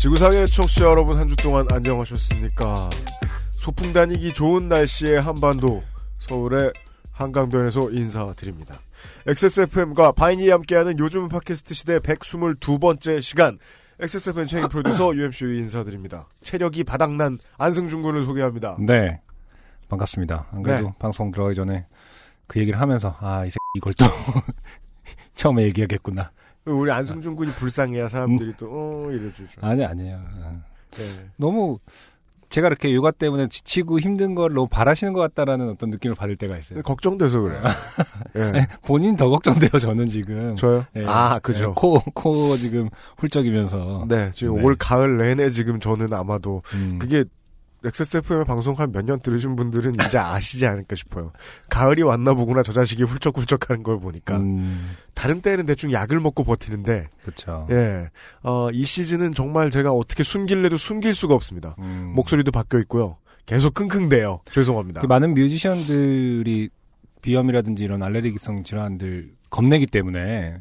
지구상의 청취자 여러분 한 주 동안 안녕하셨습니까? 소풍 다니기 좋은 날씨의 한반도 서울의 한강변에서 인사드립니다. XSFM과 바이니 함께하는 요즘 팟캐스트 시대 122번째 시간 XSFM 책임 프로듀서 UMC 인사드립니다. 체력이 바닥난 안승준 군을 소개합니다. 네. 반갑습니다. 안 그래도 네. 방송 들어가기 전에 그 얘기를 하면서 아, 이 새끼 이걸 또 처음에 얘기하겠구나. 우리 안승준 군이 불쌍해야 사람들이 또 어, 이래주죠. 아니 아니에요. 아, 네. 너무 제가 이렇게 요가 때문에 지치고 힘든 걸 너무 바라시는 것 같다라는 어떤 느낌을 받을 때가 있어요. 근데 걱정돼서 그래요. 예. 네, 본인 더 걱정돼요, 저는 지금. 저요? 네. 아, 그죠. 네, 코, 코 지금 훌쩍이면서. 네, 지금 네. 올 가을 내내 지금 저는 아마도 음, 그게 XSFM 방송 한 몇 년 들으신 분들은 이제 아시지 않을까 싶어요. 가을이 왔나 보구나 저 자식이 훌쩍훌쩍 하는 걸 보니까. 음, 다른 때는 대충 약을 먹고 버티는데, 그쵸. 예. 어, 이 시즌은 정말 제가 어떻게 숨길래도 숨길 수가 없습니다. 음. 목소리도 바뀌어 있고요. 계속 킁킁대요. 죄송합니다. 그 많은 뮤지션들이 비염이라든지 이런 알레르기성 질환들 겁내기 때문에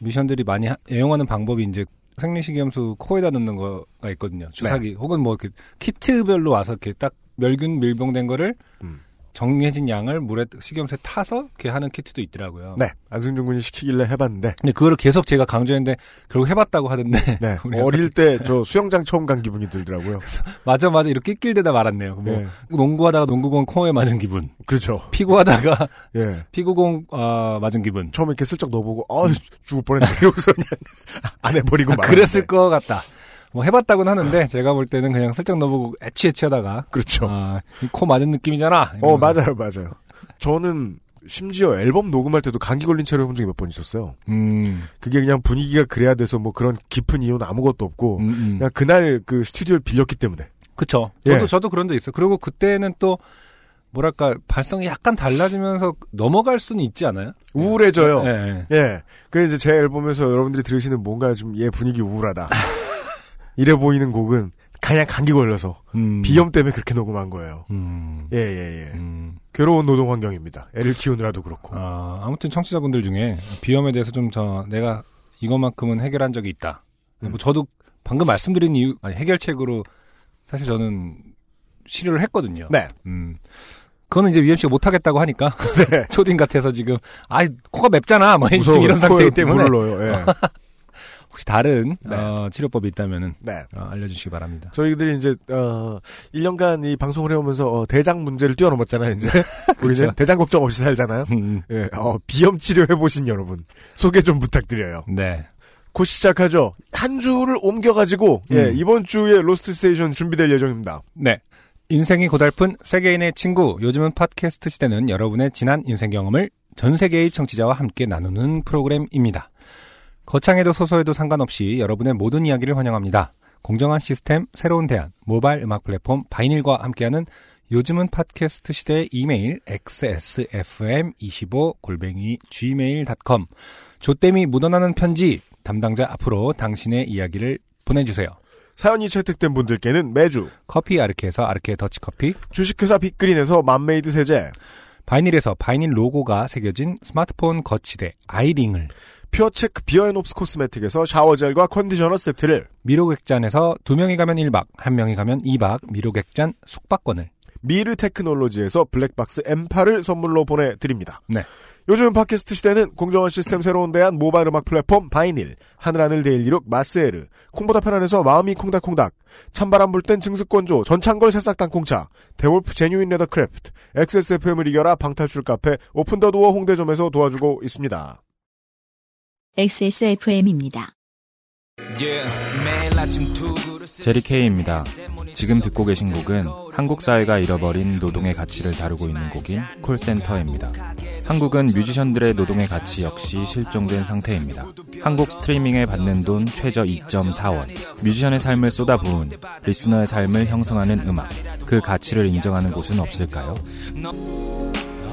뮤지션들이 많이 하- 애용하는 방법이 이제 생리식염수 코에다 넣는 거가 있거든요. 주사기 혹은 뭐 이렇게 키트별로 와서 이렇게 딱 멸균 밀봉된 거를 음. 정해진 양을 물에 식염수에 타서 이렇게 하는 키트도 있더라고요. 네. 안승준 군이 시키길래 해봤는데, 근데 그거를 계속 제가 강조했는데 결국 해봤다고 하던데 네. 어릴 때 저 수영장 처음 간 기분이 들더라고요. 맞아 맞아 이렇게 낄대다 말았네요. 뭐 네. 농구하다가 농구공 코에 맞은 기분, 그렇죠. 피구하다가 예. 피구공 아, 맞은 기분. 처음에 이렇게 슬쩍 넣어보고, 아 죽을 뻔했네. 이러고서 그냥 안 해버리고 아. 그랬을 것 같다. 뭐 해봤다고는 하는데 제가 볼 때는 그냥 슬쩍 넣어보고 애취애취하다가 그렇죠. 아, 이코 맞은 느낌이잖아. 어. 맞아요, 맞아요. 저는 심지어 앨범 녹음할 때도 감기 걸린 채로 해본 적이 몇 번 있었어요. 음, 그게 그냥 분위기가 그래야 돼서 뭐 그런 깊은 이유는 아무것도 없고, 음, 음. 그냥 그날 그 스튜디오를 빌렸기 때문에. 그쵸. 예. 저도 저도 그런 적 있어요. 그리고 그때는 또 뭐랄까 발성이 약간 달라지면서 넘어갈 수는 있지 않아요? 우울해져요. 예, 예. 예. 그 이제 제 앨범에서 여러분들이 들으시는 뭔가 좀 얘 분위기 우울하다. 이래 보이는 곡은 그냥 감기 걸려서 음, 비염 때문에 그렇게 녹음한 거예요. 음, 예, 예, 예. 음. 괴로운 노동 환경입니다. 애를 키우느라도 그렇고. 아, 아무튼 청취자분들 중에 비염에 대해서 좀 저 내가 이것만큼은 해결한 적이 있다. 음. 뭐 저도 방금 말씀드린 이유 아니, 해결책으로 사실 저는 시료를 했거든요. 네. 음. 그거는 이제 UMC가 못하겠다고 하니까 네. 초딩 같아서 지금 아 코가 맵잖아 뭐 무서워요. 이런 상태이기 때문에 넣어요. 예. 혹시 다른 네. 어, 치료법이 있다면은 네. 어, 알려주시기 바랍니다. 저희들이 이제 어 1년간 이 방송을 해오면서 어, 대장 문제를 뛰어넘었잖아요. 이제 우리는 그쵸. 대장 걱정 없이 살잖아요. 음, 예, 어, 비염 치료 해보신 여러분 소개 좀 부탁드려요. 네. 곧 시작하죠. 한 주를 옮겨가지고 예, 음. 이번 주에 로스트 스테이션 준비될 예정입니다. 네. 인생이 고달픈 세계인의 친구. 요즘은 팟캐스트 시대는 여러분의 지난 인생 경험을 전 세계의 청취자와 함께 나누는 프로그램입니다. 거창해도 소소해도 상관없이 여러분의 모든 이야기를 환영합니다. 공정한 시스템, 새로운 대안, 모바일 음악 플랫폼 바이닐과 함께하는 요즘은 팟캐스트 시대의 이메일 xsfm25 골뱅이 gmail.com 조땜이 묻어나는 편지 담당자 앞으로 당신의 이야기를 보내주세요. 사연이 채택된 분들께는 매주 커피 아르케에서 아르케 더치커피 주식회사 빅그린에서 맘메이드 세제, 바이닐에서 바이닐 로고가 새겨진 스마트폰 거치대 아이링을 퓨어체크 비어앤옵스 코스메틱에서 shower gel과 컨디셔너 세트를 미로객잔에서 두 명이 가면 1박, 한 명이 가면 2박 미로객잔 숙박권을 미르 테크놀로지에서 블랙박스 M8을 선물로 보내드립니다. 네. 요즘 팟캐스트 시대는 공정한 시스템 새로운 대안 모바일 음악 플랫폼 바이닐, 하늘하늘 daily look 마스에르, 콩보다 편안해서 마음이 콩닥콩닥, 찬바람 불 땐 증습건조, 전창걸 새싹 땅콩차, 데볼프 genuine leather craft, XSFM을 이겨라 방탈출 카페 오픈더도어 홍대점에서 도와주고 있습니다. XSFM입니다. 제리 케이입니다. 지금 듣고 계신 곡은 한국 사회가 잃어버린 노동의 가치를 다루고 있는 곡인 콜센터입니다. 한국은 뮤지션들의 노동의 가치 역시 실종된 상태입니다. 한국 스트리밍에 받는 돈 최저 2.4원. 뮤지션의 삶을 쏟아부은 listener의 삶을 형성하는 음악. 그 가치를 인정하는 곳은 없을까요?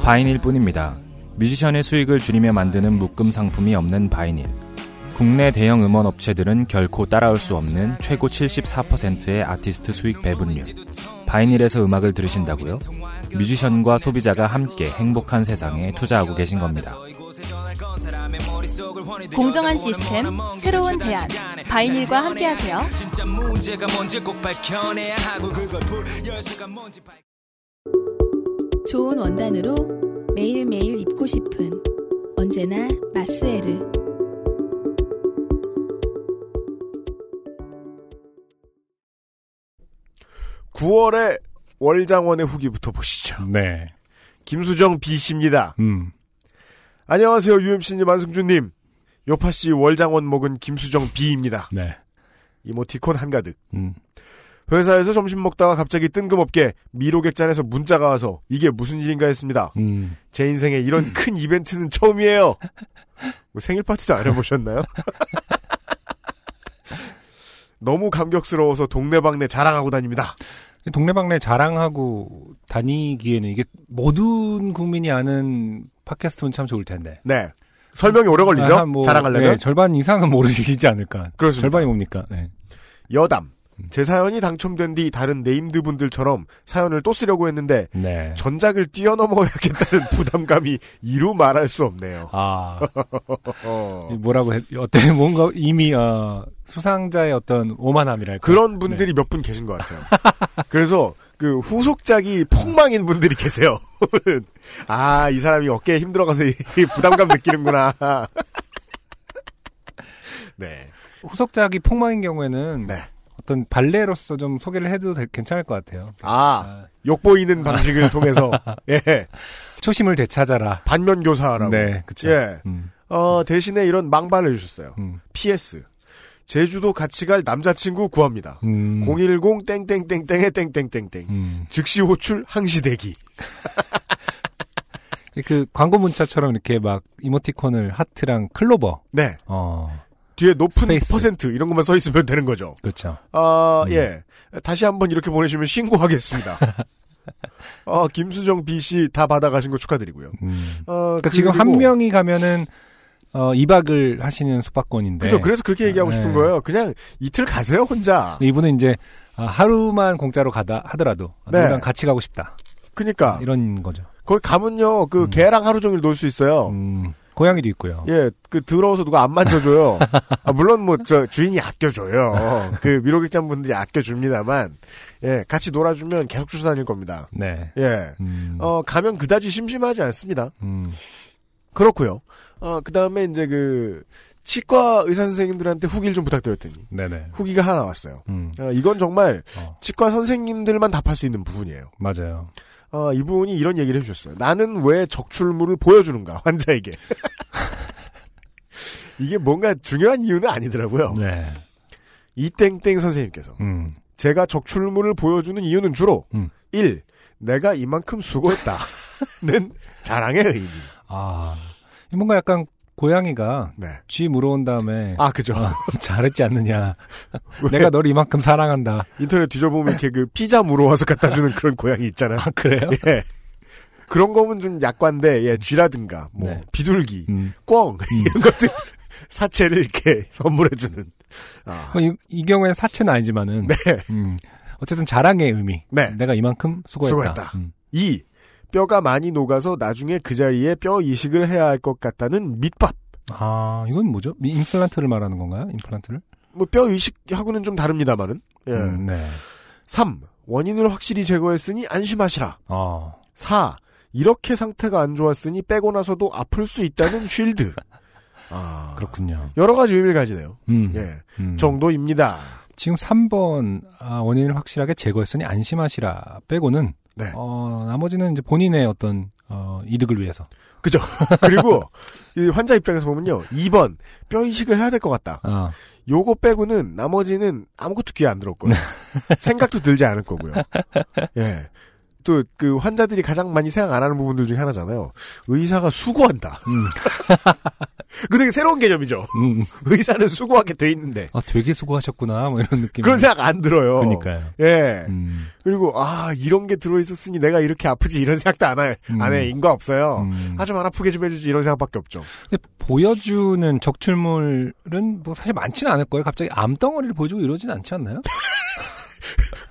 바이닐 뿐입니다. 뮤지션의 수익을 줄이며 만드는 묶음 상품이 없는 바이닐. 국내 대형 음원 업체들은 결코 따라올 수 없는 최고 74%의 아티스트 수익 배분율. 바이닐에서 음악을 들으신다고요? 뮤지션과 소비자가 함께 행복한 세상에 투자하고 계신 겁니다. 공정한 시스템, 새로운 대안. 바이닐과 함께하세요. 좋은 원단으로 매일매일 입고 싶은 언제나 마스에르. 구월의 월장원의 후기부터 보시죠. 네. 김수정 B씨입니다. 음. 안녕하세요, UMC님, 안승준님. 요파씨 월장원 목은 김수정 B입니다. 네. 이모티콘 한가득. 음. 회사에서 점심 먹다가 갑자기 뜬금없게 미로객잔에서 문자가 와서 이게 무슨 일인가 했습니다. 음. 제 인생에 이런 큰 이벤트는 처음이에요. 뭐 생일 파티도 안 해보셨나요? 너무 감격스러워서 동네방네 자랑하고 다닙니다. 동네방네 자랑하고 다니기에는 이게 모든 국민이 아는 팟캐스트면 참 좋을 텐데. 네. 설명이 오래 걸리죠? 아, 뭐, 자랑하려면? 네, 절반 이상은 모르시지 않을까. 그렇습니다. 절반이 뭡니까? 네. 여담. 제 사연이 당첨된 뒤 다른 named 분들처럼 사연을 또 쓰려고 했는데 네. 전작을 뛰어넘어야겠다는 부담감이 이루 말할 수 없네요. 아, 어. 뭐라고 해, 어때, 뭔가 이미, 어, 수상자의 어떤 오만함이랄까. 그런 분들이 몇분 계신 것 같아요. 그래서 그 후속작이 폭망인 분들이 계세요. 아, 이 사람이 어깨에 힘들어가서 이 부담감 느끼는구나. 네. 후속작이 폭망인 경우에는 네. 어떤 발레로서 좀 소개를 해도 될- 괜찮을 것 같아요. 아, 욕보이는 방식을 통해서, 예, 초심을 되찾아라. 반면 교사라고. 네, 그쵸. 예. 음, 어, 대신에 이런 망발을 해주셨어요. 음, PS. 제주도 같이 갈 남자친구 구합니다. 음, 010 땡땡땡땡의 땡땡땡땡. 음. 즉시 호출 항시 대기. 그 광고 문자처럼 이렇게 막 이모티콘을 하트랑 클로버. 네. 어, 뒤에 높은 space. 퍼센트 이런 것만 써 있으면 되는 거죠. 그렇죠. 아, 음. 예. 다시 한번 이렇게 보내주면 신고하겠습니다. 어, 김수정 B 씨 다 받아가신 거 축하드리고요. 음. 어, 그러니까 지금 한 명이 가면은 어, 2박을 하시는 숙박권인데. 그죠. 그래서 그렇게 얘기하고 네. 싶은 거예요. 그냥 이틀 가세요, 혼자. 이분은 이제 아, 하루만 공짜로 가다 하더라도 네. 누구랑 같이 가고 싶다. 그니까. 이런 거죠. 거기 가면요, 그 음. 개랑 하루 종일 놀 수 있어요. 음, 고양이도 있고요. 예, 그 들어와서 누가 안 만져줘요. 아, 물론 뭐 저 주인이 아껴줘요. 그 미로객장 분들이 아껴줍니다만, 예, 같이 놀아주면 계속 쫓아다닐 겁니다. 네. 예, 음, 어 가면 그다지 심심하지 않습니다. 음, 그렇고요. 어 그다음에 이제 그 치과 의사 선생님들한테 후기를 좀 부탁드렸더니 네네. 후기가 하나 왔어요. 음, 어, 이건 정말 어, 치과 선생님들만 답할 수 있는 부분이에요. 맞아요. 어, 이분이 이런 얘기를 해주셨어요. 나는 왜 적출물을 보여주는가 환자에게. 이게 뭔가 중요한 이유는 아니더라고요. 네. 이땡땡 선생님께서 음, 제가 적출물을 보여주는 이유는 주로 음. 1. 내가 이만큼 수고했다는 자랑의 의미. 아, 뭔가 약간 고양이가 네. 쥐 물어온 다음에 아 그죠. 아, 잘했지 않느냐. 왜 내가 널 이만큼 사랑한다. 인터넷 뒤져보면 이렇게 그 피자 물어와서 갖다 주는 그런 고양이 있잖아요. 아 그래요? 예. 그런 거면 좀 약관데 예, 쥐라든가 뭐 네. 비둘기, 음. 꿩 이런 것들 사체를 이렇게 선물해주는. 아, 뭐 이, 이 경우에는 사체는 아니지만은 네. 음, 어쨌든 자랑의 의미. 네. 내가 이만큼 수고했다. 수고했다. 음. 2. 뼈가 많이 녹아서 나중에 그 자리에 뼈 이식을 해야 할 것 같다는 밑밥. 아, 이건 뭐죠? 미- 임플란트를 말하는 건가요? 임플란트를? 뭐 뼈 이식하고는 좀 다릅니다만은. 예. 음, 네. 3. 원인을 확실히 제거했으니 안심하시라. 아, 4. 이렇게 상태가 안 좋았으니 빼고 나서도 아플 수 있다는 쉴드. 아, 그렇군요. 여러 가지 의미를 가지네요. 음. 예. 음. 정도입니다. 지금 3번 아, 원인을 확실하게 제거했으니 안심하시라 빼고는 네. 어, 나머지는 이제 본인의 어떤 어, 이득을 위해서. 그죠? 그리고 이 환자 입장에서 보면요. 2번 뼈 이식을 해야 될 것 같다. 어. 요거 빼고는 나머지는 아무것도 귀에 안 거예요. 생각도 들지 않을 거고요. 예. 또 그 환자들이 가장 많이 생각 안 하는 부분들 중에 하나잖아요. 의사가 수고한다. 음. 그 되게 새로운 개념이죠. 음. 의사는 수고하게 돼 있는데 아, 되게 수고하셨구나. 뭐 이런 느낌. 그런 생각 안 들어요. 그러니까요. 예. 음. 그리고 아 이런 게 들어 있었으니 내가 이렇게 아프지 이런 생각도 안 해. 음. 안 해. 인거 없어요. 음. 하좀 안 아프게 좀 해 주지 이런 생각밖에 없죠. 보여주는 적출물은 뭐 사실 많지는 않을 거예요. 갑자기 암덩어리를 보여주고 이러진 않지 않나요?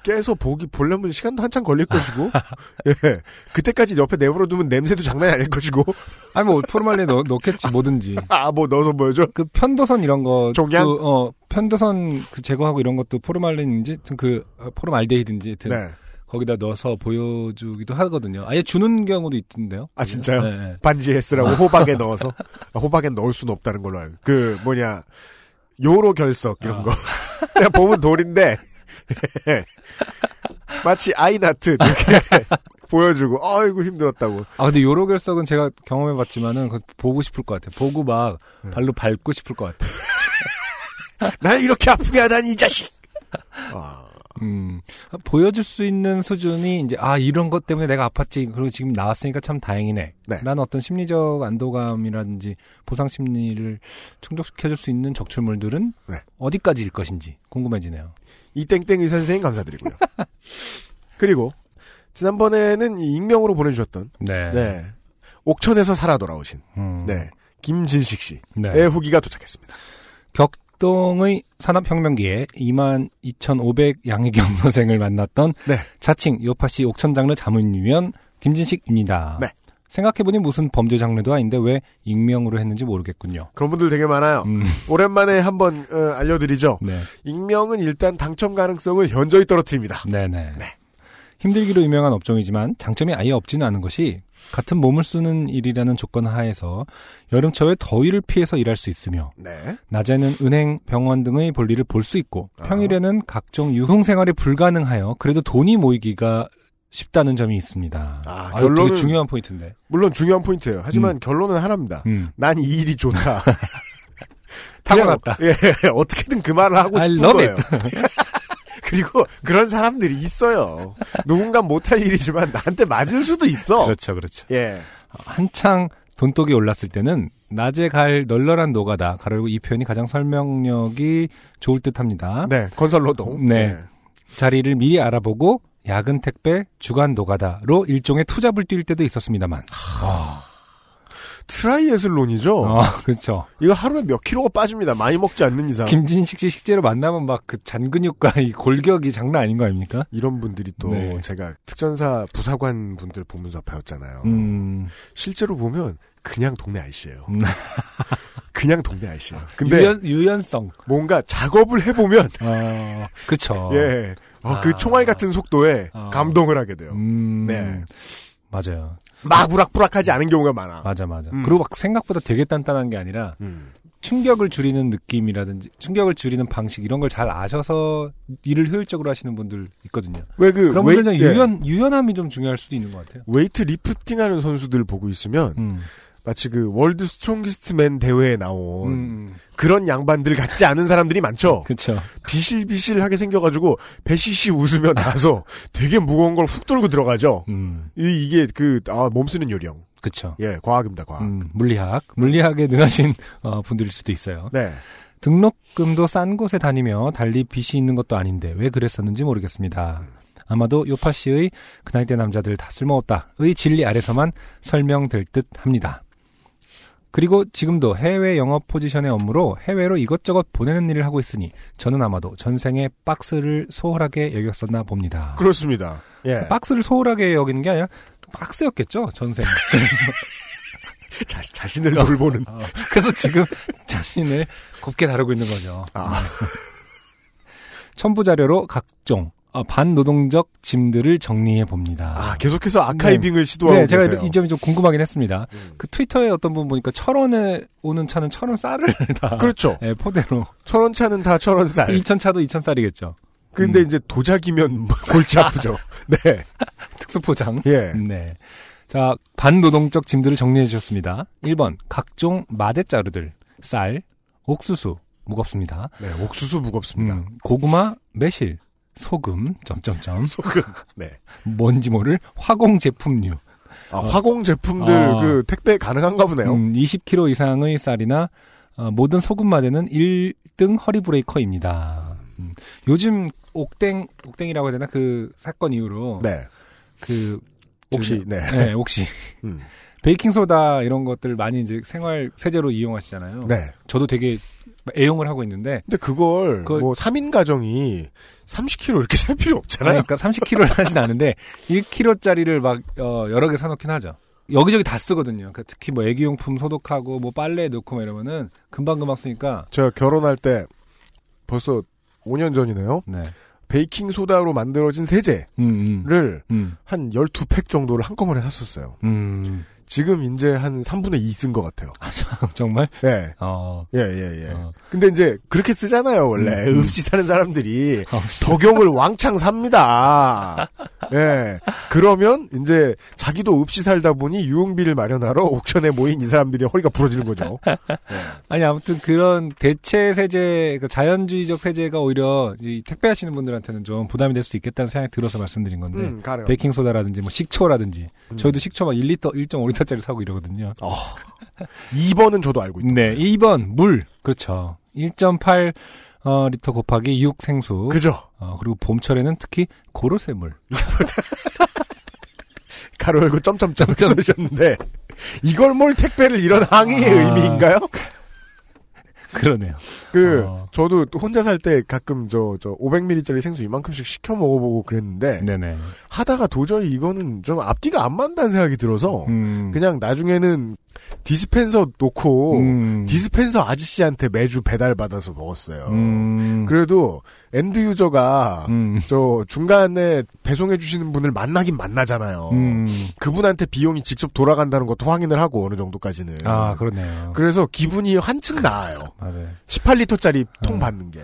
깨서 보기 보려면 시간도 한참 걸릴 것이고, 예. 그때까지 옆에 내버려 두면 냄새도 장난이 아닐 것이고, 아니 뭐 포르말린 넣, 넣겠지 뭐든지. 아, 뭐 넣어서 보여줘? 그 편도선 이런 거, 종양? 그, 어 편도선 그 제거하고 이런 것도 포르말린인지 그 어, 포르말데히드인지 하여튼 네. 거기다 넣어서 보여주기도 하거든요. 아예 주는 경우도 있던데요. 아, 진짜요? 네, 네. 반지에 쓰라고 호박에 넣어서. 아, 호박에 넣을 수는 없다는 걸로 알고. 그, 뭐냐, 요로 결석, 이런 아. 거. 그냥 보면 돌인데, 마치 아이 나트, 이렇게 보여주고, 아이고, 힘들었다고. 아 근데 요로 결석은 제가 경험해봤지만은 보고 싶을 것 같아요. 보고 막 네. 발로 밟고 싶을 것 같아요. 날 이렇게 아프게 하다니, 이 자식! 아, 음, 보여줄 수 있는 수준이 이제 아 이런 것 때문에 내가 아팠지 그리고 지금 나왔으니까 참 다행이네. 네. 라는 어떤 심리적 안도감이라든지 보상 심리를 충족시켜줄 수 있는 적출물들은 네. 어디까지일 것인지 궁금해지네요. 이 땡땡 의사 선생님 감사드리고요. 그리고, 지난번에는 이 익명으로 보내주셨던, 네. 네. 옥천에서 살아 돌아오신, 음, 네. 김진식 씨의 네. 후기가 도착했습니다. 격 동의 산업혁명기에 22,500 양의경 선생을 만났던 네. 자칭 요파시 옥천 장르 자문위원 김진식입니다. 네. 생각해보니 무슨 범죄 장르도 아닌데 왜 익명으로 했는지 모르겠군요. 그런 분들 되게 많아요. 음, 오랜만에 한번 어, 알려드리죠. 네. 익명은 일단 당첨 가능성을 현저히 떨어뜨립니다. 네네. 네. 힘들기로 유명한 업종이지만 장점이 아예 없지는 않은 것이 같은 몸을 쓰는 일이라는 조건 하에서 여름철에 더위를 피해서 일할 수 있으며 네. 낮에는 은행, 병원 등의 볼일을 볼 수 있고 아. 평일에는 각종 유흥 생활이 불가능하여 그래도 돈이 모이기가 쉽다는 점이 있습니다. 아, 아유, 결론은- 되게 중요한 포인트인데. 물론 중요한 포인트예요. 하지만 결론은 하나입니다. 음. 난이 일이 좋다. 타고났다. 예, 어떻게든 그 말을 하고 싶은 거예요. 그리고 그런 사람들이 있어요. 누군가 못할 일이지만 나한테 맞을 수도 있어. 그렇죠, 그렇죠. 예. 한창 돈독이 올랐을 때는 낮에 갈 널널한 노가다 가르고 이 표현이 가장 설명력이 좋을 듯합니다. 네, 건설 노동. 네. 자리를 미리 알아보고 야근 택배, 주간 노가다로 일종의 투잡을 뛸 때도 있었습니다만. 트라이애슬론이죠. 아, 그렇죠. 이거 하루에 몇 킬로가 빠집니다. 많이 먹지 않는 이상. 김진식 씨 실제로 만나면 막 그 잔근육과 이 골격이 장난 아닌 거 아닙니까? 이런 분들이 또 네. 제가 특전사 부사관 분들 보면서 배웠잖아요. 음, 실제로 보면 그냥 동네 아저씨예요. 음. 그냥 동네 아저씨예요. 근데 유연, 유연성. 뭔가 작업을 해보면 어, 그쵸. 예, 어, 그 아. 총알 같은 속도에 어. 감동을 하게 돼요. 음, 네. 맞아요. 막 우락부락하지 않은 경우가 많아. 맞아, 맞아. 음. 그리고 막 생각보다 되게 단단한 게 아니라 음. 충격을 줄이는 느낌이라든지 충격을 줄이는 방식 이런 걸 잘 아셔서 일을 효율적으로 하시는 분들 있거든요. 왜 그 그런 웨이, 분들은 예, 유연 유연함이 좀 중요할 수도 있는 것 같아요. weight lifting하는 선수들 보고 있으면 음. 마치 그 World Strongest Man 대회에 나온 음. 그런 양반들 같지 않은 사람들이 많죠. 그렇죠. 비실비실하게 생겨가지고 배시시 웃으며 나서 되게 무거운 걸 훅 들고 들어가죠. 음. 이, 이게 그, 아, 몸쓰는 요령. 그렇죠. 예, 과학입니다, 과학. 음, 물리학, 물리학에 능하신 어, 분들일 수도 있어요. 네. 등록금도 싼 곳에 다니며 달리 빚이 있는 것도 아닌데 왜 그랬었는지 모르겠습니다. 아마도 요파 씨의 그 나이 때 남자들 다 쓸모없다의 진리 아래서만 설명될 듯 합니다. 그리고 지금도 해외 영업 포지션의 업무로 해외로 이것저것 보내는 일을 하고 있으니 저는 아마도 전생에 박스를 소홀하게 여겼었나 봅니다. 그렇습니다. 예. 박스를 소홀하게 여기는 게 아니라 박스였겠죠 전생. 자, 자신을 돌보는. 어, 그래서 지금 자신을 곱게 다루고 있는 거죠. 아, 첨부 자료로 각종 어, 반노동적 짐들을 정리해 봅니다. 아, 계속해서 아카이빙을 시도하고 네, 제가 계세요. 이 점이 좀 궁금하긴 했습니다. 음. 그 트위터에 어떤 분 보니까 철원에 오는 차는 철원 쌀을 다 그렇죠. 예, 포대로 천원 차는 다 천원 쌀. 이천 차도 이천 쌀이겠죠. 근데 음. 이제 도자기면 골치 아프죠. 네. 특수 포장. 예. 네. 자, 반노동적 짐들을 정리해 주셨습니다. 1번, 각종 마대자루들, 쌀, 옥수수, 무겁습니다. 네, 옥수수 무겁습니다. 음, 고구마, 매실, 소금, 점점점, 소금. 네. 뭔지 모를 화공 제품류, 아, 화공 제품들 어. 그 택배 가능한가 보네요. 음, 20kg 이상의 쌀이나 어, 모든 소금 마대는 1등 허리 브레이커입니다. 음, 요즘 옥땡, 옥땡이라고 해야 되나? 그 사건 이후로 네. 그 혹시 네. 네, 혹시 음. 베이킹 소다 이런 것들 많이 이제 생활 세제로 이용하시잖아요. 네. 저도 되게 애용을 하고 있는데 근데 그걸 그걸- 뭐 3인 가정이 30kg 이렇게 살 필요 없잖아요. 그러니까 30kg를 하진 않은데 1kg짜리를 막 어, 여러 개 사놓긴 하죠. 여기저기 다 쓰거든요. 그러니까 특히 뭐 애기용품 소독하고 뭐 빨래 넣고 막 이러면은 금방 금방 쓰니까 제가 결혼할 때 벌써 5년 전이네요. 네. 베이킹 소다로 만들어진 세제를 음, 음, 음, 한 12팩 정도를 한꺼번에 샀었어요. 음. 지금 이제 한 3분의 2 쓴 것 같아요. 정말? 예. 어. 예, 예, 예. 어. 근데 이제 그렇게 쓰잖아요, 원래. 음, 음. 읍시 사는 사람들이. 어, 덕용을 왕창 삽니다. 예. 그러면 이제 자기도 읍시 살다 보니 유흥비를 마련하러 옥천에 모인 이 사람들이 허리가 부러지는 거죠. 아니 아무튼 그런 대체 세제, 그 자연주의적 세제가 오히려 이 택배하시는 분들한테는 좀 부담이 될 수 있겠다는 생각이 들어서 말씀드린 건데 음, 가능. 베이킹 소다라든지 뭐 식초라든지 음. 저희도 식초 막 1리터, 1.5리터 짜리 사고 이러거든요. 2번은 저도 알고 있다. 네, 2번 물 그렇죠. 1.8 어, 리터 곱하기 6 생수. 그죠? 어, 그리고 봄철에는 특히 고로쇠물. 가로 열고 점점점 써주셨는데 이걸 뭘 택배를 이런 항의의 아. 의미인가요? 그러네요. 그 어. 저도 혼자 살 때 가끔 저저 500ml짜리 생수 이만큼씩 시켜 먹어보고 그랬는데 네네. 하다가 도저히 이거는 좀 앞뒤가 안 맞는다는 생각이 들어서 음. 그냥 나중에는 디스펜서 놓고 음. 디스펜서 아저씨한테 매주 배달 받아서 먹었어요. 음. 그래도 end user가 음. 저 중간에 배송해 주시는 분을 만나긴 만나잖아요. 음. 그분한테 비용이 직접 돌아간다는 것도 확인을 하고 어느 정도까지는. 아, 그러네요. 그래서 기분이 한층 나아요. 맞아요. 18리터짜리 통 어. 받는 게.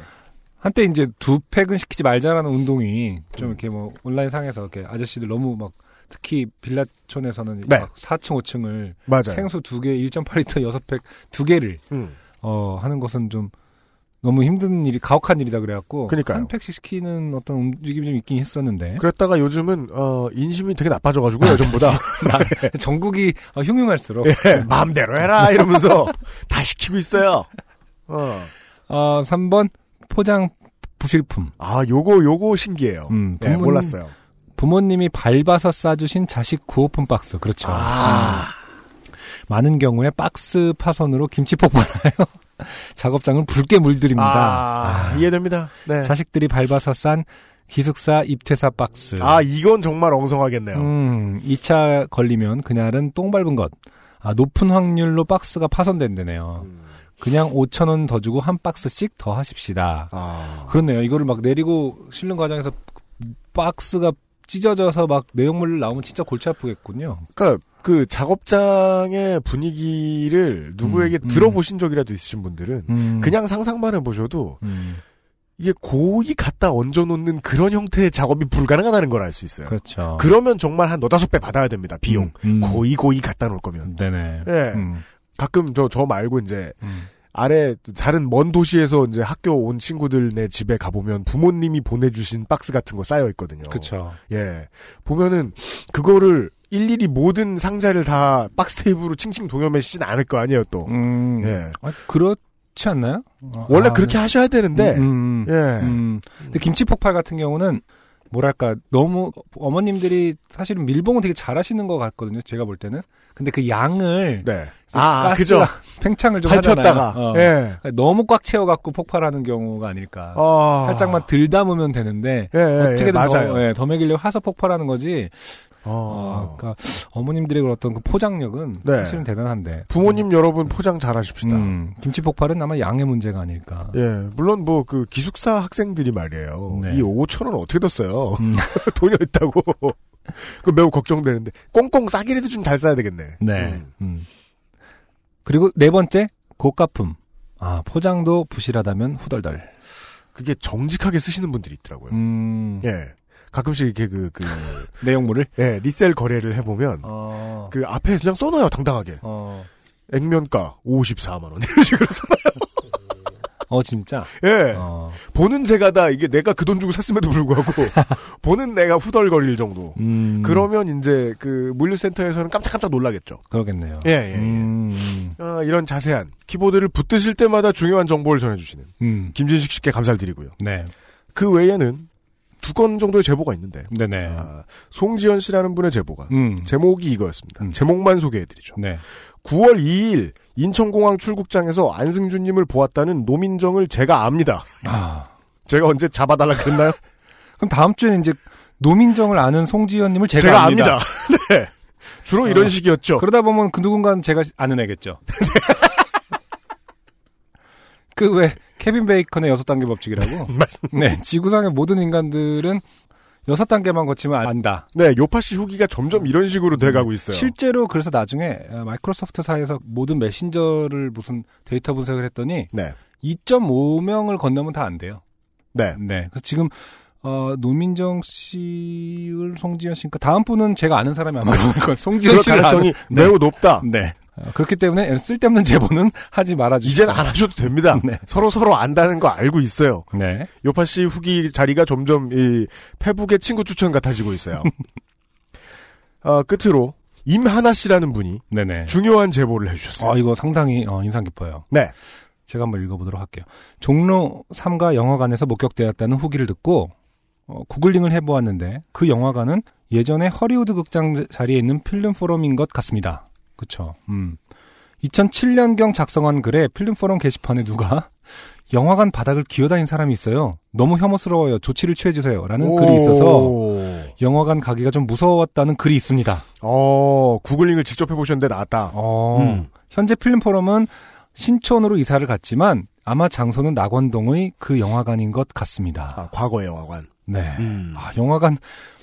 한때 이제 두 팩은 시키지 말자라는 운동이 좀 음. 이렇게 뭐 온라인 상에서 이렇게 아저씨들 너무 막 특히 빌라촌에서는 네. 막 4층, 5층을 맞아요. 생수 두 개, 1.8리터 여섯 팩두 개를 음. 어 하는 것은 좀 너무 힘든 일이 가혹한 일이다 그래갖고 그러니까요. 한 팩씩 시키는 어떤 움직임이 좀 있긴 했었는데 그랬다가 요즘은 어 인심이 되게 나빠져가지고 예전보다 전국이 어, 흉흉할수록 예, 마음대로 해라 이러면서 다 시키고 있어요. 어. 어 3번 포장 부실품 아 요거 요거 신기해요. 음, 예, 부모님- 몰랐어요. 부모님이 밟아서 싸주신 자식 구호품 박스 그렇죠 아 많은 경우에 박스 파손으로 김치 폭발하여 작업장을 붉게 물들입니다. 아, 이해됩니다. 네. 자식들이 밟아서 싼 기숙사 입퇴사 박스. 아 이건 정말 엉성하겠네요. 음, 2차 걸리면 그날은 똥 밟은 것. 아, 높은 확률로 박스가 파손된다네요. 음. 그냥 5천 원 더 주고 한 박스씩 더 하십시다. 아 그렇네요. 이거를 막 내리고 실는 과정에서 박스가 찢어져서 막 내용물 나오면 진짜 골치 아프겠군요. 그러니까 그 작업장의 분위기를 누구에게 음, 음. 들어보신 적이라도 있으신 분들은 음, 그냥 상상만 해보셔도 음, 이게 고이 갖다 얹어놓는 그런 형태의 작업이 불가능하다는 걸 알 수 있어요. 그렇죠. 그, 러면 정말 한 너다섯 배 받아야 됩니다. 비용. 음, 음. 고이 고이 갖다 놓을 거면. 네네. 예. 음, 가끔 저, 저 말고 이제 음. 아래 다른 먼 도시에서 이제 학교 온 친구들네 집에 가보면 부모님이 보내주신 박스 같은 거 쌓여 있거든요. 그쵸. 예. 보면은 그거를 일일이 모든 상자를 다 박스 테이프로 칭칭 동여매시진 않을 거 아니에요 또. 음. 예. 아, 그렇지 않나요? 어, 원래 아, 그렇게 하셔야 되는데. 음, 음, 예. 음. 근데 김치 폭발 같은 경우는 뭐랄까 너무 어머님들이 사실은 밀봉은 되게 잘하시는 것 같거든요. 제가 볼 때는. 근데 그 양을 네. 아, 가스가 그죠. 팽창을 좀 밟혔다가. 어. 예. 너무 꽉 채워갖고 폭발하는 경우가 아닐까. 아. 살짝만 들 담으면 되는데 예, 예, 예, 어떻게든. 더, 예, 더 먹이려고 해서 폭발하는 거지. 어. 어, 그러니까 어머님들의 어떤 그 포장력은 네. 사실은 대단한데. 부모님 여러분 포장 잘하십시다. 음, 김치 폭발은 아마 양의 문제가 아닐까. 예, 물론 뭐 그 기숙사 학생들이 말이에요. 네. 이 5천 원 어떻게 뒀어요? 음. 돈이 있다고. 그 매우 걱정되는데 꽁꽁 싸기라도 좀잘 써야 되겠네. 네. 음. 음. 그리고 네 번째 고가품. 아 포장도 부실하다면 후덜덜. 그게 정직하게 쓰시는 분들이 있더라고요. 음. 예. 가끔씩 이렇게 그, 그, 내용물을. 예, 리셀 거래를 해보면, 어. 그 앞에 그냥 써놔요, 당당하게. 어. 액면가 54만원. 이런 식으로 써놔요. 어 진짜. 예. 어. 보는 제가 다 이게 내가 그 돈 주고 샀음에도 불구하고, 보는 내가 후덜거릴 정도. 음. 그러면 이제 그 물류센터에서는 깜짝깜짝 놀라겠죠. 그러겠네요. 예, 예, 예. 음. 아, 이런 자세한 키보드를 붙드실 때마다 중요한 정보를 전해주시는 음. 김진식 씨께 감사를 드리고요. 네. 그 외에는 두 건 정도의 제보가 있는데 네네. 아, 송지연 씨라는 분의 제보가 음. 제목이 이거였습니다. 음. 제목만 소개해드리죠. 네. 9월 2일 인천공항 출국장에서 안승준님을 보았다는 노민정을 제가 압니다. 아. 제가 언제 잡아달라 그랬나요? 그럼 다음 주에는 이제 노민정을 아는 송지현님을 제가, 제가, 압니다. 압니다. 네. 주로 이런 어. 식이었죠. 그러다 보면 그 누군가는 제가 아는 애겠죠. 그 왜 케빈 베이컨의 여섯 단계 법칙이라고? 네, 지구상의 모든 인간들은 여섯 단계만 거치면 안다. 네, 요파 씨 후기가 점점 이런 식으로 돼가고 있어요. 실제로 그래서 나중에 어, 마이크로소프트사에서 모든 메신저를 무슨 데이터 분석을 했더니 네. 2.5명을 건너면 다 안대요. 네. 네. 그래서 지금 어, 노민정 씨를 송지현 씨니까 다음 분은 제가 아는 사람이 아마. 송지현 그럴 씨를 가능성이 아는, 네. 매우 높다. 네. 어, 그렇기 때문에 쓸데없는 제보는 하지 말아주세요. 이젠 안 하셔도 됩니다. 네. 서로 서로 안다는 거 알고 있어요. 네. 요파 씨 후기 자리가 점점 이 페북의 친구 추천 같아지고 있어요. 어, 끝으로 임하나 씨라는 분이 네네. 중요한 제보를 해주셨어요. 아, 이거 상당히 어, 인상 깊어요. 네. 제가 한번 읽어보도록 할게요. 종로 3가 영화관에서 목격되었다는 후기를 듣고 어, 구글링을 해보았는데 그 영화관은 예전에 허리우드 극장 자리에 있는 필름 포럼인 것 같습니다. 그쵸. 음. 2007년경 작성한 글에 필름 포럼 게시판에 누가 영화관 바닥을 기어다닌 사람이 있어요. 너무 혐오스러워요. 조치를 취해주세요. 라는 글이 있어서 오. 영화관 가기가 좀 무서웠다는 글이 있습니다. 어, 구글링을 직접 해보셨는데 나왔다. 어, 음. 현재 필름 포럼은 신촌으로 이사를 갔지만 아마 장소는 낙원동의 그 영화관인 것 같습니다. 아, 과거의 영화관. 네. 음. 아, 영화관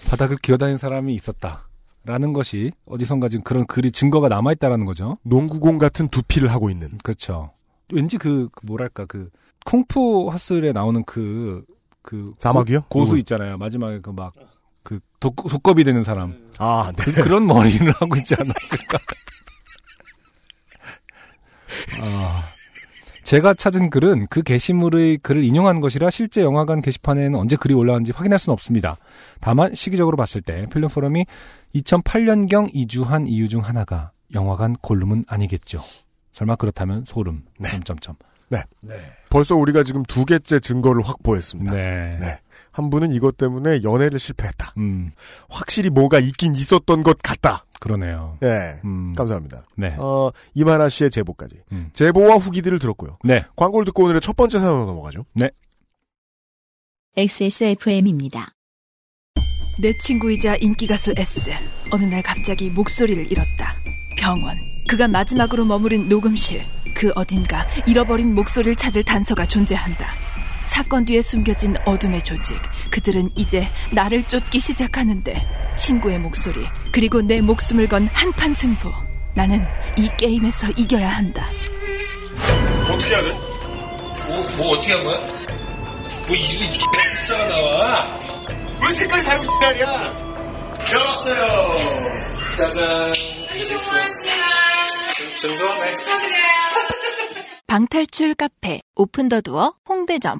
바닥을 기어다니는 사람이 있었다. 라는 것이 어디선가 지금 그런 글이 증거가 남아있다라는 거죠. 농구공 같은 두피를 하고 있는. 그렇죠. 왠지 그, 그 뭐랄까, 그, 쿵푸 허슬에 나오는 그, 그. 사막이요? 고, 수 누구? 있잖아요. 마지막에 그 막, 그, 독, 독겁이 되는 사람. 아, 네. 그, 런 머리를 하고 있지 않았을까. 아, 제가 찾은 글은 그 게시물의 글을 인용한 것이라 실제 영화관 게시판에는 언제 글이 올라왔는지 확인할 수는 없습니다. 다만 시기적으로 봤을 때 필름 포럼이 2008년경 이주한 이유 중 하나가 영화관 골룸은 아니겠죠. 설마 그렇다면 소름. 네. 점점점. 네. 네. 벌써 우리가 지금 두 개째 증거를 확보했습니다. 네. 네. 한 분은 이것 때문에 연애를 실패했다. 음, 확실히 뭐가 있긴 있었던 것 같다. 그러네요. 예. 음, 감사합니다. 네. 어, 이만아 씨의 제보까지. 음. 제보와 후기들을 들었고요. 네. 광고를 듣고 오늘의 첫 번째 사연으로 넘어가죠. XSFM입니다. 내 친구이자 인기가수 S. 어느 날 갑자기 목소리를 잃었다. 병원. 그가 마지막으로 머무른 녹음실. 그 어딘가 잃어버린 목소리를 찾을 단서가 존재한다. 사건 뒤에 숨겨진 어둠의 조직. 그들은 이제 나를 쫓기 시작하는데 친구의 목소리 그리고 내 목숨을 건 한판 승부. 나는 이 게임에서 이겨야 한다. 어떻게 해야 돼? 뭐, 뭐 어떻게 한 거야? 뭐 이름이 숫자가 나와? 왜 색깔이 다르고 지랄이야? 열었어요. 짜잔. 29분. 준수? 네. 방탈출 카페 오픈 더 두어 홍대점.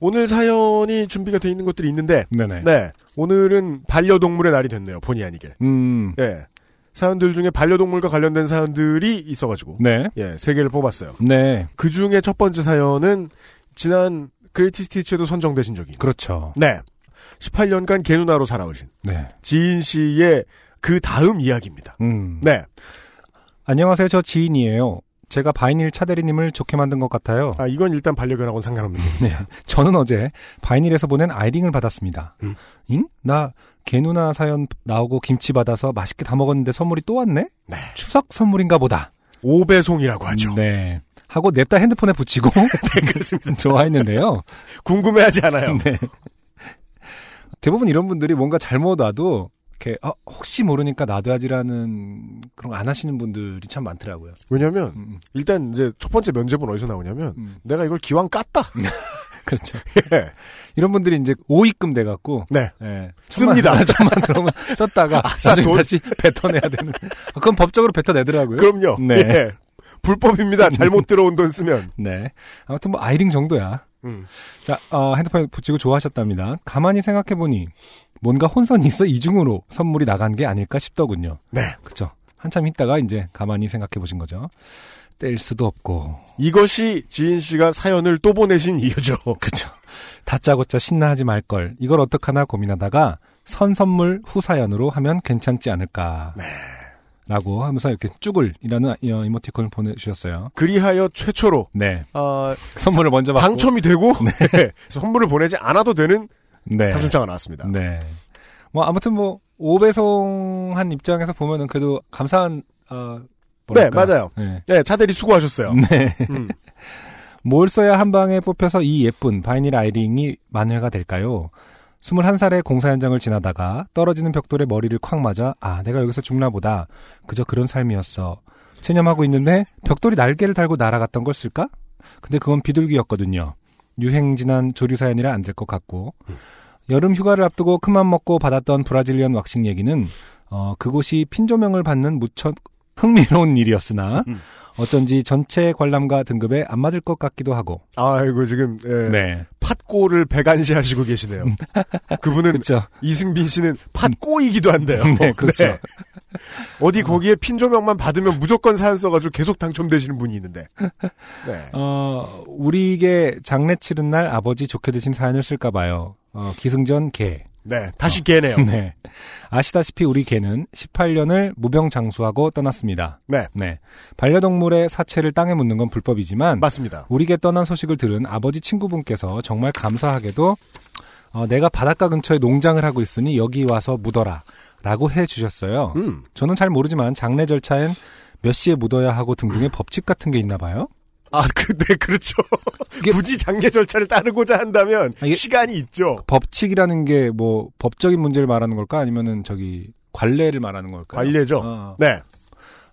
오늘 사연이 준비가 돼 있는 것들이 있는데, 네네. 네. 오늘은 반려동물의 날이 됐네요. 본의 아니게. 음, 예. 사연들 중에 반려동물과 관련된 사연들이 있어가지고, 네. 예, 세 개를 뽑았어요. 네. 그 중에 첫 번째 사연은 지난 greatest hits에도 선정되신 적이. 그렇죠. 네. 18년간 개누나로 살아오신 네. 지인 씨의 그 다음 이야기입니다. 음. 네. 안녕하세요. 저 지인이에요. 제가 바이닐 차대리님을 좋게 만든 것 같아요. 아, 이건 일단 반려견하고는 상관없는 게. 네. 저는 어제 바이닐에서 보낸 아이링을 받았습니다. 음. 응? 나 개누나 사연 나오고 김치 받아서 맛있게 다 먹었는데 선물이 또 왔네? 네. 추석 선물인가 보다. 오배송이라고 하죠. 네. 하고 냅다 핸드폰에 붙이고 그렇습니다. 좋아했는데요. 궁금해하지 않아요. 네. 대부분 이런 분들이 뭔가 잘못 놔도 이렇게 아, 혹시 모르니까 놔둬야지라는 그런 거 안 하시는 분들이 참 많더라고요. 왜냐면, 음, 일단 이제 첫 번째 면접은 어디서 나오냐면, 음. 내가 이걸 기왕 깠다. 그렇죠. 예. 이런 분들이 이제 오입금 돼갖고 네. 예, 씁니다. 천만, 들어오면 썼다가 아싸, 나중에 돈. 다시 뱉어내야 되는. 아, 그건 법적으로 뱉어내더라고요. 그럼요. 네. 예. 불법입니다. 잘못 들어온 돈 쓰면. 네. 아무튼 뭐 아이링 정도야. 음. 자, 어, 핸드폰에 붙이고 좋아하셨답니다. 가만히 생각해보니 뭔가 혼선이 있어 이중으로 선물이 나간 게 아닐까 싶더군요. 네. 그쵸. 한참 있다가 이제 가만히 생각해 보신 거죠. 뗄 수도 없고. 이것이 지인 씨가 사연을 또 보내신 이유죠. 그쵸. 다짜고짜 신나하지 말걸. 이걸 어떡하나 고민하다가 선 선물 후 사연으로 하면 괜찮지 않을까. 네. 라고 하면서 이렇게 쭈글이라는 어, 이모티콘을 보내주셨어요. 그리하여 최초로 네. 아, 선물을 먼저 받고. 당첨이 되고 네. 선물을 보내지 않아도 되는 네. 당첨자가 나왔습니다. 네. 뭐 아무튼 뭐 오배송한 입장에서 보면은 그래도 감사한 어 네, 뭐랄까. 맞아요. 네. 네, 차대리 수고하셨어요. 네. 음. 뭘 써야 한 방에 뽑혀서 이 예쁜 바이닐 아이링이 만회가 될까요? 21살의 공사 현장을 지나다가 떨어지는 벽돌에 머리를 콱 맞아 아 내가 여기서 죽나 보다 그저 그런 삶이었어 체념하고 있는데 벽돌이 날개를 달고 날아갔던 걸 쓸까? 근데 그건 비둘기였거든요 유행 지난 조류사연이라 안 될 것 같고 여름 휴가를 앞두고 큰맘 먹고 받았던 브라질리언 왁싱 얘기는 어 그곳이 핀조명을 받는 무척 흥미로운 일이었으나 음. 어쩐지 전체 관람가 등급에 안 맞을 것 같기도 하고 아이고 지금 예, 네 팥꼬를 배관시하시고 계시네요. 그분은 그렇죠 이승빈 씨는 팥꼬이기도 한데요. 네, 그렇죠. 어디 거기에 핀 조명만 받으면 무조건 사연 써가지고 계속 당첨되시는 분이 있는데. 네. 어, 우리에게 장례 치른 날 아버지 좋게 드신 사연을 쓸까 봐요. 어, 기승전 개. 네. 다시 개네요. 네. 아시다시피 우리 개는 18년을 무병장수하고 떠났습니다. 네. 네. 반려동물의 사체를 땅에 묻는 건 불법이지만 맞습니다. 우리 개 떠난 소식을 들은 아버지 친구분께서 정말 감사하게도 어, 내가 바닷가 근처에 농장을 하고 있으니 여기 와서 묻어라 라고 해 주셨어요. 음. 저는 잘 모르지만 장례 절차엔 몇 시에 묻어야 하고 등등의 법칙 같은 게 있나 봐요. 아, 그, 네, 그렇죠. 굳이 장례 절차를 따르고자 한다면 아, 시간이 있죠. 법칙이라는 게 뭐 법적인 문제를 말하는 걸까 아니면은 저기 관례를 말하는 걸까요? 관례죠. 어, 네.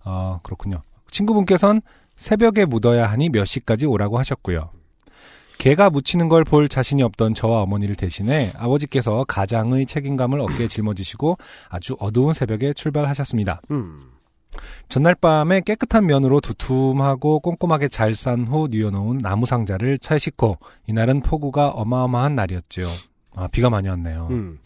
아, 그렇군요. 친구분께서는 새벽에 묻어야 하니 몇 시까지 오라고 하셨고요. 개가 묻히는 걸 볼 자신이 없던 저와 어머니를 대신해 아버지께서 가장의 책임감을 어깨에 짊어지시고 아주 어두운 새벽에 출발하셨습니다. 음. 전날 밤에 깨끗한 면으로 두툼하고 꼼꼼하게 잘 싼 후 뉘어놓은 나무 상자를 차에 싣고 이날은 폭우가 어마어마한 날이었지요. 아, 비가 많이 왔네요. 음.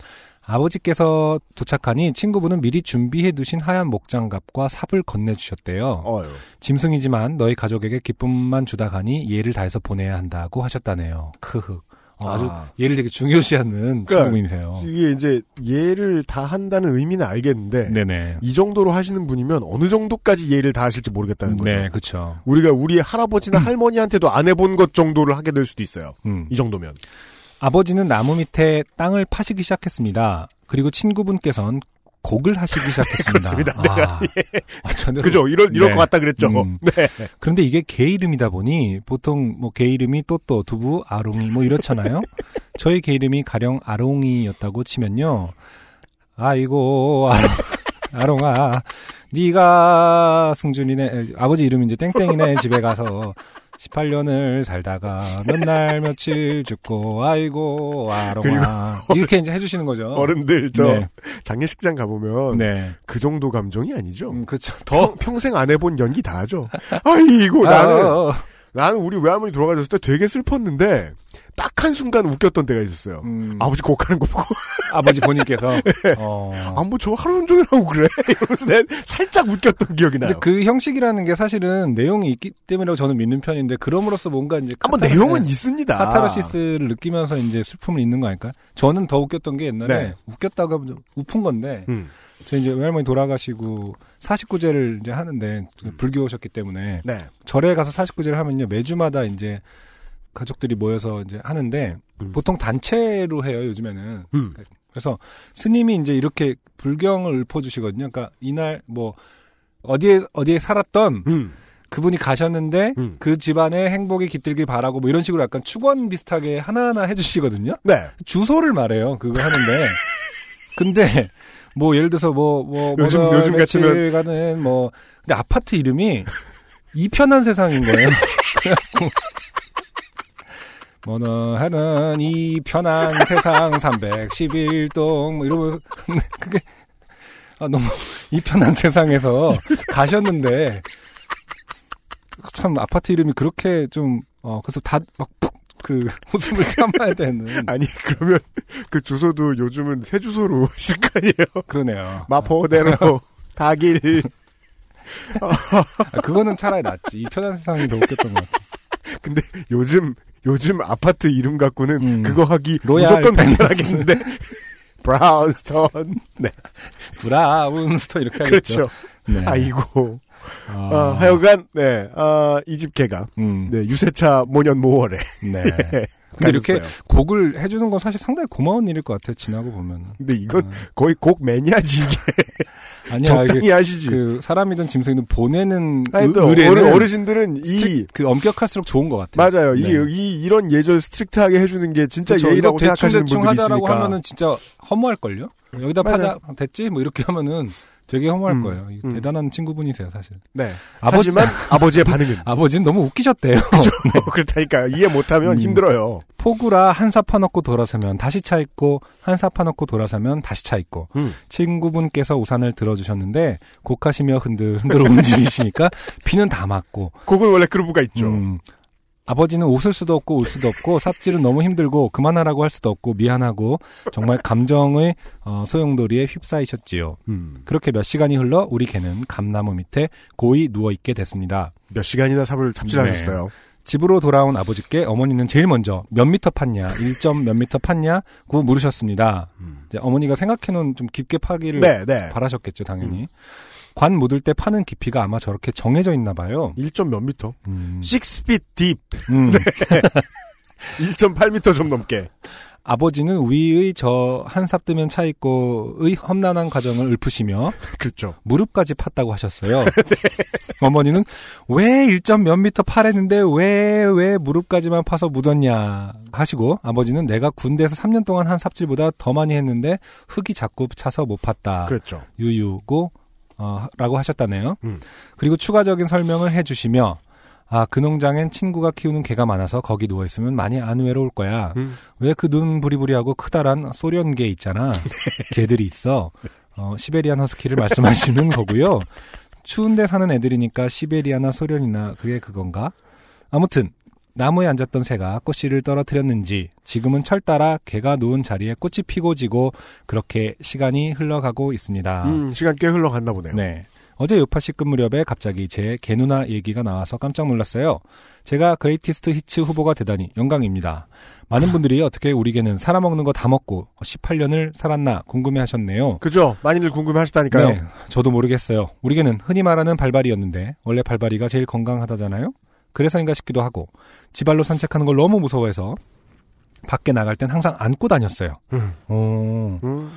아버지께서 도착하니 친구분은 미리 준비해 두신 하얀 목장갑과 삽을 건네주셨대요. 어유. 짐승이지만 너희 가족에게 기쁨만 주다 가니 예를 다해서 보내야 한다고 하셨다네요. 크흐. 어, 아주 아. 예를 되게 중요시하는 그러니까 친구분이세요. 이게 이제 예를 다 한다는 의미는 알겠는데 네네. 이 정도로 하시는 분이면 어느 정도까지 예를 다 하실지 모르겠다는 거죠. 네, 그쵸. 우리가 우리 할아버지나 할머니한테도 안 해본 것 정도를 하게 될 수도 있어요. 음. 이 정도면. 아버지는 나무 밑에 땅을 파시기 시작했습니다. 그리고 친구분께서는 곡을 하시기 시작했습니다. 그렇습니다. 아, 아, 저는 그죠? 이럴 이럴 네. 것 같다 그랬죠. 음. 네. 그런데 이게 개 이름이다 보니 보통 뭐 개 이름이 또또 두부 아롱이 뭐 이렇잖아요. 저희 개 이름이 가령 아롱이였다고 치면요. 아이고 아롱, 아롱아 네가 승준이네 에, 아버지 이름이 이제 땡땡이네 집에 가서 18년을 살다가 몇 날 며칠 죽고 아이고 아롱아 이렇게 이제 해주시는 거죠. 어른들 저 네. 장례식장 가보면 네. 그 정도 감정이 아니죠. 음, 그렇죠. 더 평생 안 해본 연기 다 하죠. 아이고 나는 아, 나는 우리 외할머니 돌아가셨을 때 되게 슬펐는데 딱 한 순간 웃겼던 때가 있었어요. 음, 아버지 곡하는 거 보고 아버지 본인께서 어. 아뭐저 하루 종일 하고 그래 이러면서 내 살짝 웃겼던 기억이 나요. 근데 그 형식이라는 게 사실은 내용이 있기 때문에 저는 믿는 편인데 그럼으로써 뭔가 이제 한번 내용은 네, 있습니다. 카타르시스를 느끼면서 이제 슬픔을 잊는 거 아닐까요? 저는 더 웃겼던 게 옛날에 네. 좀 웃픈 건데 음. 저 이제 외할머니 돌아가시고 사십구제를 이제 하는데 불교셨기 때문에 네. 절에 가서 사십구제를 하면요 매주마다 이제 가족들이 모여서 이제 하는데 음. 보통 단체로 해요 요즘에는. 음. 그래서 스님이 이제 이렇게 불경을 읊어주시거든요. 그러니까 이날 뭐 어디에 어디에 살았던 음. 그분이 가셨는데 음. 그 집안의 행복이 깃들길 바라고 뭐 이런 식으로 약간 축원 비슷하게 하나하나 해주시거든요. 네. 주소를 말해요. 그거 하는데 근데 뭐 예를 들어서 뭐 뭐 요즘- 뭐월 요즘 며칠 같으면- 가는 뭐 근데 아파트 이름이 이편한 세상인 거예요. 뭐는 하는 이 편한 세상 311동 뭐 이러면서 근데 그게 아 너무 이 편한 세상에서 가셨는데 참 아파트 이름이 그렇게 좀 어 그래서 다 막 푹 그 웃음을 참아야 되는 아니 그러면 그 주소도 요즘은 새 주소로 실거 아니에요. 그러네요. 마포대로 다길. 아, 그거는 차라리 낫지. 이 편한 세상이 더 웃겼던 것 같아. 근데 요즘 요즘 아파트 이름 갖고는 음. 그거 하기 무조건. 간단하겠는데. 브라운스톤. 네. 브라운스터 이렇게 하겠죠. 그렇죠. 네. 아이고. 아, 어, 하여간 네. 아, 이집 개가 음, 네, 유세차 모년 모월에 네. 근데 이렇게 가셨어요. 곡을 해주는 건 사실 상당히 고마운 일일 것 같아요. 지나고 보면. 근데 이건 거의 곡 매니아지 이게 아니야. 적당히 이게 하시지. 그 사람이든 짐승이든 보내는 아니, 또 의뢰는 어르, 어르신들은 이 그 엄격할수록 좋은 것 같아요. 맞아요. 네. 이, 이 이런 예절 strict하게 해주는 게 진짜 그렇죠. 예의라고 대충 생각하시는 대충 분들이 하자라고 있으니까. 하면은 진짜 허무할 걸요? 여기다 맞아요. 파자. 됐지? 뭐 이렇게 하면은 되게 허무할 음, 거예요. 음. 대단한 친구분이세요, 사실. 네. 아버지, 하지만 아버지의 반응은 아버지는 너무 웃기셨대요. 그렇다니까 이해 못하면 음. 힘들어요. 포구라 한 사 파놓고 돌아서면 다시 차 있고 한 사 파놓고 돌아서면 다시 차 있고 음. 친구분께서 우산을 들어주셨는데 곡하시며 흔들 흔들어 움직이시니까 비는 다 맞고 곡은 원래 그루브가 있죠. 음, 아버지는 웃을 수도 없고 울 수도 없고 삽질은 너무 힘들고 그만하라고 할 수도 없고 미안하고 정말 감정의 어, 소용돌이에 휩싸이셨지요. 음. 그렇게 몇 시간이 흘러 우리 개는 감나무 밑에 고이 누워 있게 됐습니다. 몇 시간이나 삽을 잡질하셨어요. 집으로 돌아온 아버지께 어머니는 제일 먼저 몇 미터 팠냐, 1점 몇 미터 팠냐고 물으셨습니다. 음. 이제 어머니가 생각해놓은 좀 깊게 파기를 네, 네. 바라셨겠죠, 당연히. 관 묻을 때 파는 깊이가 아마 저렇게 정해져 있나 봐요. 1점 몇 미터? 음. 6feet deep. 음. 1.8미터 좀 넘게. 아버지는 위의 저 한삽 뜨면 차 있고의 험난한 과정을 읊으시며 그렇죠. 무릎까지 팠다고 하셨어요. 어머니는 왜 1점 몇 미터 파랬는데 왜, 왜 무릎까지만 파서 묻었냐 하시고 아버지는 내가 군대에서 3년 동안 한 삽질보다 더 많이 했는데 흙이 자꾸 차서 못 팠다. 그렇죠. 유유고, 어, 라고 하셨다네요. 음. 그리고 추가적인 설명을 해주시며 아, 그 농장엔 친구가 키우는 개가 많아서 거기 누워있으면 많이 안 외로울 거야. 음. 왜그 눈 부리부리하고 크다란 소련개 있잖아. 개들이 있어. 어, 시베리안 허스키를 말씀하시는 거고요. 추운데 사는 애들이니까 시베리아나 소련이나 그게 그건가? 아무튼 나무에 앉았던 새가 꽃씨를 떨어뜨렸는지 지금은 철 따라 개가 누운 자리에 꽃이 피고 지고 그렇게 시간이 흘러가고 있습니다. 음, 시간 꽤 흘러갔나 보네요. 네. 어제 요파시 끝 무렵에 갑자기 제 개누나 얘기가 나와서 깜짝 놀랐어요. 제가 Greatest Hits 후보가 되다니 영광입니다. 많은 분들이 어떻게 우리 개는 사람 먹는 거 다 먹고 18년을 살았나 궁금해 하셨네요. 그죠? 많이들 궁금해 하셨다니까요. 네, 저도 모르겠어요. 우리 개는 흔히 말하는 발발이었는데 원래 발발이가 제일 건강하다잖아요. 그래서인가 싶기도 하고 지발로 산책하는 걸 너무 무서워해서 밖에 나갈 땐 항상 안고 다녔어요. 음. 어, 음.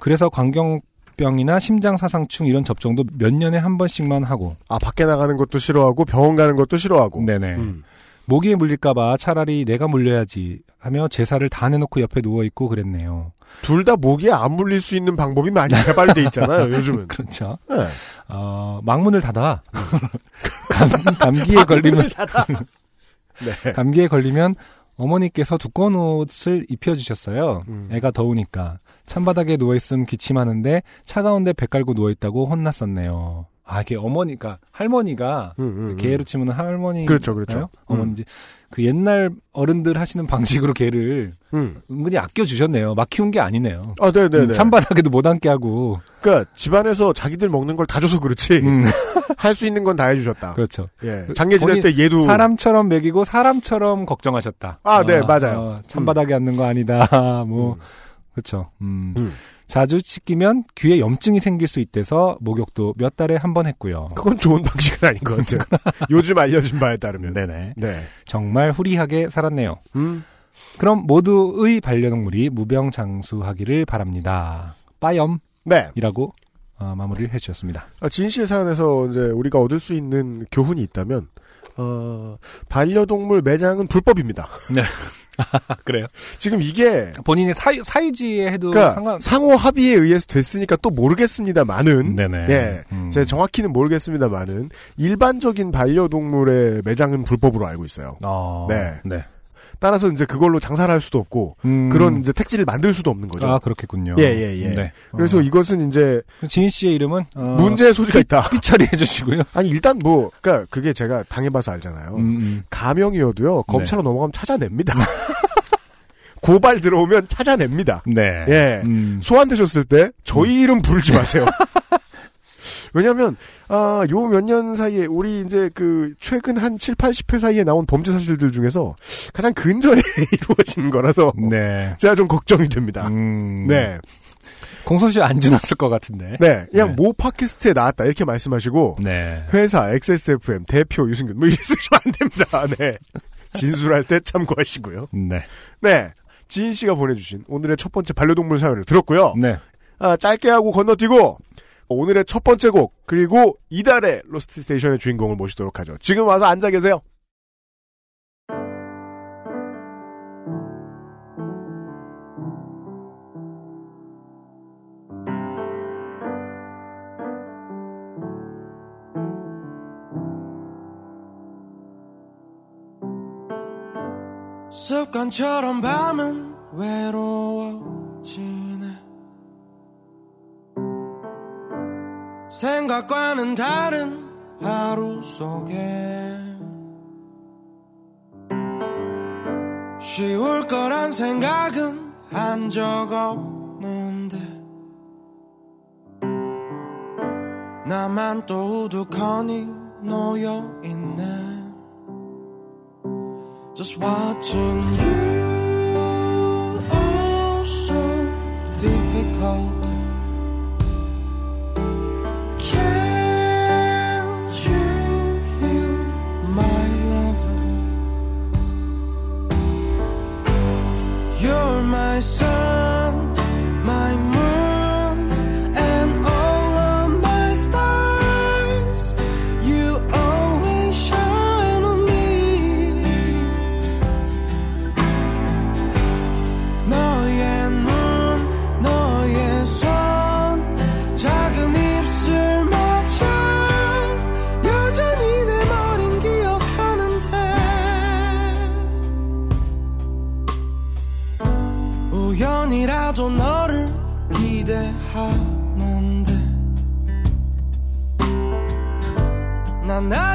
그래서 광경병이나 심장사상충 이런 접종도 몇 년에 한 번씩만 하고 아, 밖에 나가는 것도 싫어하고 병원 가는 것도 싫어하고. 네네. 음. 모기에 물릴까봐 차라리 내가 물려야지 하며 제사를 다 내놓고 옆에 누워 있고 그랬네요. 둘 다 모기에 안 물릴 수 있는 방법이 많이 개발돼 있잖아요, 요즘은. 그렇죠. 네. 어, 망문을 닫아. 감, 감기에 걸리면, 네. 감기에 걸리면 어머니께서 두꺼운 옷을 입혀주셨어요. 음. 애가 더우니까. 찬바닥에 누워있음 기침하는데 차가운데 배 깔고 누워있다고 혼났었네요. 아, 이게 어머니가, 할머니가, 음, 음, 음. 개로 치면 할머니. 그렇죠, 그렇죠. 어머니지. 그 옛날 어른들 하시는 방식으로 개를 음. 은근히 아껴 주셨네요. 막 키운 게 아니네요. 아, 네 네네. 음, 찬바닥에도 못 앉게 하고. 그러니까 집안에서 자기들 먹는 걸 다 줘서 그렇지 음, 할수 있는 건 다 해주셨다. 그렇죠. 예. 장례 지낼 때 얘도 사람처럼 먹이고 사람처럼 걱정하셨다. 아, 네, 맞아요. 어, 찬바닥에 앉는 거 아니다. 뭐 음. 그렇죠. 음. 음. 자주 씻기면 귀에 염증이 생길 수 있대서 목욕도 몇 달에 한 번 했고요. 그건 좋은 방식은 아닌 것 같아요. 요즘 알려진 바에 따르면. 네네. 네. 정말 후리하게 살았네요. 음. 그럼 모두의 반려동물이 무병장수하기를 바랍니다. 빠염이라고 네. 어, 마무리를 해주셨습니다. 아, 씨의 사연에서 이제 우리가 얻을 수 있는 교훈이 있다면, 어, 반려동물 매장은 불법입니다. 그래요? 지금 이게, 본인의 사유, 사유지에 해도 그러니까 상관. 상호 합의에 의해서 됐으니까 또 모르겠습니다만은, 네네. 예. 음. 제가 정확히는 모르겠습니다만은, 일반적인 반려동물의 매장은 불법으로 알고 있어요. 어, 네. 네. 따라서 이제 그걸로 장사를 할 수도 없고, 음. 그런 이제 택지를 만들 수도 없는 거죠. 아 그렇겠군요. 예, 예, 예. 네. 그래서 어. 이것은 이제 지인 씨의 이름은 어, 문제의 소지가 있다. 삐처리 해주시고요. 아니 일단 뭐 그러니까 그게 제가 당해봐서 알잖아요. 음, 음. 가명이어도요 검찰로 넘어가면 찾아냅니다. 고발 들어오면 찾아냅니다. 네. 예. 음. 소환되셨을 때 저희 이름 부르지 마세요. 왜냐하면 아, 요 몇 년 사이에 우리 이제 그 최근 한 7, 80회 사이에 나온 범죄 사실들 중에서 가장 근저에 이루어진 거라서 네. 제가 좀 걱정이 됩니다. 음. 네. 공소시효 안 지났을 것 같은데. 네. 그냥 네. 모 팟캐스트에 나왔다 이렇게 말씀하시고 네. 회사 XSFM 대표 유승균 뭐 쓰시면 안 됩니다. 네. 진술할 때 참고하시고요. 네. 네. 지인 씨가 보내주신 오늘의 첫 번째 반려동물 사연을 들었고요. 네. 아, 짧게 하고 건너뛰고 오늘의 첫 번째 곡 그리고 이달의 Lost Station의 주인공을 모시도록 하죠. 지금 와서 앉아 계세요. 습관처럼 밤은 외로워지 생각과는 다른 하루 속에 쉬울 거란 생각은 한 적 없는데 나만 또 우두커니 놓여 있네 Just watching you, oh so difficult. my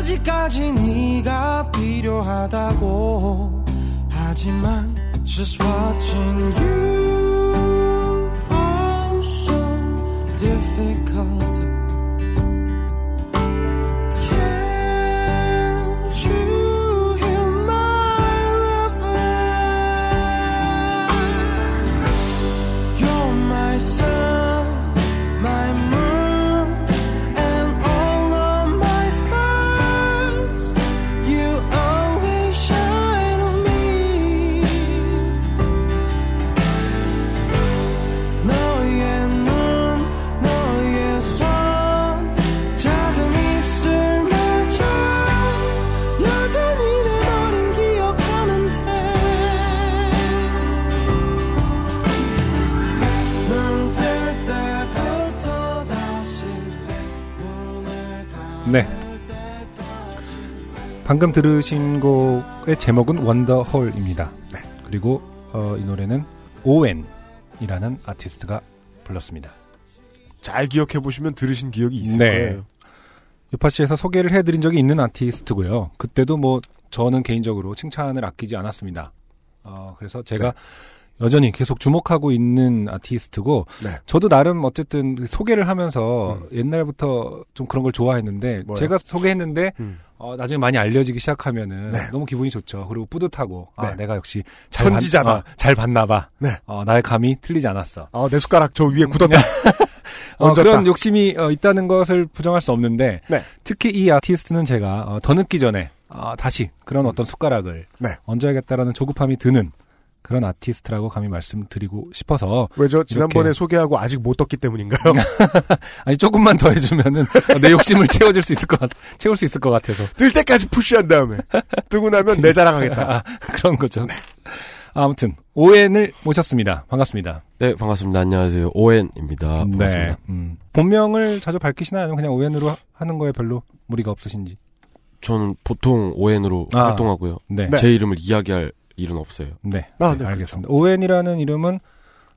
아직까지 네가 필요하다고 하지만 Just watching you 방금 들으신 곡의 제목은 원더홀입니다. 네. 그리고 어, 이 노래는 오웬이라는 아티스트가 불렀습니다. 잘 기억해 보시면 들으신 기억이 있을 네. 거예요. 요파시에서 소개를 해드린 적이 있는 아티스트고요. 그때도 뭐 저는 개인적으로 칭찬을 아끼지 않았습니다. 어, 그래서 제가 여전히 계속 주목하고 있는 아티스트고 네. 저도 나름 어쨌든 소개를 하면서 옛날부터 좀 그런 걸 좋아했는데 뭐요? 제가 소개했는데 음. 어, 나중에 많이 알려지기 시작하면은 네. 너무 기분이 좋죠. 그리고 뿌듯하고 아, 네. 내가 역시 잘 선지자다. 봤, 어, 잘 봤나 봐. 네. 어, 나의 감이 틀리지 않았어. 아, 내 숟가락 저 위에 굳었다. 어, 얹었다. 그런 욕심이 어, 있다는 것을 부정할 수 없는데 네. 특히 이 아티스트는 제가 어, 더 늦기 전에 어, 다시 그런 어떤 숟가락을 네. 얹어야겠다라는 조급함이 드는 그런 아티스트라고 감히 말씀드리고 싶어서 왜죠? 지난번에 이렇게. 소개하고 아직 못 떴기 때문인가요? 아니 조금만 더 해주면은 어, 내 욕심을 채워줄 수 있을 것 같, 채울 수 있을 것 같아서 뜰 때까지 푸시한 다음에 뜨고 나면 내 자랑하겠다. 아, 그런 거죠. 아무튼 오엔을 모셨습니다. 반갑습니다. 네, 반갑습니다. 안녕하세요. 오엔입니다. 반갑습니다. 네. 음. 본명을 자주 밝히시나요? 아니면 그냥 오엔으로 하- 하는 거에 별로 무리가 없으신지? 저는 보통 오엔으로 아, 활동하고요. 네. 제 이름을 이야기할 일은 없어요. 네. 아, 네, 네, 알겠습니다. 오웬이라는 이름은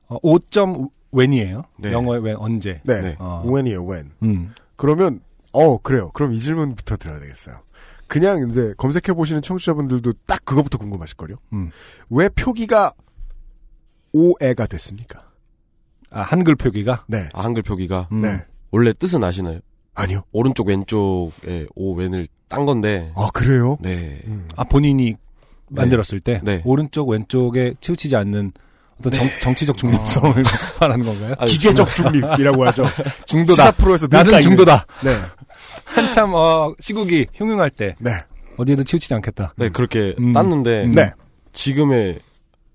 어, 5점 웬이에요. 네. 영어의 웬 언제? 네. 네. 어. 오웬이에요, 오웬. 음. 그러면, 어, 그래요. 그럼 이 질문부터 드려야 되겠어요. 그냥 이제 검색해 보시는 청취자분들도 딱 그거부터 궁금하실걸요? 음. 왜 표기가 오에가 됐습니까? 아, 한글 표기가? 네. 아, 한글 표기가 음. 네. 원래 뜻은 아시나요? 아니요. 오른쪽 왼쪽에 오웬을 딴 건데. 아, 그래요? 네. 음. 아, 본인이 만들었을 때 네. 오른쪽 왼쪽에 치우치지 않는 어떤 정, 치적 중립성을 말하는 건가요? 아니, 기계적 중립이라고 하죠. 중도다. 시사 프로에서 늘 나는. 중도다. 네. 한참 어, 시국이 흉흉할 때 네. 어디에도 치우치지 않겠다. 네, 그렇게 음. 땄는데 음. 네. 지금의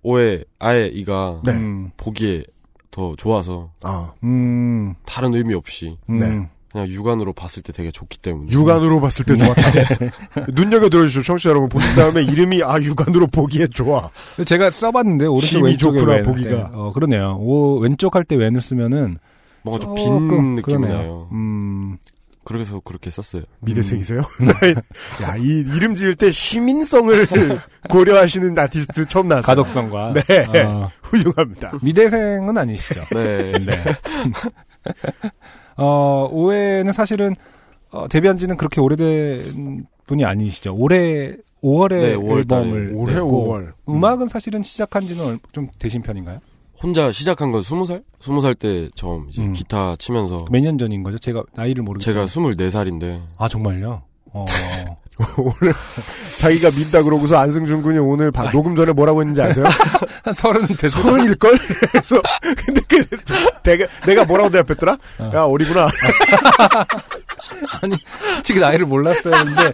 오에 아예 이가 네. 음. 보기에 더 좋아서 아, 음. 다른 의미 없이 음. 네. 그냥 육안으로 봤을 때 되게 좋기 때문에. 육안으로 봤을 때 좋았다. 눈여겨 들어주십시오, 청취자 여러분. 보신 다음에 이름이, 아, 육안으로 보기에 좋아. 제가 써봤는데 오른쪽 힘이 왼쪽에 좋구나, 왼. 보기가. 네. 어 그러네요. 오 왼쪽 할 때 왼을 쓰면은 뭔가 좀 조금 빈 느낌이 그러네요. 나요. 음. 그래서 그렇게 썼어요. 미대생이세요? 야, 이 이름 지을 때 시민성을 고려하시는 아티스트 처음 나왔어요. 가독성과 네. 어, 훌륭합니다. 미대생은 아니시죠. 네. 네. 어, 오해는 사실은 어, 데뷔한 지는 그렇게 오래된 분이 아니시죠. 올해 5월에 네, 5월 달에. 앨범을 올해 냈고 5월. 음악은 사실은 시작한 지는 얼- 좀 되신 편인가요? 혼자 시작한 건 20살? 20살 때 처음 이제 음. 기타 치면서 몇 년 전인 거죠? 제가 나이를 모르겠어요. 제가 24살인데 아, 정말요? 어. 오늘 자기가 민다 그러고서 안승준 군이 오늘 바- 녹음 전에 뭐라고 했는지 아세요? 한 서른 돼서 서른일 걸? 그래서 근데 그 내가 내가 뭐라고 대답했더라? 어. 야 어리구나. 아니 솔직히 나이를 몰랐어요. 근데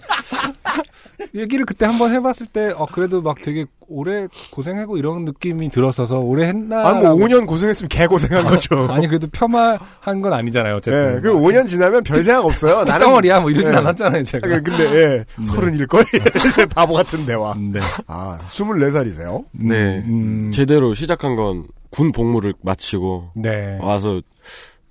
얘기를 그때 한번 해봤을 때 어, 그래도 막 되게 오래 고생하고 이런 느낌이 들었어서 오래 했나? 아 뭐 5년 고생했으면 개 고생한 거죠. 아니 그래도 폄하한 건 아니잖아요. 어쨌든. 예, 그 5년 지나면 별 생각 없어요. 나는 덩어리야 뭐 이러진 예. 않았잖아요. 제가. 아, 근데 예, 서른일걸? 바보 같은 대화. 네. 아 24살이세요? 네. 음, 제대로 시작한 건 군 복무를 마치고 네. 와서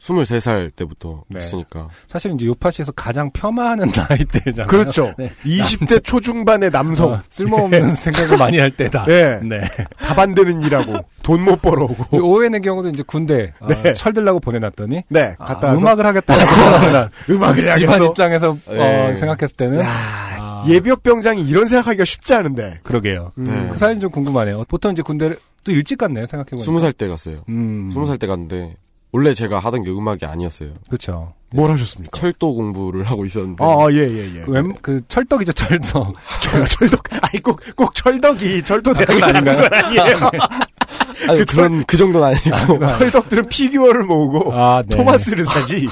23살 때부터 네. 했으니까 사실 이제 요파시에서 가장 폄하하는 나이대잖아요. 그렇죠. 네. 20대 초중반의 남성. 어, 쓸모없는 생각을 많이 할 때다. 예. 네. 답안 되는 일하고 돈 못 벌어오고. 오웬의 경우도 이제 군대 어, 네. 철들라고 보내놨더니 네, 아, 갔다 와서 음악을 하겠다고 음악을 해야겠어. 집안 입장에서 어, 네. 생각했을 때는 야, 아, 예비역병장이 이런 생각하기가 쉽지 않은데. 그러게요. 음. 네. 그 사연이 좀 궁금하네요. 보통 이제 군대를 또 일찍 갔네요. 생각해보니까. 20살 때 갔어요. 음. 20살 때 갔는데 원래 제가 하던 게 음악이 아니었어요. 그렇죠. 뭘 하셨습니까? 철도 공부를 하고 있었는데 아, 예, 예, 예. 그, 웬, 그 철덕이죠 철덕. 철, 철덕, 아니, 꼭, 꼭 철덕이 철도 대학이 그건 아닌 건 아니에요. 아니, 그 그런 그 정도는 아니고 철덕들은 피규어를 모으고 아, 네. 토마스를 사지.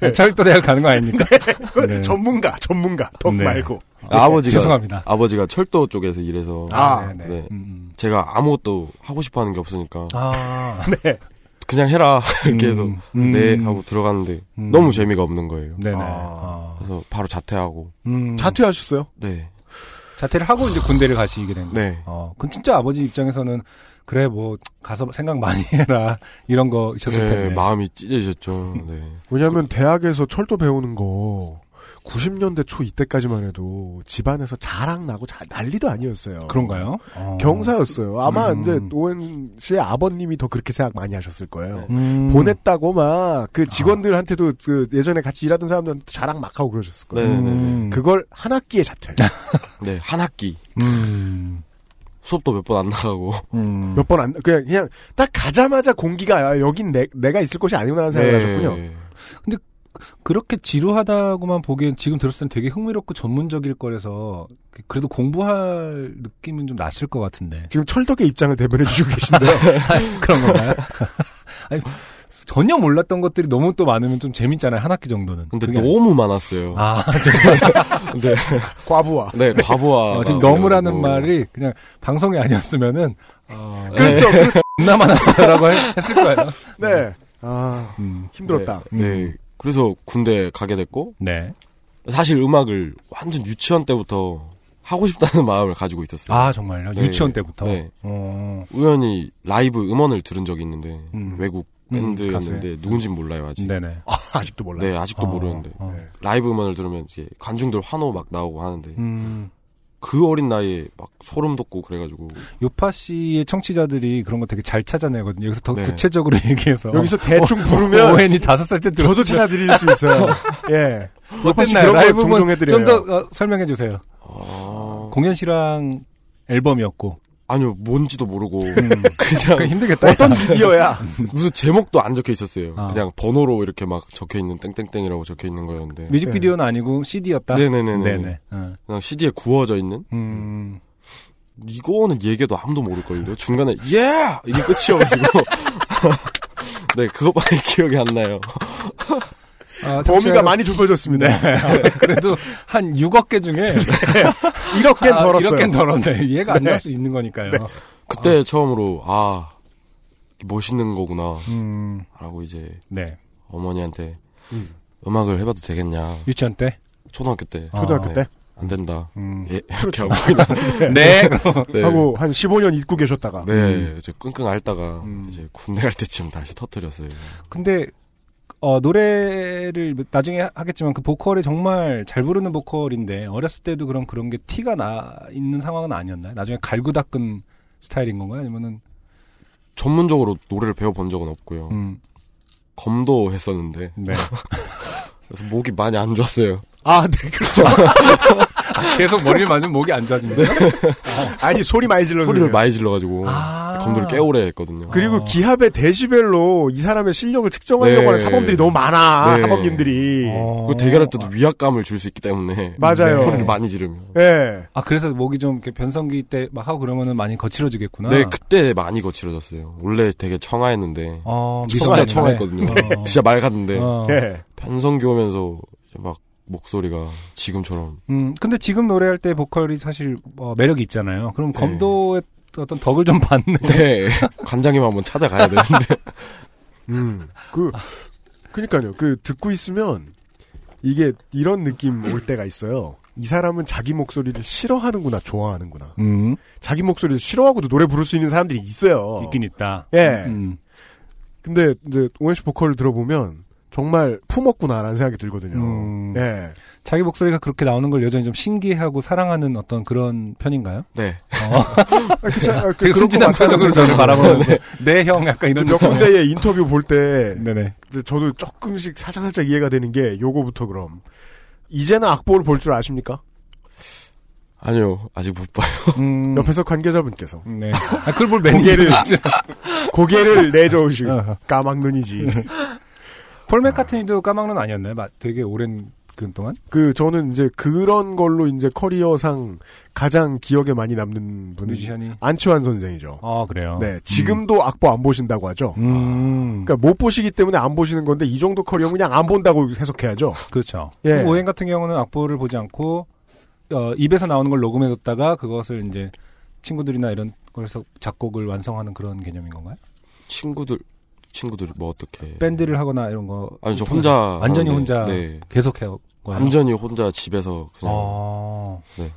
네, 철도 대학 가는 거 아닙니까? 그건 네. 전문가, 전문가, 덕 네. 말고. 아 버지가 죄송합니다. 아버지가 철도 쪽에서 일해서 아, 네네. 네. 음. 제가 아무것도 하고 싶어 하는 게 없으니까 아, 네. 그냥 해라 이렇게 해서 음. 네 하고 들어갔는데 음. 너무 재미가 없는 거예요. 네네. 아. 아. 그래서 바로 자퇴하고 음. 자퇴하셨어요? 네. 자퇴를 하고 이제 군대를 가시게 된 거예요. 네. 어, 그건 진짜 아버지 입장에서는 그래 뭐 가서 생각 많이 해라 이런 거 있었을 네, 텐데. 마음이 찢어졌죠. 네. 왜냐면 대학에서 철도 배우는 거 90년대 초 이때까지만 해도 집안에서 자랑 나고 자, 난리도 아니었어요. 그런가요? 어. 경사였어요. 아마 음. 이제 오wen 씨의 아버님이 더 그렇게 생각 많이 하셨을 거예요. 음. 보냈다고 막 그 직원들한테도 그 예전에 같이 일하던 사람들한테 자랑 막 하고 그러셨을 거예요. 네네네. 음. 그걸 한 학기에 자퇴. 네, 한 학기 음. 수업도 몇 번 안 나가고. 음. 몇번 안, 그냥, 그냥 딱 가자마자 공기가, 아, 여긴 내, 내가 있을 곳이 아니구나라는 생각을 하셨군요. 네. 그렇게 지루하다고만 보기엔 지금 들었을 땐 되게 흥미롭고 전문적일 거라서 그래도 공부할 느낌은 좀 났을 것 같은데. 지금 철덕의 입장을 대변해 주시고 계신데요. 그런 건가요? 아니, 전혀 몰랐던 것들이 너무 또 많으면 좀 재밌잖아요. 한 학기 정도는. 근데 너무 많았어요. 아, 네. 과부하. 네, 과부하. 어, 지금 너무라는 말이 그냥 방송이 아니었으면은 어, 그렇죠. 네. 존나 많았어요라고 했- 했을 거예요. 네. 아, 음, 힘들었다. 네. 그래서 군대 가게 됐고 네. 사실 음악을 완전 유치원 때부터 하고 싶다는 마음을 가지고 있었어요. 아 정말요? 네. 유치원 때부터. 네. 어, 우연히 라이브 음원을 들은 적이 있는데 음. 외국 음, 밴드였는데 가수의? 누군진 몰라요 아직. 네네. 아 직도 몰라요. 네, 아직도 어, 모르는데 어. 네. 라이브 음원을 들으면 이제 관중들 환호 막 나오고 하는데 음, 그 어린 나이에 막 소름 돋고 그래가지고 요파 씨의 청취자들이 그런 거 되게 잘 찾아내거든요. 여기서 더 네. 구체적으로 얘기해서 여기서 대충 부르면 오웬이 다섯 살 때 저도 찾아드릴 수 있어요. 예. 요파 씨 어땠나요? 그런 거 라이브는 종종 해드려요. 좀더 설명해 주세요. 아... 공연 씨랑 앨범이었고 아니요 뭔지도 모르고 음, 그냥 그냥 힘들겠다. 어떤 미디어야? 무슨 제목도 안 적혀 있었어요. 아. 그냥 번호로 이렇게 막 적혀 있는 땡땡땡이라고 적혀 있는 거였는데 뮤직비디오는 아니고 CD였다. 네네네네. 네네. 어. 그냥 CD에 구워져 있는 음, 이거는 얘기도 아무도 모를걸요. 중간에 예 이게 끝이어가지고 네 그것밖에 기억이 안 나요. 아, 범위가 많이 좁혀졌습니다. 네. 그래도 한 6억 개 중에 1억 개 아, 덜었어요. 1억 개 덜었네. 이해가 안 네. 날수 있는 거니까요. 그때 처음으로 아 멋있는 거구나 음, 라고 이제 네. 어머니한테 음. 음. 악을 해봐도 되겠냐 유치원 때. 초등학교 때 초등학교 네. 때안 된다 음. 예 이렇게 하고 그냥 네. 네. 하고 한 15년 잊고 계셨다가 네 이제 끙끙 앓다가 음. 이제 군대 갈 때쯤 다시 터뜨렸어요. 근데 어 노래를 나중에 하겠지만 그 보컬이 정말 잘 부르는 보컬인데 어렸을 때도 그럼 그런 게 티가 나 있는 상황은 아니었나요? 나중에 갈고 닦은 스타일인 건가요? 아니면은 전문적으로 노래를 배워본 적은 없고요. 음, 검도 했었는데 네. 그래서 목이 많이 안 좋았어요. 아, 네, 그렇죠. 계속 머리를 맞으면 목이 안 좋아진대요? 아니, 소리 많이 질러서. 소리를. 많이 질러가지고 아. 검도를 꽤 오래 했거든요. 그리고 어. 기합의 데시벨로 이 사람의 실력을 측정하려고 네. 하는 사범들이 너무 많아, 네. 사범님들이. 어. 그리고 대결할 때도 위압감을 줄 수 있기 때문에 맞아요. 소리를 많이 지르면. 예. 아 그래서 목이 좀 이렇게 변성기 때 막 하고 그러면은 많이 거칠어지겠구나. 네, 그때 많이 거칠어졌어요. 원래 되게 청아했는데 어, 진짜 청아했거든요. 어. 진짜 맑았는데 어. 예. 편성기 오면서 막 목소리가 지금처럼 음, 근데 지금 노래할 때 보컬이 사실 어, 매력이 있잖아요. 그럼 네. 검도의 어떤 덕을 좀 받는. 네 관장님 한번 찾아가야 되는데 음. 그, 그니까요. 그, 듣고 있으면, 이게, 이런 느낌 올 때가 있어요. 이 사람은 자기 목소리를 싫어하는구나, 좋아하는구나. 음, 자기 목소리를 싫어하고도 노래 부를 수 있는 사람들이 있어요. 있긴 있다. 예. 음, 근데, 이제, 오웬씨 보컬을 들어보면, 정말 품었구나라는 생각이 들거든요. 음. 예. 자기 목소리가 그렇게 나오는 걸 여전히 좀 신기해하고 사랑하는 어떤 그런 편인가요? 네 아, 그, 자, 아, 그, 순진한 것 같아요. 표정으로 저를 바라보면서 네형 약간 이런 몇 군데의 인터뷰 볼 때, 네네. 저도 조금씩 살짝살짝 이해가 되는 게 요거부터 그럼. 이제는 악보를 볼 줄 아십니까? 아니요 아직 못 봐요. 음, 옆에서 관계자분께서 네. 아, 그걸 뭘 고개를 매니저를 고개를 내저으시고 어. 까막 눈이지. 폴 맥카트니도 까막눈 아니었나요? 마- 되게 오랜 그 동안? 그 저는 이제 그런 걸로 이제 커리어상 가장 기억에 많이 남는 분이 뮤지션이. 안치환 선생이죠. 아 그래요. 네, 지금도 악보 안 보신다고 하죠. 음, 그러니까 못 보시기 때문에 안 보시는 건데 이 정도 커리어 그냥 안 본다고 해석해야죠. 그렇죠. 예. 오왠 같은 경우는 악보를 보지 않고 어, 입에서 나오는 걸 녹음해뒀다가 그것을 이제 친구들이나 이런 데서 작곡을 완성하는 그런 개념인 건가요? 친구들 친구들 뭐 어떻게 밴드를 하거나 이런 거 아니 저 혼자 완전히 하는데, 혼자 네. 계속 해요. 완전히 혼자 집에서 그냥 아. 네.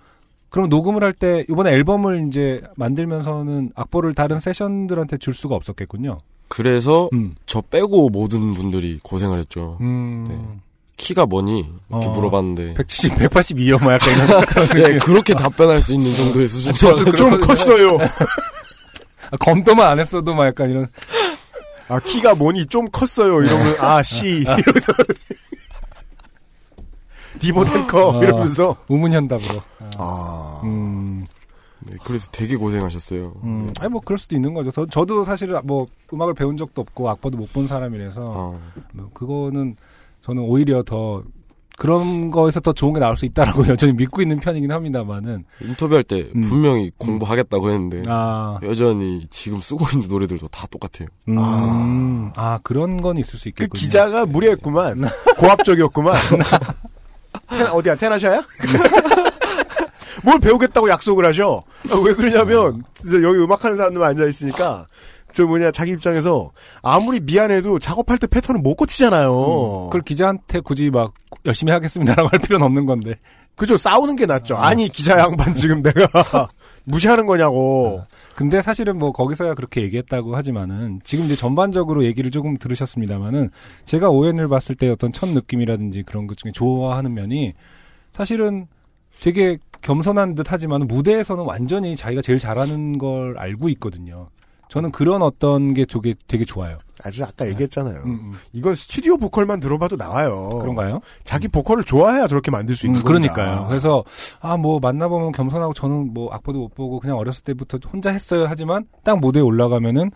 그럼 녹음을 할 때 이번에 앨범을 이제 만들면서는 악보를 다른 세션들한테 줄 수가 없었겠군요. 그래서 음. 저 빼고 모든 분들이 고생을 했죠. 음. 네. 키가 뭐니 이렇게 어. 물어봤는데 170, 182요, 뭐 약간 네. 그렇게 답변할 수 있는 정도의 수준이라 저도 좀. 컸어요. 아, 검도만 안 했어도 막 약간 이런. 아 키가 뭐니 좀 컸어요. 이러면 아씨 이러면서 디보단 커 어. 이러면서 우문현답으로. 아 음. 네, 그래서 되게 고생하셨어요. 음, 네. 아니 뭐 그럴 수도 있는 거죠. 저, 저도 사실 뭐 음악을 배운 적도 없고 악보도 못 본 사람이라서 아, 뭐 그거는 저는 오히려 더 그런 거에서 더 좋은 게 나올 수 있다라고 여전히 믿고 있는 편이긴 합니다만은 인터뷰할 때 음. 분명히 공부하겠다고 했는데 아, 여전히 지금 쓰고 있는 노래들도 다 똑같아요. 음, 아, 그런 건 있을 수그 있겠군요. 기자가 무리했구만. 고압적이었구만. 테나, 어디야, 테나샤야? 뭘 배우겠다고 약속을 하셔? 아, 왜 그러냐면, 진짜 여기 음악하는 사람들만 앉아 있으니까, 저 뭐냐, 자기 입장에서, 아무리 미안해도 작업할 때 패턴을 못 고치잖아요. 그걸 기자한테 굳이 막 열심히 하겠습니다라고 할 필요는 없는 건데. 그죠, 싸우는 게 낫죠. 아 니, 기자 양반 지금 내가 무시하는 거냐고. 근데 사실은 뭐 거기서야 그렇게 얘기했다고 하지만은 지금 이제 전반적으로 얘기를 조금 들으셨습니다만은 제가 오연을 봤을 때 어떤 첫 느낌이라든지 그런 것 중에 좋아하는 면이 사실은 되게 겸손한 듯 하지만 무대에서는 완전히 자기가 제일 잘하는 걸 알고 있거든요. 저는 그런 어떤 게 되게 되게 좋아요. 아주 아까 얘기했잖아요. 음, 음. 이건 스튜디오 보컬만 들어봐도 나와요. 그런가요? 자기 보컬을 좋아해야 저렇게 만들 수 있는 음. 그러니까요. 그래서 아 뭐 만나보면 겸손하고 저는 뭐 악보도 못 보고 그냥 어렸을 때부터 혼자 했어요. 하지만 딱 무대에 올라가면은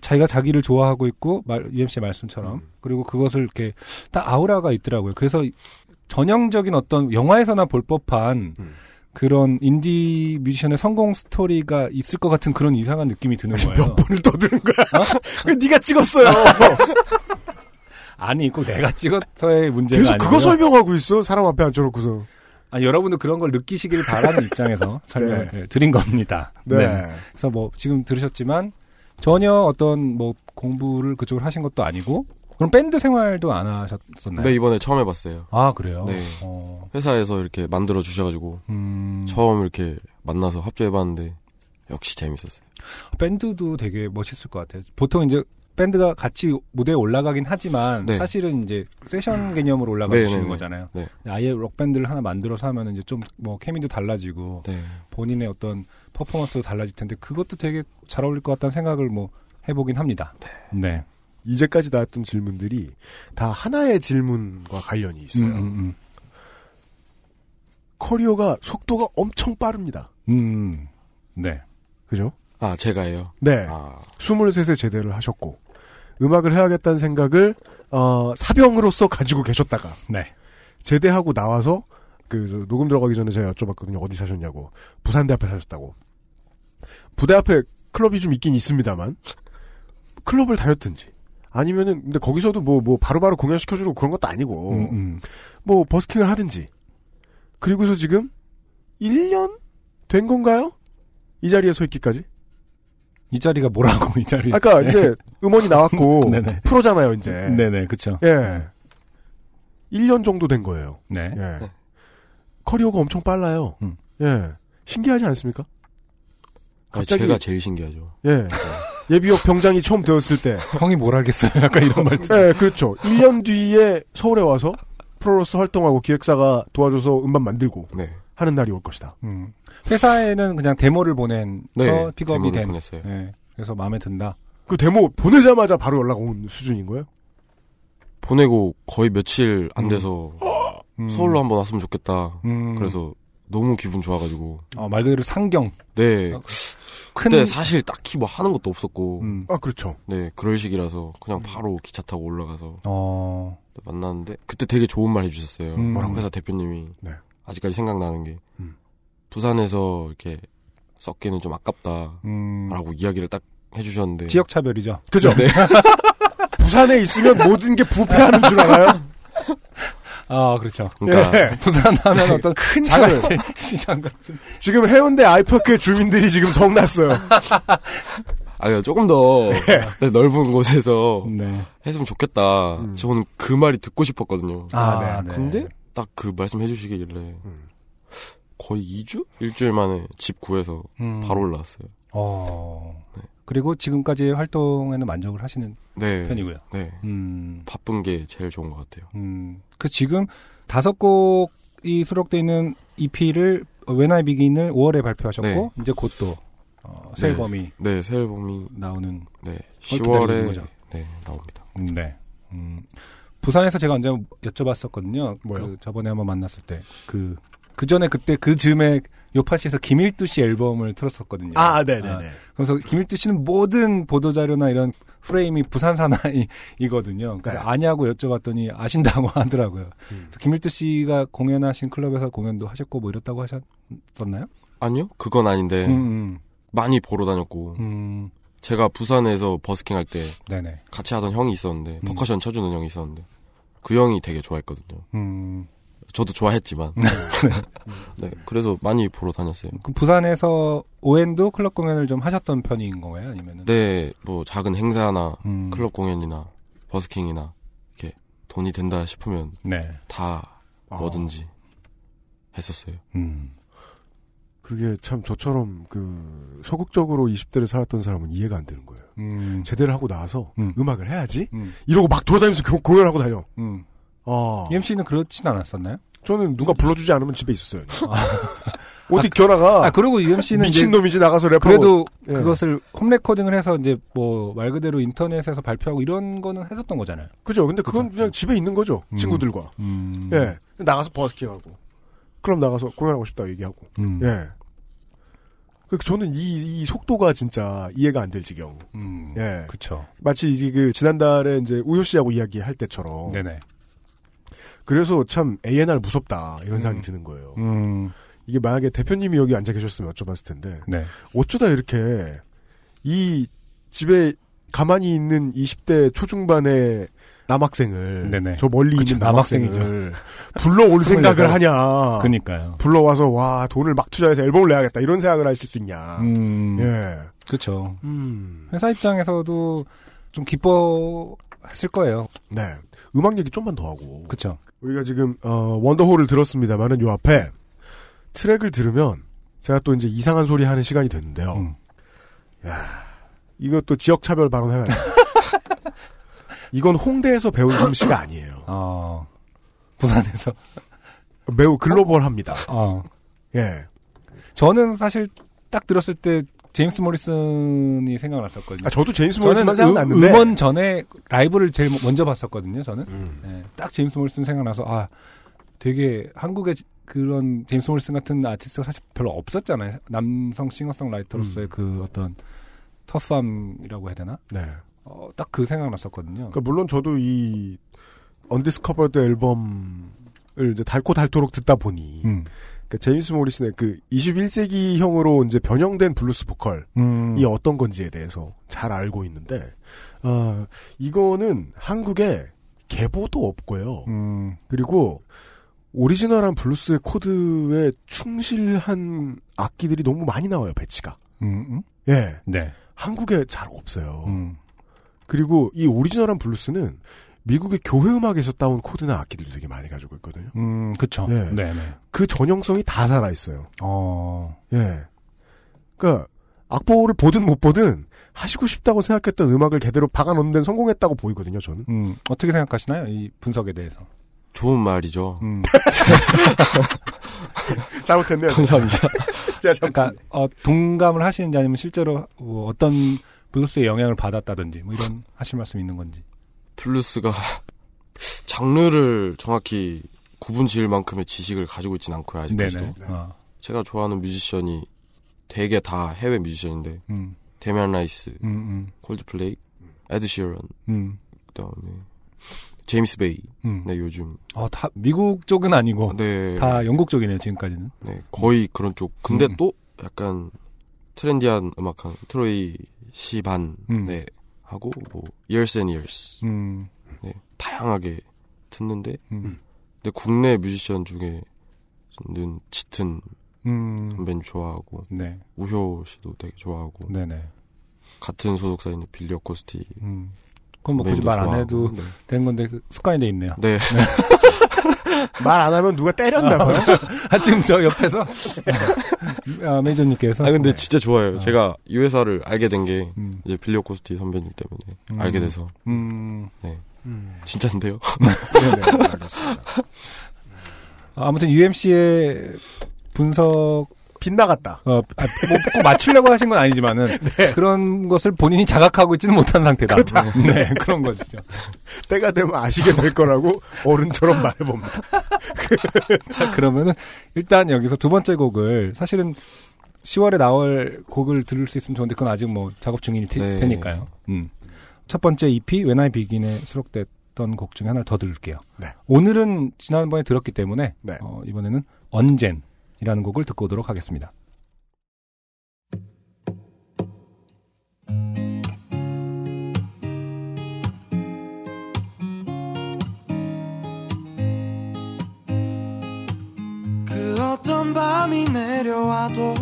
자기가 자기를 좋아하고 있고 말, UMC 말씀처럼 음. 그리고 그것을 이렇게 딱 아우라가 있더라고요. 그래서 전형적인 어떤 영화에서나 볼 법한 음. 그런 인디 뮤지션의 성공 스토리가 있을 것 같은 그런 이상한 느낌이 드는 거예요. 몇 번을 더 들은 거야. 어? 왜 네가 찍었어요. 아니, 꼭 내가 찍어서의 문제가 계속 아니고 그거 설명하고 있어. 사람 앞에 앉혀놓고서. 아, 여러분도 그런 걸 느끼시길 바라는 입장에서 설명을 드린 겁니다. 네. 그래서 뭐 지금 들으셨지만 전혀 어떤 뭐 공부를 그쪽으로 하신 것도 아니고 그럼 밴드 생활도 안 하셨었나요? 네, 이번에 처음 해봤어요. 아 그래요? 네. 어, 회사에서 이렇게 만들어 주셔가지고 음, 처음 이렇게 만나서 합주해봤는데 역시 재밌었어요. 밴드도 되게 멋있을 것 같아요. 보통 이제 밴드가 같이 무대에 올라가긴 하지만 네. 사실은 이제 세션 개념으로 올라가 네, 주시는 네, 네. 거잖아요. 네. 아예 록 밴드를 하나 만들어서 하면 이제 좀 뭐 케미도 달라지고 네. 본인의 어떤 퍼포먼스도 달라질 텐데 그것도 되게 잘 어울릴 것 같다는 생각을 뭐 해보긴 합니다. 네. 이제까지 나왔던 질문들이 다 하나의 질문과 관련이 있어요. 음, 음, 커리어가 속도가 엄청 빠릅니다. 음. 음. 네. 그죠? 아, 제가요? 네. 아, 23세 제대를 하셨고, 음악을 해야겠다는 생각을, 어, 사병으로서 가지고 계셨다가, 네. 제대하고 나와서, 그, 저, 녹음 들어가기 전에 제가 여쭤봤거든요. 어디 사셨냐고. 부산대 앞에 사셨다고. 부대 앞에 클럽이 좀 있긴 있습니다만, 클럽을 다녔든지, 아니면은, 근데 거기서도 뭐, 뭐, 바로바로 공연시켜주고 그런 것도 아니고, 음, 음. 뭐, 버스킹을 하든지, 그리고서 지금, 1년? 된 건가요? 이 자리에 서 있기까지? 이 자리가 뭐라고 이 자리? 아까 이제 음원이 나왔고 네네. 프로잖아요 이제. 네네 그쵸. 예. 1년 정도 된 거예요. 네. 예. 커리어가 엄청 빨라요. 음. 예. 신기하지 않습니까? 아, 갑자기- 제가 제일 신기하죠. 예. 예비역 병장이 처음 되었을 때. 형이 뭘 알겠어요? 약간 이런 말. 예, 그렇죠. 1년 뒤에 서울에 와서 프로로서 활동하고 기획사가 도와줘서 음반 만들고 네. 하는 날이 올 것이다. 음. 회사에는 그냥 데모를 보내서 네, 픽업이 데모를 된. 보냈어요. 네. 그래서 마음에 든다. 그 데모 보내자마자 바로 연락 온 수준인 거예요? 보내고 거의 며칠 안 돼서 음. 서울로 한번 왔으면 좋겠다. 음. 그래서 너무 기분 좋아가지고. 어, 말 그대로 상경. 네. 어, 큰. 그때 사실 딱히 뭐 하는 것도 없었고. 음. 아, 그렇죠. 네, 그럴 시기라서 그냥 바로 기차 타고 올라가서 어. 만났는데 그때 되게 좋은 말 해주셨어요. 음. 뭐라고 회사 대표님이 네. 아직까지 생각나는 게 음. 부산에서 이렇게 썩기는 좀 아깝다라고 음. 이야기를 딱 해주셨는데 지역 차별이죠. 그죠? 네. 부산에 있으면 모든 게 부패하는 줄 알아요? 아, 그렇죠. 그러니까 예. 부산 하면 어떤 큰. 자갈치 시장 같은. 지금 해운대 아이파크의 주민들이 지금 성났어요. 아 조금 더 네, 넓은 곳에서 네. 했으면 좋겠다. 음. 저는 그 말이 듣고 싶었거든요. 아, 네. 근데 딱 그 말씀 해 주시길래 음. 거의 2주? 일주일 만에 집 구해서 음. 바로 올라왔어요. 어. 네. 그리고 지금까지의 활동에는 만족을 하시는 네. 편이고요. 네. 음. 바쁜 게 제일 좋은 것 같아요. 음. 그 지금 다섯 곡이 수록되어 있는 EP를 When I Begin을 5월에 발표하셨고 네. 이제 곧또 어, 새 네. 앨범이 네, 새 앨범이 나오는 네, 기다리고 있는 10월에 거죠. 네, 나옵니다. 음, 네. 음. 부산에서 제가 언제 여쭤봤었거든요. 뭐요? 그 저번에 한번 만났을 때그 그 전에 그때 그 즈음에 요파시에서 김일두 씨 앨범을 틀었었거든요. 아, 네네네. 아, 그래서 김일두 씨는 모든 보도 자료나 이런 프레임이 부산 사나이이거든요. 네. 아냐고 여쭤봤더니 아신다고 하더라고요. 음. 김일두 씨가 공연하신 클럽에서 공연도 하셨고 뭐 이렇다고 하셨었나요? 아니요, 그건 아닌데 음, 많이 보러 다녔고 음, 음, 제가 부산에서 버스킹 할 때. 같이 하던 형이 있었는데 음. 퍼커션 쳐주는 형이 있었는데 그 형이 되게 좋아했거든요. 음, 저도 좋아했지만 네 그래서 많이 보러 다녔어요. 그 부산에서 오엔도 클럽 공연을 좀 하셨던 편인 거예요? 아니면은? 네, 뭐 작은 행사나 음, 클럽 공연이나 버스킹이나 이렇게 돈이 된다 싶으면 네. 다 아, 뭐든지 했었어요. 음, 그게 참 저처럼 그 소극적으로 20대를 살았던 사람은 이해가 안 되는 거예요. 음, 제대를 하고 나와서 음. 음. 악을 해야지 음, 이러고 막 돌아다니면서 교- 공연하고 다녀. 음. 아, EMC는 그렇진 않았었나요? 저는 누가 불러주지 않으면 집에 있었어요. 어디 겨나가 아, 그리고 EMC는 미친 놈이지 나가서 랩하고. 그래도 예. 그것을 홈 레코딩을 해서 이제 뭐 말 그대로 인터넷에서 발표하고 이런 거는 했었던 거잖아요. 그죠? 근데 그건 그죠. 그냥 집에 있는 거죠. 음. 친구들과. 음. 예. 나가서 버스킹하고. 클럽 나가서 공연하고 싶다고 얘기하고. 음. 예. 그 저는 이, 이 속도가 진짜 이해가 안 될 지경. 음. 예. 그쵸. 마치 이게 그 지난달에 이제 우효 씨하고 이야기할 때처럼. 네네. 그래서 참 A&R 무섭다 이런 음. 생각이 드는 거예요. 음. 이게 만약에 대표님이 여기 앉아 계셨으면 여쭤봤을 텐데 네. 어쩌다 이렇게 이 집에 가만히 있는 20대 초중반의 남학생을 네네. 저 멀리 그쵸, 있는 남학생이죠. 남학생을 불러올 생각을 하냐. 그니까요. 불러와서 와 돈을 막 투자해서 앨범을 내야겠다 이런 생각을 하실 수 있냐. 음. 예. 그쵸. 음. 회사 입장에서도 좀 기뻐했을 거예요. 네. 음악 얘기 좀만 더 하고. 그쵸. 우리가 지금 어, 원더홀을 들었습니다만은 요 앞에 트랙을 들으면 제가 또 이제 이상한 소리 하는 시간이 됐는데요. 음. 야, 이것도 지역 차별 발언해야 돼. 이건 홍대에서 배운 솜씨가 아니에요. 어. 부산에서. 매우 글로벌합니다. 어. 예. 저는 사실 딱 들었을 때 제임스 모리슨이 생각났었거든요. 아, 저도 제임스 저는 모리슨만 생각났는데. 음, 음원 전에 라이브를 제일 먼저 봤었거든요. 저는 음. 예, 딱 제임스 모리슨 생각나서 아 되게 한국에 그런 제임스 모리슨 같은 아티스트가 사실 별로 없었잖아요. 남성 싱어송라이터로서의 그 어떤 터프함이라고 해야 되나? 네. 어, 딱 그 생각 났었거든요. 그러니까 물론 저도 이 Undiscovered 앨범을 이제 닳고 닳도록 듣다 보니 음. 그러니까 제임스 모리슨의 그 21세기형으로 이제 변형된 블루스 보컬 음. 이 어떤 건지에 대해서 잘 알고 있는데 어, 이거는 한국에 계보도 없고요. 음. 그리고 오리지널한 블루스의 코드에 충실한 악기들이 너무 많이 나와요 배치가. 음, 음? 예, 네. 한국에 잘 없어요. 음. 그리고 이 오리지널한 블루스는 미국의 교회 음악에서 따온 코드나 악기들도 되게 많이 가지고 있거든요. 음, 그쵸. 네. 네, 네. 그 전형성이 다 살아 있어요. 어. 예. 그러니까 악보를 보든 못 보든 하시고 싶다고 생각했던 음악을 제대로 박아놓는 데는 성공했다고 보이거든요. 저는. 음, 어떻게 생각하시나요? 이 분석에 대해서. 좋은 말이죠. 음. 잘못했네요. 감사합니다. 제가 잘못. 그러니까 어, 동감을 하시는지 아니면 실제로 뭐 어떤 블루스의 영향을 받았다든지 뭐 이런 하실 말씀 있는 건지. 블루스가 장르를 정확히 구분 지을 만큼의 지식을 가지고 있진 않고요 아직까지도. 네네. 어. 제가 좋아하는 뮤지션이 되게 다 해외 뮤지션인데 음, 데미안 라이스, 음, 음, 콜드플레이, 에드 시런, 음, 그다음에 제임스 베이. 음. 네 요즘 어, 다 미국 쪽은 아니고 네, 다 영국 쪽이네요 지금까지는. 네 거의 그런 쪽. 근데 음. 또 약간 트렌디한 음악한 트로이 시반 음. 네 하고 뭐 Years and Years 음, 네 다양하게 듣는데 음, 근데 국내 뮤지션 중에 저는 짙은 음, 선배님 좋아하고 네, 우효 씨도 되게 좋아하고 네네. 같은 소속사 있는 빌리 어코스티 음. 그건 뭐 굳이 말 안. 해도 네. 되는 건데 그 습관이 돼 있네요. 네. 말 안 하면 누가 때렸나봐요. 아 지금 저 옆에서 아, 매니저님께서. 아 근데 네. 진짜 좋아요. 어. 제가 이 회사를 알게 된게 음, 이제 빌리 어코스티 선배님 때문에 음. 알게 돼서 음, 음. 진짜인데요. 네네, 알겠습니다. 아무튼 UMC의 분석 빗나갔다. 어, 아, 뭐, 꼭 맞추려고 하신 건 아니지만은, 그런 것을 본인이 자각하고 있지는 못한 상태다. 네, 그런 것이죠. 때가 되면 아시게 될 거라고 어른처럼 말해봅니다. 자, 그러면은, 일단 여기서 두 번째 곡을, 사실은 10월에 나올 곡을 들을 수 있으면 좋은데, 그건 아직 뭐 작업 중일 테, 네. 테니까요. 음. 첫 번째 EP When I Begin에 수록됐던 곡 중에 하나를 더 들을게요. 네. 오늘은 지난번에 들었기 때문에 네. 어, 이번에는 언젠 이라는 곡을 듣고 오도록 하겠습니다. 그 어떤 밤이 내려와도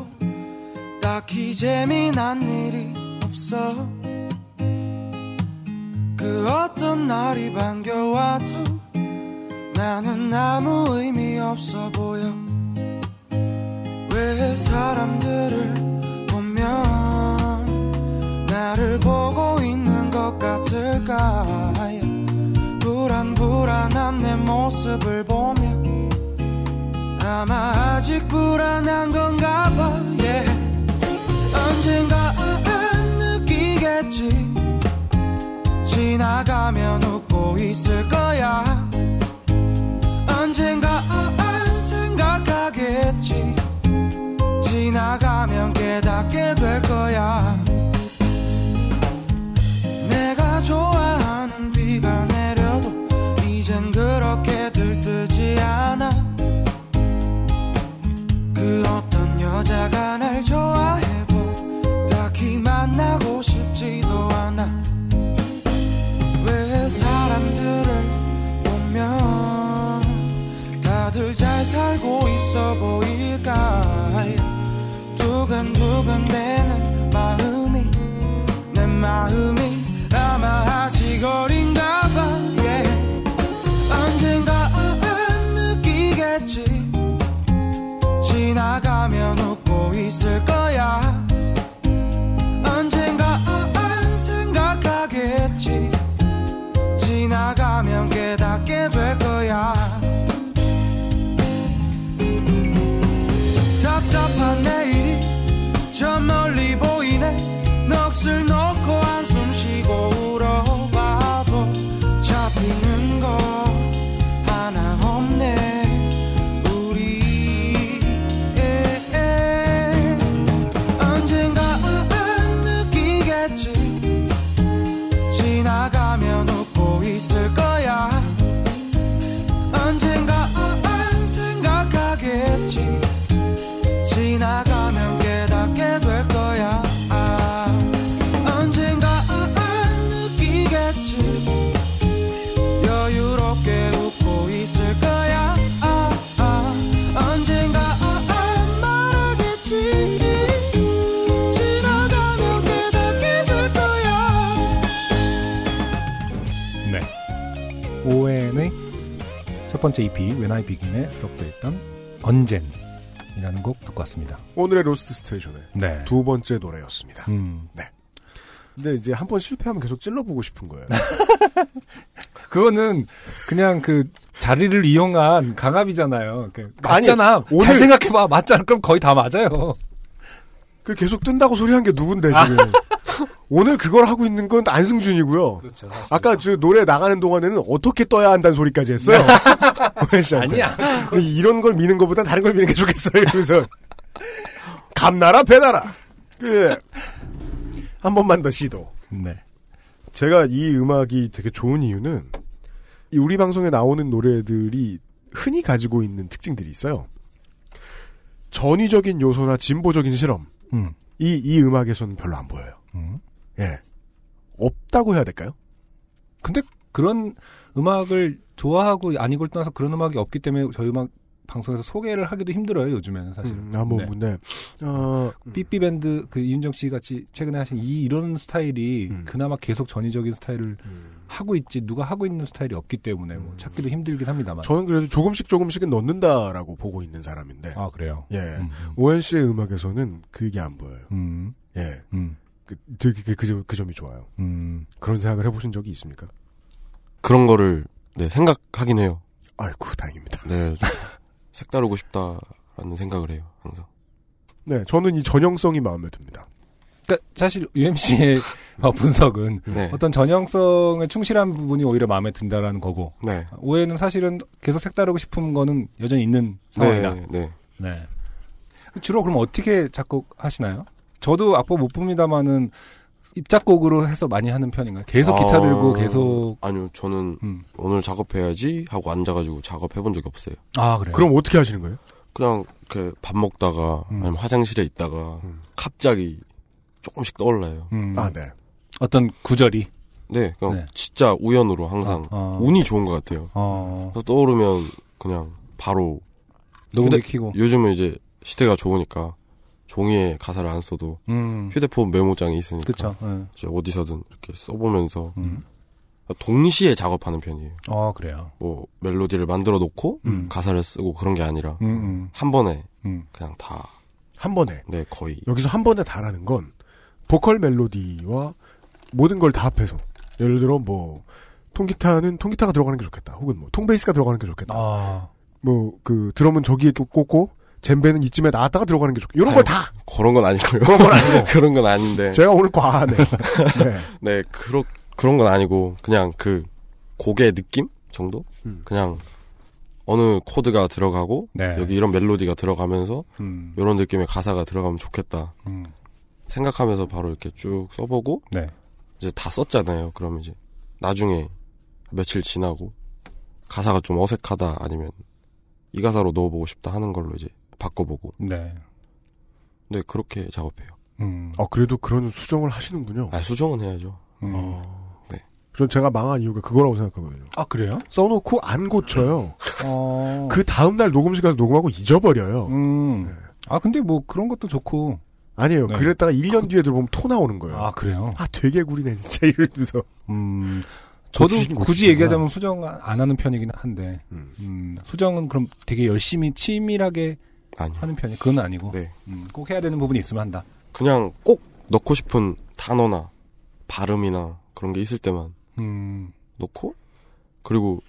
딱히 재미난 일이 없어 그 어떤 날이 반겨와도 나는 아무 의미 없어 보여 왜 사람들을 보면 나를 보고 있는 것 같을까 불안불안한 내 모습을 보면 아마 아직 불안한 건가 봐 yeah. 언젠가 느끼겠지. 지나가면 웃고 있을 거야 지나가면 깨닫게 될 거야. 내가 좋아하는 비가 내려도 이젠 그렇게 들뜨지 않아. 그 어떤 여자가 날 좋아해도 딱히 만나고 싶지도 않아. 왜 사람들을 보면 다들 잘 살고 있어 보일 웃 첫 번째 EP When I Begin에 수록되어 있던 언젠이라는 곡 듣고 왔습니다. 오늘의 Lost Station의 네. 두 번째 노래였습니다. 음. 네. 근데 이제 한 번 실패하면 계속 찔러보고 싶은 거예요. 그거는 그냥 그 자리를 이용한 강압이잖아요. 그 아니, 맞잖아. 오늘- 잘 생각해봐. 맞잖아. 그럼 거의 다 맞아요. 그 계속 뜬다고 소리한 게 누군데 지금. 오늘 그걸 하고 있는 건 안승준이고요. 그렇죠. 아까 저 노래 나가는 동안에는 어떻게 떠야 한다는 소리까지 했어요. 아니야. 이런 걸 미는 것보다 다른 걸 미는 게 좋겠어요. 이러면서 감나라 배나라. 그, 한 번만 더 시도. 네. 제가 이 음악이 되게 좋은 이유는 이 우리 방송에 나오는 노래들이 흔히 가지고 있는 특징들이 있어요. 전위적인 요소나 진보적인 실험. 음. 이, 이 음악에서는 별로 안 보여요. 음. 예. 없다고 해야 될까요? 근데 그런 음악을 좋아하고 아니고를 떠나서 그런 음악이 없기 때문에 저희 음악 방송에서 소개를 하기도 힘들어요 요즘에는 사실. 음, 아, 뭐, 네. 네. 어, 삐삐 밴드 그 이윤정 씨 같이 최근에 하신 이 이런 스타일이 음. 그나마 계속 전위적인 스타일을 하고 있지 누가 하고 있는 스타일이 없기 때문에 뭐 찾기도 힘들긴 합니다만. 저는 그래도 조금씩 조금씩은 넣는다라고 보고 있는 사람인데. 아 그래요. 예. 음, 오현 씨의 음악에서는 그게 안 보여요. 음, 예. 음, 그, 되게 그, 그, 점- 그 점이 좋아요. 음. 그런 생각을 해보신 적이 있습니까? 그런 거를 네, 생각하긴 해요. 아이고, 다행입니다. 네, 좀 색다르고 싶다라는 생각을 해요. 항상. 네, 저는 이 전형성이 마음에 듭니다. 그러니까 사실 UMC의 어, 분석은 네. 어떤 전형성에 충실한 부분이 오히려 마음에 든다라는 거고 네. 오해는 사실은 계속 색다르고 싶은 거는 여전히 있는 상황이다. 네. 네. 네. 주로 그럼 어떻게 작곡하시나요? 저도 악보 못 봅니다만은 입작곡으로 해서 많이 하는 편인가요? 계속 기타 아, 들고 계속 아니요, 저는 음. 오늘 작업해야지 하고 앉아가지고 작업해본 적이 없어요. 아 그래요. 그럼 어떻게 하시는 거예요? 그냥 이렇게 밥 먹다가 음. 아니면 화장실에 있다가 갑자기 조금씩 떠올라요. 음. 아, 네. 어떤 구절이 네, 그냥 네. 진짜 우연으로 항상 어, 어. 운이 좋은 것 같아요. 어, 그래서 떠오르면 그냥 바로 녹음기 휴대- 키고 요즘은 이제 시대가 좋으니까 종이에 가사를 안 써도 음. 휴대폰 메모장이 있으니까 그쵸. 예. 이제 어디서든 이렇게 써보면서 음. 동시에 작업하는 편이에요. 어 그래요. 뭐 멜로디를 만들어 놓고 음. 가사를 쓰고 그런 게 아니라 음, 음, 한 번에 음. 그냥 다 한 번에. 네, 거의 여기서 한 번에 다라는 건 보컬 멜로디와 모든 걸 다 합해서 예를 들어 뭐 통기타는 통기타가 들어가는 게 좋겠다. 혹은 뭐 통베이스가 들어가는 게 좋겠다. 아, 뭐그 드럼은 저기에 꽂고 젬베는 이쯤에 놨다가 들어가는 게 좋겠다. 이런 걸 다. 그런 건 아니고요. 그런 건 아니고. 그런 건 아닌데. 제가 오늘 과하네. 네. 네, 그런 그런 건 아니고 그냥 그 곡의 느낌 정도? 음. 그냥 어느 코드가 들어가고 네. 여기 이런 멜로디가 들어가면서 음, 이런 느낌의 가사가 들어가면 좋겠다 음, 생각하면서 바로 이렇게 쭉 써보고 네. 이제 다 썼잖아요. 그러면 이제 나중에 며칠 지나고 가사가 좀 어색하다 아니면 이 가사로 넣어보고 싶다 하는 걸로 이제 바꿔보고 네. 네 그렇게 작업해요. 음. 어 그래도 그런 수정을 하시는군요. 아 수정은 해야죠. 음. 어. 네. 전 제가 망한 이유가 그거라고 생각하거든요. 아 그래요? 써놓고 안 고쳐요. 어. 그 다음날 녹음실 가서 녹음하고 잊어버려요. 음. 아 근데 뭐 그런 것도 좋고. 아니에요. 네. 그랬다가 1년 뒤에 들어보면 토 나오는 거예요. 아 그래요? 아, 되게 구리네, 진짜. 이러면서. 음. 저도 고치긴 굳이 고치시구나. 얘기하자면 수정 안 하는 편이긴 한데, 음. 음, 수정은 그럼 되게 열심히 치밀하게 아니요. 하는 편이 그건 아니고, 네. 음, 꼭 해야 되는 부분이 있으면 한다. 그냥 꼭 넣고 싶은 단어나 발음이나 그런 게 있을 때만 음, 넣고 그리고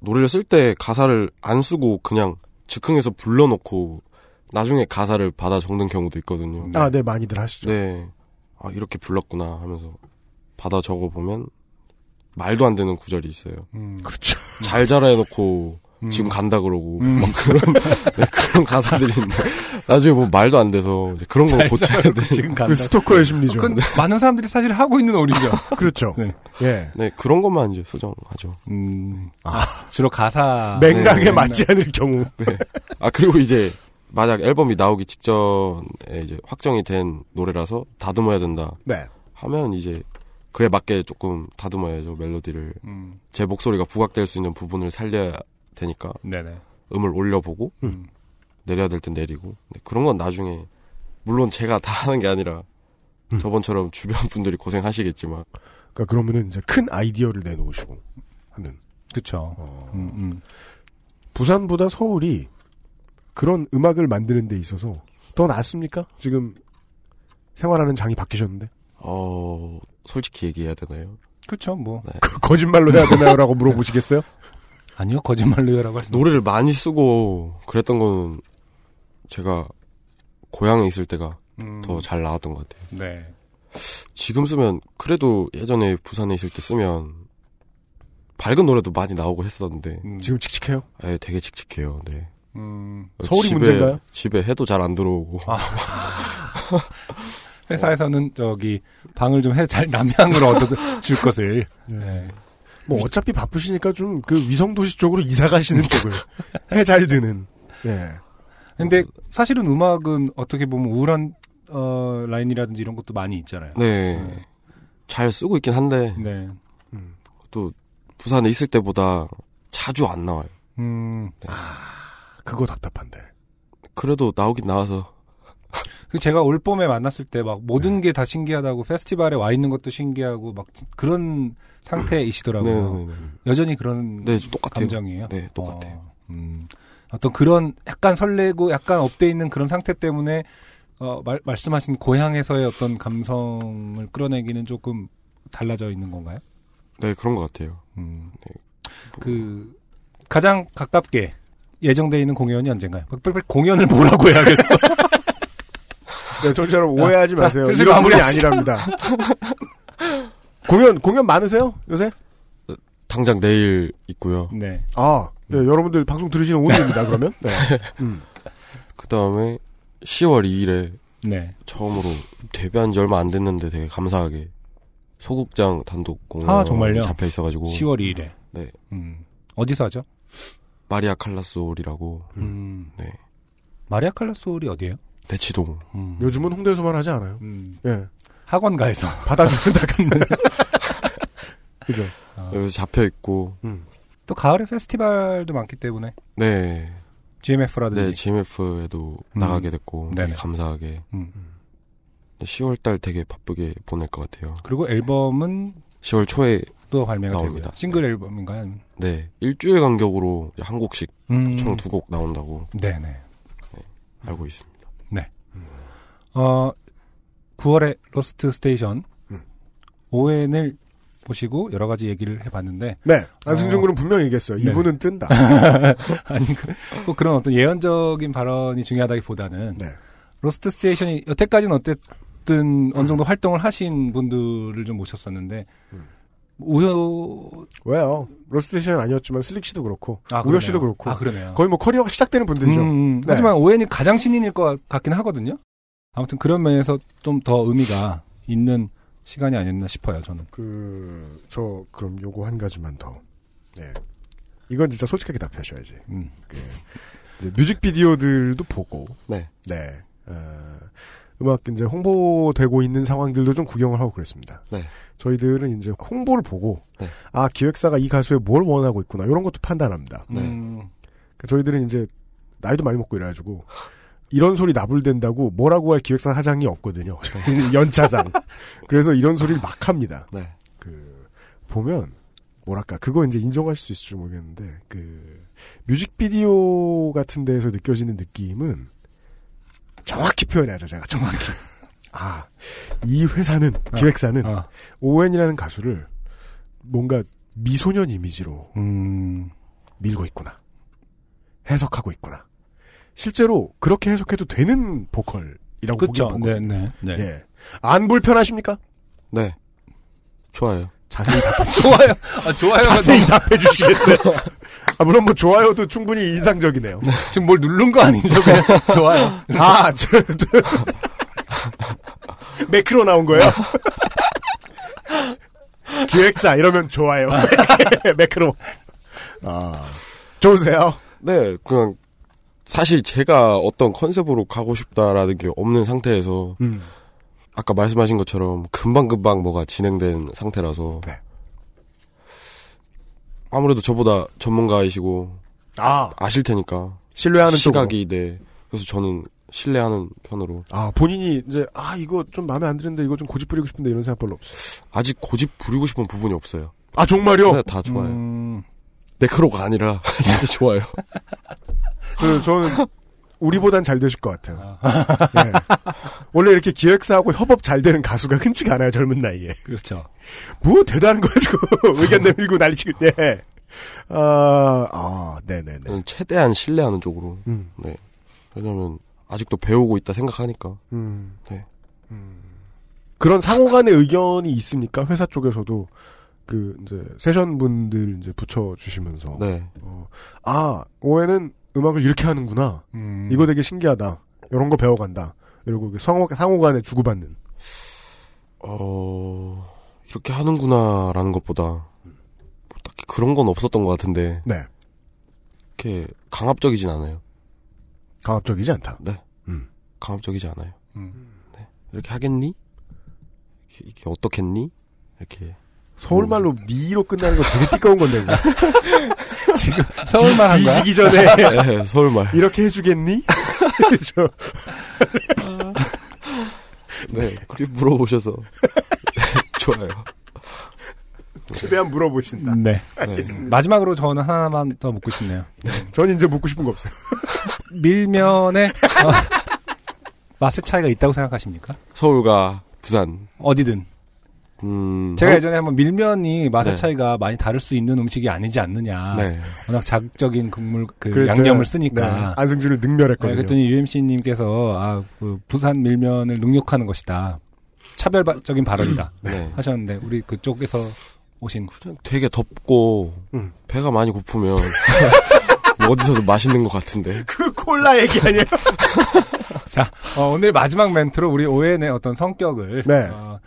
노래를 쓸 때 가사를 안 쓰고 그냥 즉흥해서 불러놓고 나중에 가사를 받아 적는 경우도 있거든요. 아, 네, 많이들 하시죠. 네. 아, 이렇게 불렀구나 하면서 받아 적어보면 말도 안 되는 구절이 있어요. 음, 그렇죠. 잘 자라 해놓고 음. 지금 간다 그러고 음. 막 그런 네, 그런 가사들이 있는데 나중에 뭐 말도 안 돼서 이제 그런 거잘 고쳐야 돼. 지금 간다. 그 스토커의 심리죠. 그건 많은 사람들이 사실 하고 있는 오류죠. 그렇죠. 네. 예. 네 그런 것만 이제 수정하죠. 음, 아, 주로 가사. 맥락에 네, 맞지 않을 경우. 네. 아 그리고 이제 만약 앨범이 나오기 직전에 이제 확정이 된 노래라서 다듬어야 된다 네. 하면 이제 그에 맞게 조금 다듬어야죠 멜로디를 음, 제 목소리가 부각될 수 있는 부분을 살려야 되니까 네네. 음을 올려보고 음, 내려야 될 땐 내리고 네, 그런 건 나중에 물론 제가 다 하는 게 아니라 음. 저번처럼 주변 분들이 고생하시겠지만 그러니까 그러면은 이제 큰 아이디어를 내놓으시고 하는. 그쵸. 어. 음, 음. 부산보다 서울이 그런 음악을 만드는 데 있어서 더 낫습니까? 지금 생활하는 장이 바뀌셨는데. 어 솔직히 얘기해야 되나요? 그쵸, 뭐. 네. 그 거짓말로 해야 되나요? 라고 물어보시겠어요? 아니요, 거짓말로요라고 할 수. 노래를 많이 쓰고 그랬던 거는 제가 고향에 있을 때가 음, 더잘 나왔던 것 같아요. 네. 지금 쓰면 그래도 예전에 부산에 있을 때 쓰면 밝은 노래도 많이 나오고 했었는데 음, 지금 칙칙해요? 에 되게 칙칙해요. 네. 음, 서울이 집에, 문제인가요? 집에 해도 잘 안 들어오고 아. 회사에서는 저기 방을 좀 해 잘 남향으로 얻어줄 것을. 네. 뭐 어차피 바쁘시니까 좀 그 위성 도시 쪽으로 이사 가시는 쪽을 해 잘 드는. 예. 근데 사실은 음악은 어떻게 보면 우울한 어, 라인이라든지 이런 것도 많이 있잖아요. 네. 잘 쓰고 있긴 한데 네. 또 부산에 있을 때보다 자주 안 나와요. 음, 그거 답답한데. 그래도 나오긴 나와서 그 제가 올 봄에 만났을 때막 네. 모든 게 다 신기하다고 페스티벌에 와 있는 것도 신기하고 막 그런 상태이시더라고요. 네, 네, 네. 여전히 그런 네, 똑같아요. 감정이에요. 네, 똑같아요. 어, 음, 어떤 그런 약간 설레고 약간 업돼 있는 그런 상태 때문에 어, 말, 말씀하신 고향에서의 어떤 감성을 끌어내기는 조금 달라져 있는 건가요? 네, 그런 것 같아요. 음. 네. 그 가장 가깝게 예정돼 있는 공연이 언젠가요? 빨리 공연을 뭐라고 해야겠어. 네, 저처럼 오해하지 자, 마세요. 슬슬 이런 분이. 아니랍니다. 공연, 공연 많으세요? 요새? 당장 내일 있고요. 네. 아, 네, 여러분들 방송 들으시는 오늘입니다, 그러면. 네. 음. 그 다음에 10월 2일에 네. 처음으로 데뷔한 지 얼마 안 됐는데 되게 감사하게 소극장 단독 공연 아, 정말요? 잡혀 있어가지고 10월 2일에. 네 음. 어디서 하죠? 마리아 칼라스홀이라고 음. 네 마리아 칼라스홀이 어디예요? 대치동 음. 요즘은 홍대에서만 하지 않아요. 음. 예. 학원가에서. 받아주는 다갔는 그죠. 여기서 잡혀 있고 음. 또 가을에 페스티벌도 많기 때문에 네 GMF라든지. 네, GMF에도 음. 나가게 됐고. 감사하게 음. 10월 달 되게 바쁘게 보낼 것 같아요. 그리고 앨범은 10월 초에 또 발매가 나옵니다. 되고요. 싱글 앨범인가요? 아니면- 네 일주일 간격으로 한 곡씩 음. 총두 곡 나온다고 네네. 알고 있습니다. 어, 9월에 Lost Station 음. 오왠을 모시고 여러 가지 얘기를 해봤는데 네. 안승준 군은 분명히 얘기했어요. 네. 이분은 뜬다. 아니 그- 꼭 그런 어떤 예언적인 발언이 중요하다기보다는 네. Lost Station이 여태까지는 어쨌든 어느 정도 활동을 하신 분들을 좀 모셨었는데 음. 우효 왜요? Lost Station 아니었지만 슬릭 씨도 그렇고 아, 그러네요. 씨도 그렇고 아. 거의 뭐 커리어가 시작되는 분들이죠. 음, 네. 하지만 ON이 가장 신인일 것 같긴 하거든요. 아무튼 그런 면에서 좀 더 의미가 있는 시간이 아니었나 싶어요. 저는. 그, 저, 그럼 요거 한 가지만 더. 네. 이건 진짜 솔직하게 답하셔야지. 음. 그, 이제 뮤직비디오들도 보고, 네. 네. 어, 음악 이제 홍보되고 있는 상황들도 좀 구경을 하고 그랬습니다. 네. 저희들은 이제 홍보를 보고, 네. 아, 기획사가 이 가수에 뭘 원하고 있구나, 이런 것도 판단합니다. 네. 음, 그 저희들은 이제 나이도 많이 먹고 이래가지고 이런 소리 나불댄다고 뭐라고 할 기획사 사장이 없거든요. 연차상. 그래서 이런 소리를 막 합니다. 네. 그 보면 뭐랄까 그거 이제 인정할 수 있을지 모르겠는데 그 뮤직비디오 같은 데에서 느껴지는 느낌은 정확히 표현해야죠. 제가 정확히. 아, 이 회사는 기획사는 어. 오웬이라는 가수를 뭔가 미소년 이미지로 음, 밀고 있구나. 해석하고 있구나. 실제로 그렇게 해석해도 되는 보컬이라고 그쵸. 보긴 보거든요. 네, 네, 네. 예. 안 불편하십니까? 네. 좋아요. 자세히 답해 좋아요. 아, 좋아요. 자세히 답해 주시겠어요? 아, 물론 뭐 좋아요도 충분히 인상적이네요. 지금 뭘 누른 거 아니죠? 좋아요. 아, 저, 저 매크로 나온 거예요? 기획사 이러면 좋아요. 매크로. 아, 좋으세요? 네, 그냥 사실 제가 어떤 컨셉으로 가고 싶다라는 게 없는 상태에서 음. 아까 말씀하신 것처럼 금방금방 뭐가 진행된 상태라서 네. 아무래도 저보다 전문가이시고 아, 아실 테니까 신뢰하는 쪽으로. 시각이 네. 그래서 저는 신뢰하는 편으로 아, 본인이 이제, 아, 이거 좀 마음에 안 드는데 이거 좀 고집 부리고 싶은데 이런 생각 별로 없어요. 아직 고집 부리고 싶은 부분이 없어요. 아, 정말요? 네, 다 좋아요. 음, 매크로가 아니라 진짜 좋아요. 그, 저는, 우리보단 잘 되실 것 같아요. 예. 원래 이렇게 기획사하고 협업 잘 되는 가수가 흔치가 않아요, 젊은 나이에. 그렇죠. 뭐, 대단한 거 가지고 의견 내밀고 난리치고, 네. 아, 아, 네네네. 저는 최대한 신뢰하는 쪽으로. 음, 네. 왜냐면 아직도 배우고 있다 생각하니까. 음. 네. 음. 그런 상호 간의 의견이 있습니까? 회사 쪽에서도, 그, 이제, 세션 분들 이제 붙여주시면서. 네. 어, 아, 오해는 음악을 이렇게 하는구나. 음, 이거 되게 신기하다. 이런 거 배워간다. 이러고 그 상호, 상호 간에 주고받는. 어, 이렇게 하는구나라는 것보다 뭐 딱히 그런 건 없었던 것 같은데 네. 이렇게 강압적이진 않아요. 강압적이지 않다. 네. 음. 강압적이지 않아요. 음. 이렇게 하겠니? 이렇게, 이렇게 어떻겠니? 이렇게 서울말로 니로 끝나는 거 되게 띠꺼운 건데. 이거. 지금 서울만 한 거야? 뒤지기 전에 네, 서울말. 이렇게 해주겠니? 저, 네, 그렇게 물어보셔서 좋아요. 최대한 물어보신다. 네. 알겠습니다. 마지막으로 저는 하나만 더 묻고 싶네요. 전 이제 묻고 싶은 거 없어요. 밀면에 어, 맛의 차이가 있다고 생각하십니까? 서울과 부산. 어디든. 음, 제가 한- 예전에 한번 밀면이 맛의 네. 차이가 많이 다를 수 있는 음식이 아니지 않느냐. 네. 워낙 자극적인 국물 그 양념을 쓰니까. 네, 안승준을 네, 능멸했거든요. 그랬더니 UMC님께서 아, 그 부산 밀면을 능욕하는 것이다. 차별적인 발언이다. 네. 하셨는데 우리 그쪽에서 오신 그냥 되게 덥고 음. 배가 많이 고프면 뭐 어디서도 맛있는 것 같은데. 그 콜라 얘기 아니에요? 자, 어, 오늘 마지막 멘트로 우리 오웬의 어떤 성격을 네. 어,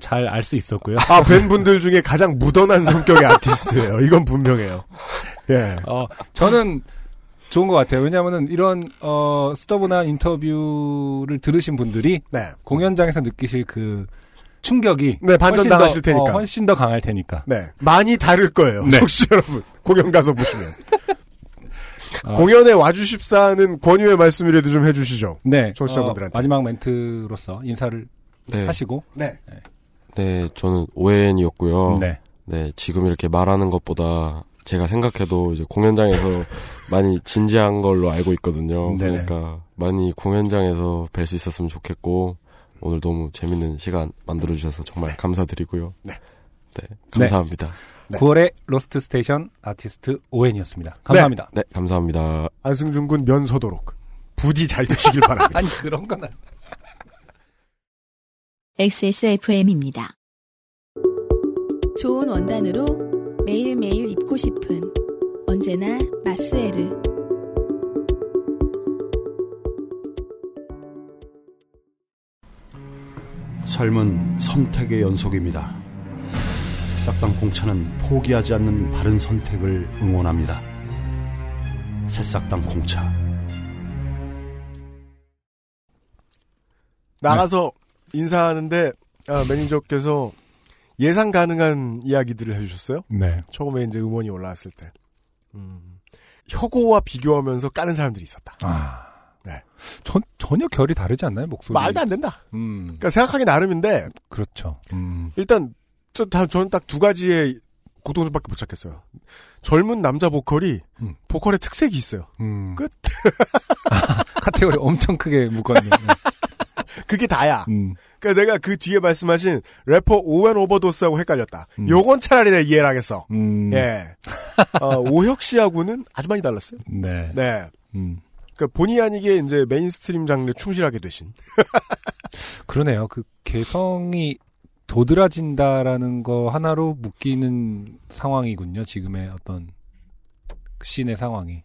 잘 알 수 있었고요. 아, 뵌 분들 중에 가장 무던한 성격의 아티스트예요. 이건 분명해요. 예. 어, 저는 좋은 것 같아요. 왜냐하면은 이런 어, 스터브나 인터뷰를 들으신 분들이 네. 공연장에서 느끼실 그 충격이 네, 반전 훨씬 당하실 더, 테니까. 어, 훨씬 더 강할 테니까. 네. 많이 다를 거예요. 네. 청취자 여러분. 공연 가서 보시면. 어, 공연에 와주십사는 권유의 말씀이라도 좀 해주시죠. 네, 청취자분들한테. 어, 마지막 멘트로서 인사를 네. 하시고. 네. 네, 저는 오웬이었고요. 네. 네, 지금 이렇게 말하는 것보다 제가 생각해도 이제 공연장에서 많이 진지한 걸로 알고 있거든요. 네네. 그러니까 많이 공연장에서 뵐 수 있었으면 좋겠고 오늘 너무 재밌는 시간 만들어 주셔서 정말 감사드리고요. 네. 네, 감사합니다. 네. 9월의 Lost Station 아티스트 오왠이었습니다. 감사합니다. 네, 감사합니다. 안승준 군 면서도록 부디 잘 되시길 바랍니다. 아니 그런 건 아니. XSFM입니다. 좋은 원단으로 매일매일 입고 싶은 언제나 마스에르. 삶은 선택의 연속입니다. 새싹당 공차는 포기하지 않는 바른 선택을 응원합니다. 새싹당 공차. 나가서 인사하는데 아, 매니저께서 예상 가능한 이야기들을 해주셨어요. 네. 처음에 이제 음원이 올라왔을 때. 음, 혁오와 비교하면서 까는 사람들이 있었다. 아. 네. 전, 전혀 결이 다르지 않나요, 목소리? 말도 안 된다. 음. 그러니까 생각하기 나름인데 그렇죠. 음. 일단 저, 다, 저는 딱 두 가지의 공통점밖에 못 찾겠어요. 젊은 남자 보컬이 음. 보컬의 특색이 있어요. 음. 끝. 카테고리 엄청 크게 묶었네. 그게 다야. 음. 그러니까 내가 그 뒤에 말씀하신 래퍼 오왼 오바도즈하고 헷갈렸다. 음. 요건 차라리 내가 이해를 하겠어. 음. 예. 어, 오혁 씨하고는 아주 많이 달랐어요. 네. 네. 음. 그러니까 본의 아니게 이제 mainstream 장르에 충실하게 되신. 그러네요. 그 개성이 도드라진다라는 거 하나로 묶이는 상황이군요. 지금의 어떤 scene의 상황이.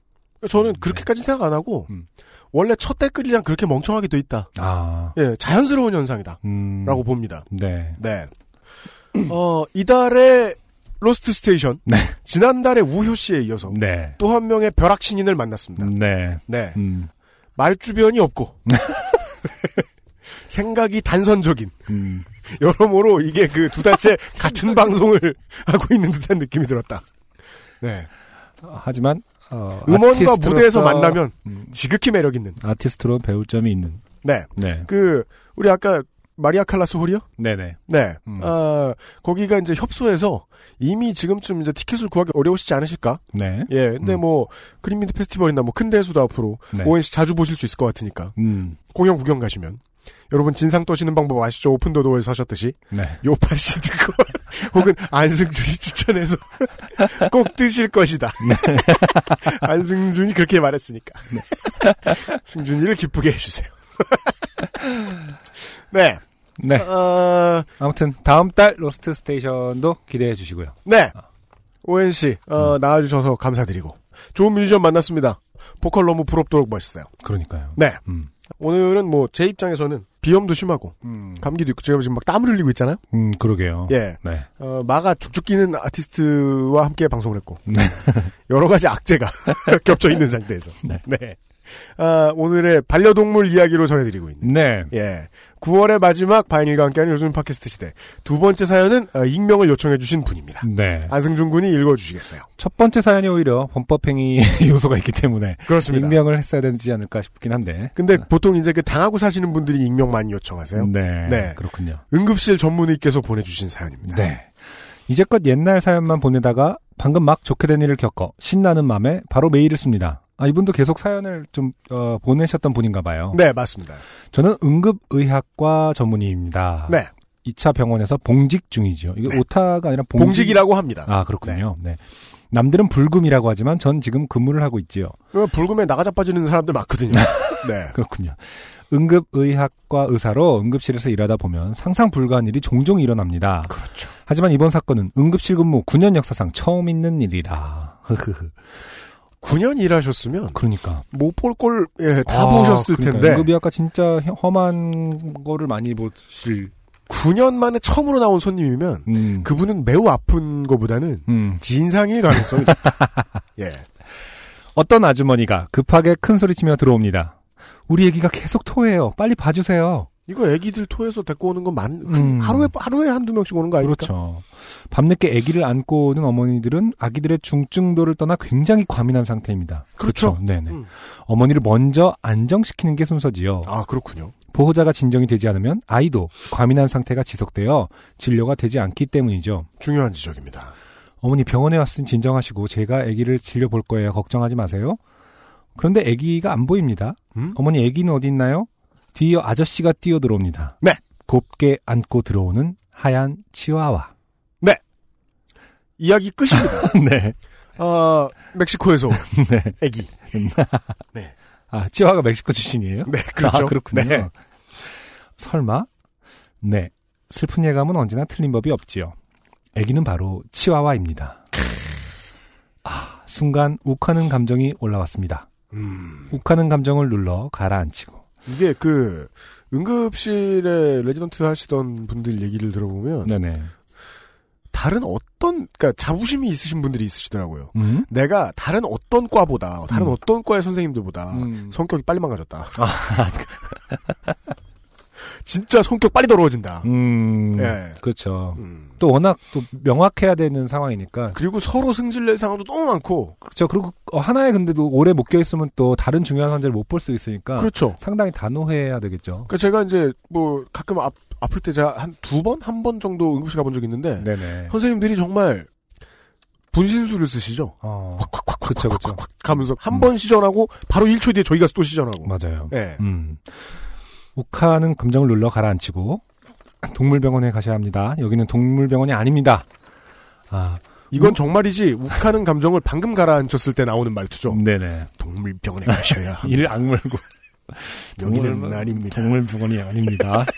저는 그렇게까지 생각 안 하고 음. 원래 첫 댓글이랑 그렇게 멍청하게 돼 있다. 아. 예, 자연스러운 현상이다. 음. 라고 봅니다. 네. 네. 어, 이달의 Lost Station. 네. 지난달의 우효 씨에 이어서 네. 또 한 명의 벼락 신인을 만났습니다. 네. 네. 음. 말 주변이 없고 생각이 단선적인 음. 여러모로 이게 그 두 달째 같은 방송을 하고 있는 듯한 느낌이 들었다. 네. 하지만 어, 음원과 무대에서 만나면 음, 지극히 매력 있는. 아티스트로 배울 점이 있는. 네. 네. 그 우리 아까 마리아 칼라스 홀이요? 네네. 네. 음. 아, 거기가 이제 협소해서 이미 지금쯤 이제 티켓을 구하기 어려우시지 않으실까? 네. 예. 근데 음. 뭐 그린민트 페스티벌이나 뭐큰 데에서도 앞으로 네. 오엔 씨 자주 보실 수 있을 것 같으니까 음. 공연 구경 가시면 여러분 진상 떠시는 방법 아시죠? 오픈도도에서 하셨듯이 네. 요파 씨 듣고 혹은 안승준 이 추천해서 꼭 뜨실 것이다. 네. 안승준이 그렇게 말했으니까. 승준이를 기쁘게 해주세요. 네. 네. 어, 아무튼 다음 달 Lost Station도 기대해 주시고요. 네. 오왠 씨, 음. 어, 나와주셔서 감사드리고. 좋은 뮤지션 만났습니다. 보컬 너무 부럽도록 멋있어요. 그러니까요. 네. 음. 오늘은 뭐, 제 입장에서는 비염도 심하고, 음. 감기도 있고, 제가 지금 막 땀을 흘리고 있잖아요? 음, 그러게요. 예. 네. 어, 마가 쭉쭉 끼는 아티스트와 함께 방송을 했고, 네. 여러 가지 악재가 겹쳐 있는 상태에서. 네. 아, 오늘의 반려동물 이야기로 전해드리고 있는. 네. 예. 9월의 마지막 바인일과 함께하는 요즘 팟캐스트 시대. 두 번째 사연은 어, 익명을 요청해주신 분입니다. 네. 안승준 군이 읽어주시겠어요. 첫 번째 사연이 오히려 범법행위 요소가 있기 때문에 그렇습니다. 익명을 했어야 되지 않을까 싶긴 한데. 근데 보통 이제 그 당하고 사시는 분들이 익명 많이 요청하세요. 네. 네. 그렇군요. 응급실 전문의께서 보내주신 사연입니다. 네. 이제껏 옛날 사연만 보내다가 방금 막 좋게 된 일을 겪어 신나는 마음에 바로 메일을 씁니다. 아, 이분도 계속 사연을 좀, 어, 보내셨던 분인가 봐요. 네, 맞습니다. 저는 응급의학과 전문의입니다. 네. 2차 병원에서 봉직 중이죠. 이게 네. 오타가 아니라 봉직. 봉직이라고 합니다. 아, 그렇군요. 네. 남들은 불금이라고 하지만 전 지금 근무를 하고 있지요. 불금에 나가 자 빠지는 사람들 많거든요. 네. 그렇군요. 응급의학과 의사로 응급실에서 일하다 보면 상상 불가한 일이 종종 일어납니다. 그렇죠. 하지만 이번 사건은 응급실 근무 9년 역사상 처음 있는 일이라. 흐흐흐. 9년 일하셨으면 그러니까 못볼꼴 예, 다 아, 보셨을 그러니까 텐데 응급의학과 진짜 험한 거를 많이 보실 9년 만에 처음으로 나온 손님이면 음. 그분은 매우 아픈 것보다는 음. 진상일 가능성이 높다. 예. 어떤 아주머니가 급하게 큰 소리치며 들어옵니다. 우리 애기가 계속 토해요. 빨리 봐주세요. 이거 애기들 토해서 데리고 오는 건 많, 음. 하루에 하루에 한두 명씩 오는 거 아닙니까? 그렇죠. 밤늦게 아기를 안고 오는 어머니들은 아기들의 중증도를 떠나 굉장히 과민한 상태입니다. 그렇죠. 네네. 음. 어머니를 먼저 안정시키는 게 순서지요. 아 그렇군요. 보호자가 진정이 되지 않으면 아이도 과민한 상태가 지속되어 진료가 되지 않기 때문이죠. 중요한 지적입니다. 어머니 병원에 왔으니 진정하시고 제가 아기를 진료 볼 거예요. 걱정하지 마세요. 그런데 아기가 안 보입니다. 음? 어머니 아기는 어디 있나요? 뒤이어 아저씨가 뛰어 들어옵니다. 네. 곱게 안고 들어오는 하얀 치와와. 이야기 끝입니다. 네. 아 멕시코에서 온 네. 애기. 네. 아, 치와가 멕시코 출신이에요? 네, 그렇죠. 아, 그렇군요. 네. 설마? 네. 슬픈 예감은 언제나 틀린 법이 없지요. 아기는 바로 치와와입니다. 아, 순간 욱하는 감정이 올라왔습니다. 음. 욱하는 감정을 눌러 가라앉히고. 이게 그 응급실에 레지던트 하시던 분들 얘기를 들어보면 네네. 다른 어떤 그러니까 자부심이 있으신 분들이 있으시더라고요. 음? 내가 다른 어떤 과보다 다른 음. 어떤 과의 선생님들보다 음. 성격이 빨리 망가졌다. 진짜 성격 빨리 더러워진다. 음. 예. 그렇죠. 음. 또 워낙 또 명확해야 되는 상황이니까. 그리고 서로 승질낼 상황도 너무 많고. 그렇죠. 그리고 어, 하나에 근데도 오래 묶여 있으면 또 다른 중요한 환자를 못 볼 수 있으니까. 그렇죠. 상당히 단호해야 되겠죠. 그러니까 제가 이제 뭐 가끔 아, 아플 때 제가 한 두 번, 한 번 정도 응급실 가본 적이 있는데 네네. 선생님들이 정말 분신술을 쓰시죠. 어. 콱콱콱콱 그쵸, 그쵸. 가면서 한번 시전하고 바로 1초 뒤에 저희 가서 또 시전하고. 맞아요. 예. 음. 욱하는 감정을 눌러 가라앉히고 동물병원에 가셔야 합니다. 여기는 동물병원이 아닙니다. 아, 이건 정말이지 욱하는 감정을 방금 가라앉혔을 때 나오는 말투죠. 네네. 동물병원에 가셔야 합니다. 이를 악물고 여기는 아닙니다. 동물병원이 아닙니다.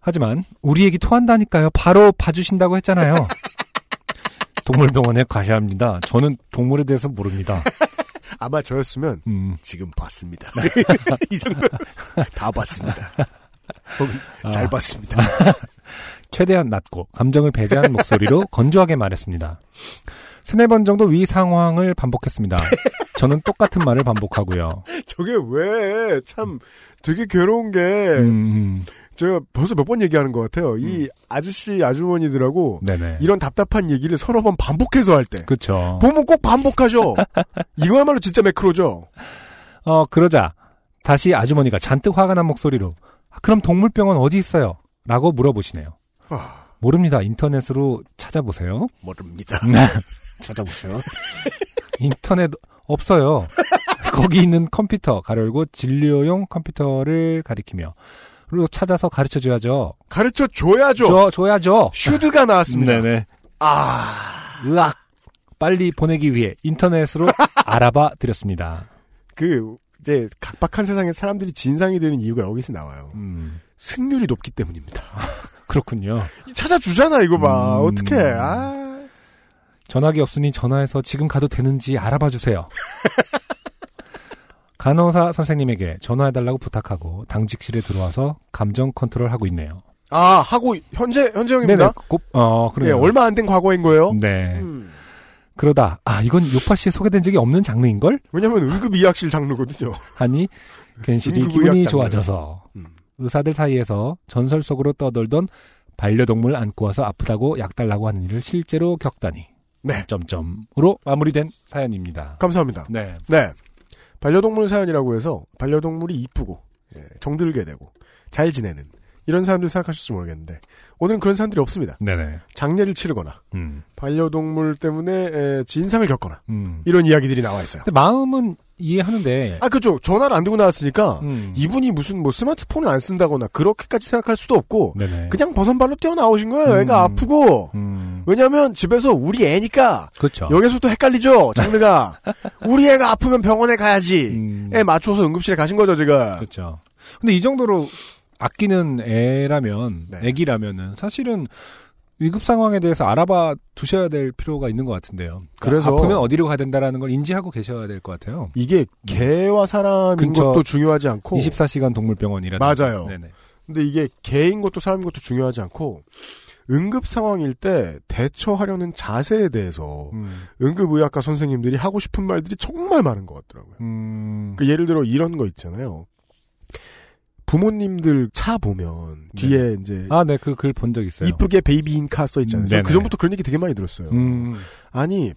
하지만 우리 애기 토한다니까요. 바로 봐주신다고 했잖아요. 동물병원에 가셔야 합니다. 저는 동물에 대해서 모릅니다. 아마 저였으면 음. 지금 봤습니다. 이 정도 다 봤습니다. 혹은 잘 아. 봤습니다. 최대한 낮고 감정을 배제한 목소리로 건조하게 말했습니다. 세네 번 정도 위 상황을 반복했습니다. 저는 똑같은 말을 반복하고요. 저게 왜 참 되게 괴로운 게 음, 제가 벌써 몇 번 얘기하는 것 같아요. 이 아저씨 아주머니들하고 네네. 이런 답답한 얘기를 서너 번 반복해서 할 때. 그쵸. 보면 꼭 반복하죠. 이거야말로 진짜 매크로죠. 어, 그러자 다시 아주머니가 잔뜩 화가 난 목소리로 "아, 그럼 동물병원 어디 있어요? 라고 물어보시네요. 아, 모릅니다. 인터넷으로 찾아보세요. 모릅니다. 찾아보세요. 인터넷 없어요. 거기 있는 컴퓨터 가려고 진료용 컴퓨터를 가리키며 그리고 찾아서 가르쳐 줘야죠. 가르쳐 줘야죠. 줘 줘야죠. 슈드가 나왔습니다. 네네. 아, 으악. 빨리 보내기 위해 인터넷으로 알아봐 드렸습니다. 그 이제 각박한 세상에 사람들이 진상이 되는 이유가 여기서 나와요. 음, 승률이 높기 때문입니다. 그렇군요. 찾아주잖아 이거 봐. 음. 어떡해. 아. 전화기 없으니 전화해서 지금 가도 되는지 알아봐 주세요. 간호사 선생님에게 전화해달라고 부탁하고 당직실에 들어와서 감정 컨트롤하고 있네요. 아, 하고 현재 현재형입니다. 곱, 어, 예, 그래요. 얼마 안 된 과거인 거예요. 네. 음. 그러다 아 이건 요파 씨에 소개된 적이 없는 장르인 걸? 왜냐면 응급 의학실 장르거든요. 하니 괜시리 기분이. 좋아져서 음. 의사들 사이에서 전설 속으로 떠돌던 반려동물 안고 와서 아프다고 약 달라고 하는 일을 실제로 겪다니. 네. 점점으로 마무리된 사연입니다. 감사합니다. 네. 네. 반려동물 사연이라고 해서 반려동물이 이쁘고 예, 정들게 되고 잘 지내는 이런 사람들 생각하실지 모르겠는데 오늘은 그런 사람들이 없습니다. 네네. 장례를 치르거나 음. 반려동물 때문에 에, 진상을 겪거나 음. 이런 이야기들이 나와 있어요. 근데 마음은 이해하는데. 아 그죠. 전화를 안 들고 나왔으니까 음. 이분이 무슨 뭐 스마트폰을 안 쓴다거나 그렇게까지 생각할 수도 없고 네네. 그냥 버선발로 뛰어 나오신 거예요. 애가 음. 아프고 음. 왜냐하면 집에서 우리 애니까 그렇죠. 여기서부터 헷갈리죠. 장르가 우리 애가 아프면 병원에 가야지. 음. 애 맞춰서 응급실에 가신 거죠 제가. 그렇죠. 근데 이 정도로 아끼는 애라면 네. 애기라면은 사실은 위급 상황에 대해서 알아봐 두셔야 될 필요가 있는 것 같은데요. 그러니까 그래서- 아프면 어디로 가야 된다라는 걸 인지하고 계셔야 될 것 같아요. 이게 개와 사람인 근처 것도 중요하지 않고 24시간 동물병원이라든지. 맞아요. 네네. 근데 이게 개인 것도 사람인 것도 중요하지 않고 응급 상황일 때 대처하려는 자세에 대해서 음. 응급의학과 선생님들이 하고 싶은 말들이 정말 많은 것 같더라고요. 음. 그 예를 들어 이런 거 있잖아요. 부모님들 차 보면 뒤에 이제 아, 네, 그 글 본 적 있어요. 이쁘게 baby in car 써 있잖아요. 그 전부터 그런 얘기 되게 많이 들었어요. 음. 아니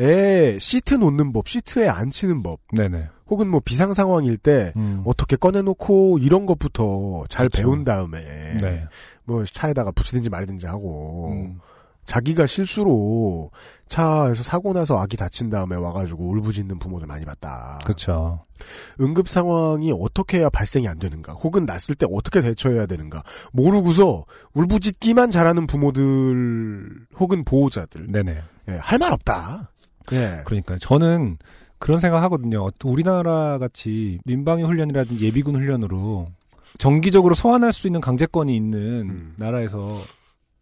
애 시트 놓는 법, 시트에 앉히는 법, 네네. 혹은 뭐 비상 상황일 때 음. 어떻게 꺼내놓고 이런 것부터 잘 그렇죠. 배운 다음에 네. 뭐 차에다가 붙이든지 말든지 하고 음. 자기가 실수로 차에서 사고 나서 아기 다친 다음에 와가지고 울부짖는 부모들 많이 봤다. 그렇죠. 응급 상황이 어떻게 해야 발생이 안 되는가, 혹은 났을 때 어떻게 대처해야 되는가 모르고서 울부짖기만 잘하는 부모들 혹은 보호자들 네네. 할말 없다. 예. 그러니까 저는 그런 생각 하거든요. 어, 우리나라 같이 민방위 훈련이라든지 예비군 훈련으로 정기적으로 소환할 수 있는 강제권이 있는 음. 나라에서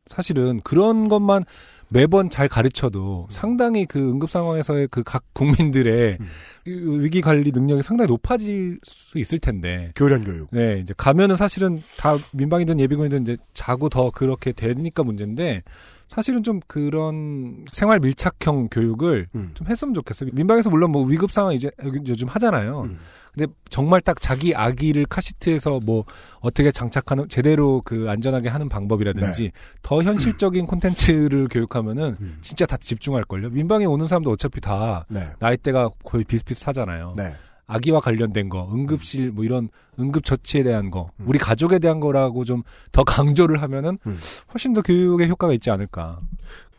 사실은 그런 것만 매번 잘 가르쳐도 상당히 그 응급 상황에서의 그 각 국민들의 음. 이 위기 관리 능력이 상당히 높아질 수 있을 텐데. 교련 교육. 네, 이제 가면은 사실은 다 민방이든 예비군이든 이제 자고 더 그렇게 되니까 문제인데 사실은 좀 그런 생활 밀착형 교육을 음. 좀 했으면 좋겠어요. 민방에서 물론 뭐 위급 상황 이제 요즘 하잖아요. 음. 근데 정말 딱 자기 아기를 카시트에서 뭐 어떻게 장착하는 제대로 그 안전하게 하는 방법이라든지 네. 더 현실적인 콘텐츠를 교육하면은 음. 진짜 다 집중할 걸요. 민방에 오는 사람도 어차피 다 네. 나이대가 거의 비슷비슷하잖아요. 네. 아기와 관련된 거, 응급실 뭐 이런 응급 처치에 대한 거, 음. 우리 가족에 대한 거라고 좀 더 강조를 하면은 음. 훨씬 더 교육에 효과가 있지 않을까.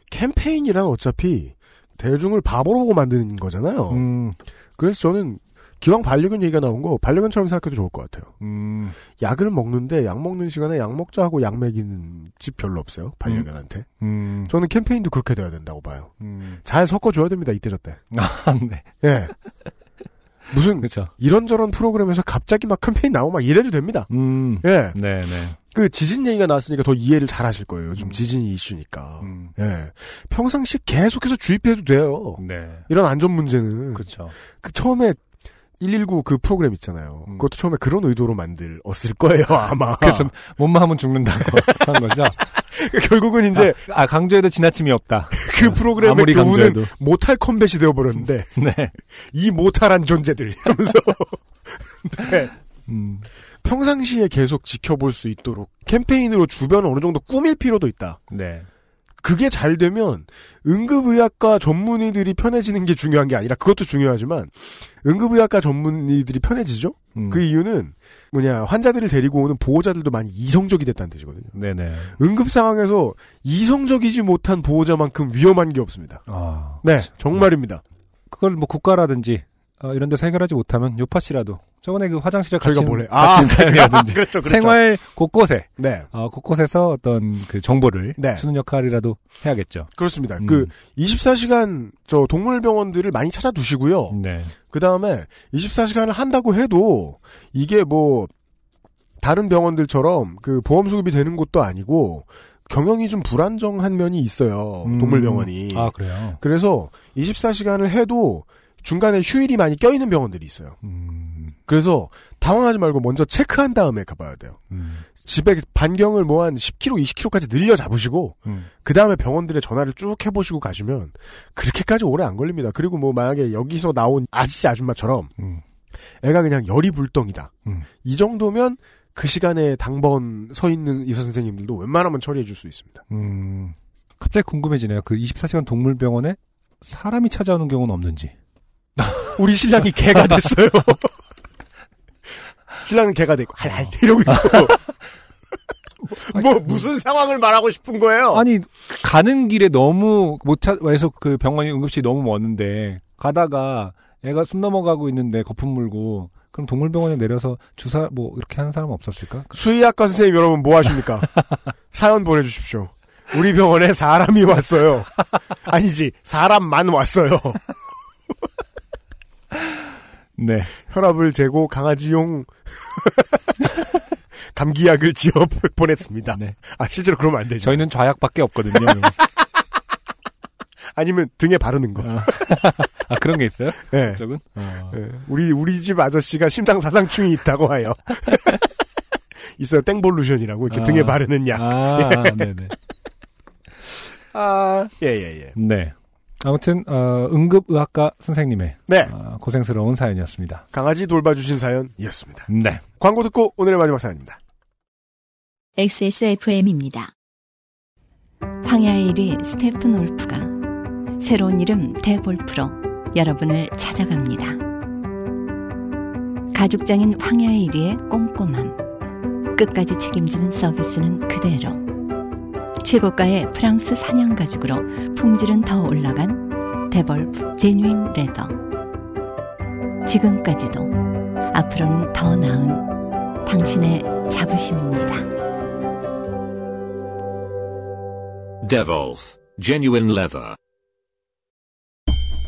캠페인이란 어차피 대중을 바보로 보고 만드는 거잖아요. 음, 그래서 저는 기왕 반려견 얘기가 나온 거 반려견처럼 생각해도 좋을 것 같아요. 음, 약을 먹는데 약 먹는 시간에 약 먹자 하고 약 먹이는 집 별로 없어요. 반려견한테. 음, 저는 캠페인도 그렇게 돼야 된다고 봐요. 음. 잘 섞어줘야 됩니다. 이때 저때. 아, 네. 예. 무슨 그렇죠. 이런저런 프로그램에서 갑자기 막 캠페인 나오고 막 이래도 됩니다. 음, 예. 네, 네. 그 지진 얘기가 나왔으니까 더 이해를 잘 하실 거예요. 요즘 음. 지진이 이슈니까. 음, 예. 평상시 계속해서 주입해도 돼요. 네. 이런 안전 문제는. 그렇죠. 그 처음에 119 그 프로그램 있잖아요. 음. 그것도 처음에 그런 의도로 만들었을 거예요, 아마. 그래서 몸만 하면 죽는다고 한 거죠. 결국은 이제 아, 아, 강조해도 지나침이 없다. 그 프로그램의 교훈은. 못할 컴뱃이 되어버렸는데, 네. 이 못할한 존재들 하면서. 네. 음, 평상시에 계속 지켜볼 수 있도록 캠페인으로 주변을 어느 정도 꾸밀 필요도 있다. 네. 그게 잘 되면 응급의학과 전문의들이 편해지는 게 중요한 게 아니라 그것도 중요하지만 응급의학과 전문의들이 편해지죠? 음, 그 이유는 뭐냐 환자들을 데리고 오는 보호자들도 많이 이성적이 됐다는 뜻이거든요. 네네. 응급 상황에서 이성적이지 못한 보호자만큼 위험한 게 없습니다. 아, 네, 정말입니다. 그걸 뭐 국가라든지 어, 이런 데서 해결하지 못하면 요파 씨라도 저번에 그 화장실에 같이 저희가 뭐래? 같이 아, 사용이라든지 그렇죠, 그렇죠. 생활 곳곳에 네, 어, 곳곳에서 어떤 그 정보를 네. 주는 역할이라도 해야겠죠. 그렇습니다. 음. 그 24시간 저 동물병원들을 많이 찾아두시고요. 네. 그 다음에 24시간을 한다고 해도 이게 뭐 다른 병원들처럼 그 보험 수급이 되는 곳도 아니고 경영이 좀 불안정한 면이 있어요. 음. 동물병원이. 아 그래요. 그래서 24시간을 해도 중간에 휴일이 많이 껴있는 병원들이 있어요. 음, 그래서 당황하지 말고 먼저 체크한 다음에 가봐야 돼요. 음, 집에 반경을 뭐 한 10km, 20km까지 늘려 잡으시고 음. 그 다음에 병원들의 전화를 쭉 해보시고 가시면 그렇게까지 오래 안 걸립니다. 그리고 뭐 만약에 여기서 나온 아저씨 아줌마처럼 음. 애가 그냥 열이 불덩이다. 음. 이 정도면 그 시간에 당번 서 있는 의사 선생님들도 웬만하면 처리해 줄 수 있습니다. 음, 갑자기 궁금해지네요. 그 24시간 동물병원에 사람이 찾아오는 경우는 없는지. 우리 신랑이 개가 됐어요. 신랑은 개가 되고 할할 이러고 있고. 뭐 무슨 상황을 말하고 싶은 거예요? 아니 가는 길에 너무 못 찾아서 그 병원이 응급실이 너무 먼데 가다가 애가 숨 넘어가고 있는데 거품 물고 그럼 동물병원에 내려서 주사 뭐 이렇게 하는 사람 은 없었을까? 수의학과 선생님 여러분 뭐 하십니까? 사연 보내주십시오. 우리 병원에 사람이 왔어요. 아니지 사람만 왔어요. 네. 혈압을 재고 강아지용 감기약을 지어 보냈습니다. 아 실제로 그러면 안 되죠. 저희는 좌약밖에 없거든요. 아니면 등에 바르는 거. 아 그런 게 있어요? 네. 쪽은? 어. 예, 우리 우리 집 아저씨가 심장 사상충이 있다고 하여 있어요 땡볼루션이라고 이렇게 아. 등에 바르는 약. 아, 예. 네네. 아, 예, 예, 예. 네. 아무튼 어, 응급의학과 선생님의 네. 어, 고생스러운 사연이었습니다. 강아지 돌봐주신 사연이었습니다. 네. 광고 듣고 오늘의 마지막 사연입니다. XSFM입니다. 황야의 이리 스테픈울프가 새로운 이름 대볼프로 여러분을 찾아갑니다. 가죽장인 황야의 1위의 꼼꼼함. 끝까지 책임지는 서비스는 그대로. 최고가의 프랑스 사냥 가죽으로 품질은 더 올라간 데볼프 제뉴인 레더. 지금까지도 앞으로는 더 나은 당신의 자부심입니다. Devolf, genuine leather.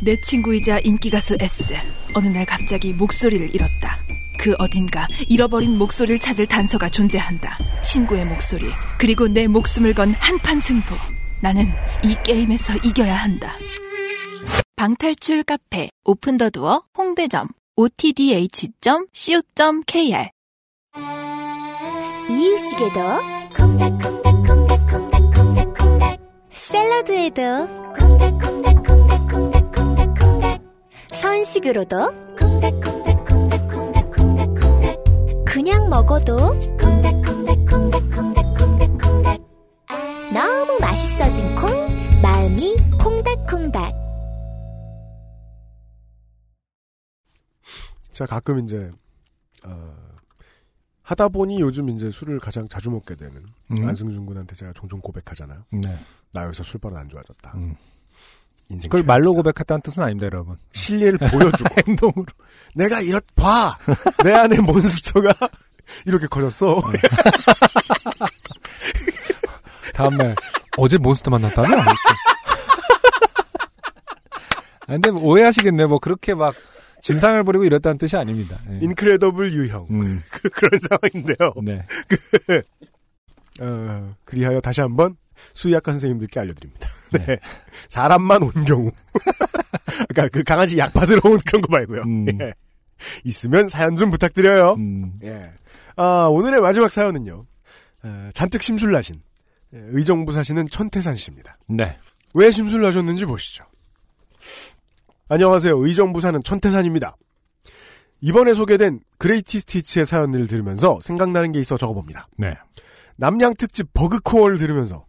내 친구이자 인기 가수 S. 어느 날 갑자기 목소리를 잃었다. 그 어딘가 잃어버린 목소리를 찾을 단서가 존재한다. 친구의 목소리, 그리고 내 목숨을 건 한판 승부. 나는 이 게임에서 이겨야 한다. 방탈출 카페 오픈 더 두어 홍대점 otdh.co.kr 이유식에도 콩닥콩닥콩닥콩닥콩닥콩닥 샐러드에도 콩닥콩닥콩닥콩닥콩닥콩닥 선식으로도 콩닥콩닥콩닥콩닥콩닥콩닥 그냥 먹어도 콩닥콩닥콩닥콩닥콩닥콩닥 너무 맛있어진 콩 마음이 콩닥콩닥 제가 가끔 이제 어, 하다 보니 요즘 이제 술을 가장 자주 먹게 되는 음. 안승준 군한테 제가 종종 고백하잖아요. 네. 나 여기서 술 버릇 안 좋아졌다. 음. 인생 그걸 말로 고백했다는 뜻은 아닙니다, 여러분. 실례를 보여주고 행동으로 내가 이렇 봐. 내 안에 몬스터가 이렇게 커졌어. 네. 다음날 어제 몬스터 만났다며? 아, 근데 뭐 오해하시겠네. 뭐 그렇게 막 진상을 부리고 이랬다는 뜻이 아닙니다. 예. 인크레더블 유형 음. 그- 그런 상황인데요. 네. 그, 어, 그리하여 다시 한번 수의학과 선생님들께 알려드립니다. 네. 사람만 온 경우. 그러니까 그 강아지 약 받으러 온 그런 거 말고요. 음. 예. 있으면 사연 좀 부탁드려요. 예. 아, 오늘의 마지막 사연은요. 어, 잔뜩 심술나신 예, 의정부 사시는 천태산 씨입니다. 네. 왜 심술나셨는지 보시죠. 안녕하세요. 의정부 사는 천태산입니다. 이번에 소개된 그레이티 스티치의 사연을 들으면서 생각나는 게 있어 적어봅니다. 네. 남양 특집 버그코어를 들으면서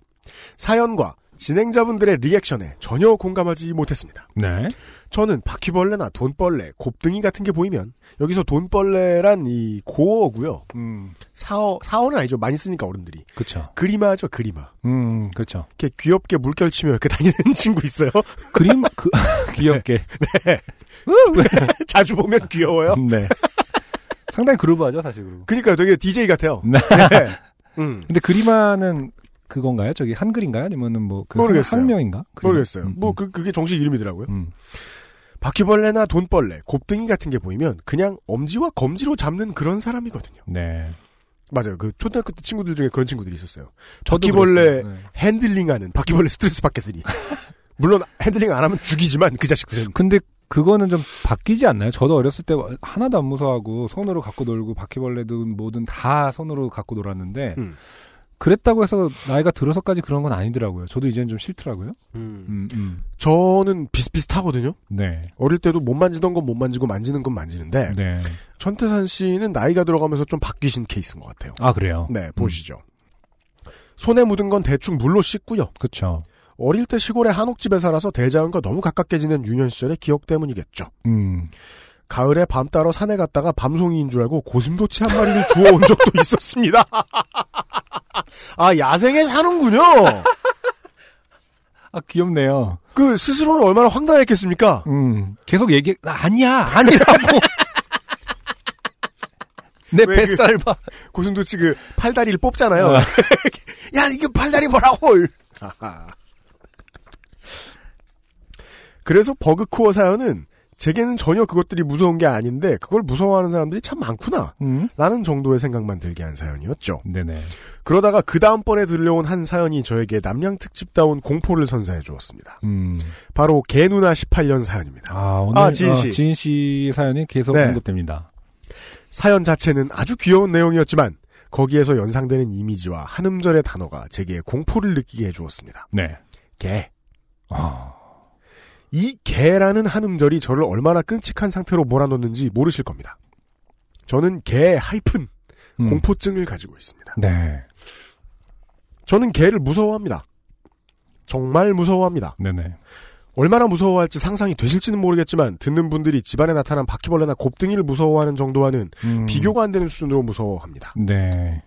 사연과 진행자분들의 리액션에 전혀 공감하지 못했습니다. 네. 저는 바퀴벌레나 돈벌레, 곱등이 같은 게 보이면 여기서 돈벌레란 이 고어고요. 음. 사어 사어는 아니죠. 많이 쓰니까 어른들이. 그쵸. 그리마죠, 그리마. 음, 그렇죠. 이렇게 귀엽게 물결 치며 이렇게 다니는 친구 있어요. 그림 그 귀엽게. 네. 자주 보면 귀여워요. 네. 상당히 groove하죠, 사실 그루브. 그러니까 되게 DJ 같아요. 네. 음. 근데 그리마는 그건가요? 저기 한글인가요? 아니면은 뭐그 모르겠어요. 그리마? 모르겠어요. 음, 뭐 그, 그게 정식 이름이더라고요. 음. 바퀴벌레나 돈벌레, 곱등이 같은 게 보이면 그냥 엄지와 검지로 잡는 그런 사람이거든요. 네. 맞아요. 그 초등학교 때 친구들 중에 그런 친구들이 있었어요. 바퀴벌레. 네. 핸들링하는 바퀴벌레 스트레스 받겠으니. 물론 핸들링 안 하면 죽이지만 그 자식들은. 근데 그거는 좀 바뀌지 않나요? 저도 어렸을 때 하나도 안 무서워하고 손으로 갖고 놀고 바퀴벌레든 뭐든 다 손으로 갖고 놀았는데 음. 그랬다고 해서 나이가 들어서까지 그런 건 아니더라고요. 저도 이제는 좀 싫더라고요. 음. 음, 음. 저는 비슷비슷하거든요. 네. 어릴 때도 못 만지던 건 못 만지고 만지는 건 만지는데 네. 천태산 씨는 나이가 들어가면서 좀 바뀌신 케이스인 것 같아요. 아, 그래요? 네, 보시죠. 손에 묻은 건 대충 물로 씻고요. 그쵸. 어릴 때 시골의 한옥집에 살아서 대자연과 너무 가깝게 지낸 유년 시절의 기억 때문이겠죠. 음. 가을에 밤 따러 산에 갔다가 밤송이인 줄 알고 고슴도치 한 마리를 주워온 적도 있었습니다. 아, 야생에 사는군요. 아, 귀엽네요. 그 스스로는 얼마나 황당했겠습니까? 음. 계속 얘기, 아니야, 아니라고. 내왜 그- 뱃살 봐. 고슴도치 그 팔다리를 뽑잖아요. 어. 야, 이거 팔다리 뭐라고! 그래서 버그코어 사연은 제게는 전혀 그것들이 무서운 게 아닌데 그걸 무서워하는 사람들이 참 많구나. 음? 라는 정도의 생각만 들게 한 사연이었죠. 네네. 그러다가 그 다음번에 들려온 한 사연이 저에게 남양 특집다운 공포를 선사해 주었습니다. 음. 바로 개누나 18년 사연입니다. 아, 오늘 아, 지인 씨. 어, 지인 씨 사연이 계속 네. 언급됩니다. 사연 자체는 아주 귀여운 내용이었지만 거기에서 연상되는 이미지와 한음절의 단어가 제게 공포를 느끼게 해 주었습니다. 네. 개. 아. 이 개라는 한 음절이 저를 얼마나 끔찍한 상태로 몰아넣는지 모르실 겁니다. 저는 개 하이픈 음. 공포증을 가지고 있습니다. 네. 저는 개를 무서워합니다. 정말 무서워합니다. 네네. 얼마나 무서워할지 상상이 되실지는 모르겠지만 듣는 분들이 집안에 나타난 바퀴벌레나 곱등이를 무서워하는 정도와는 음. 비교가 안 되는 수준으로 무서워합니다. 네.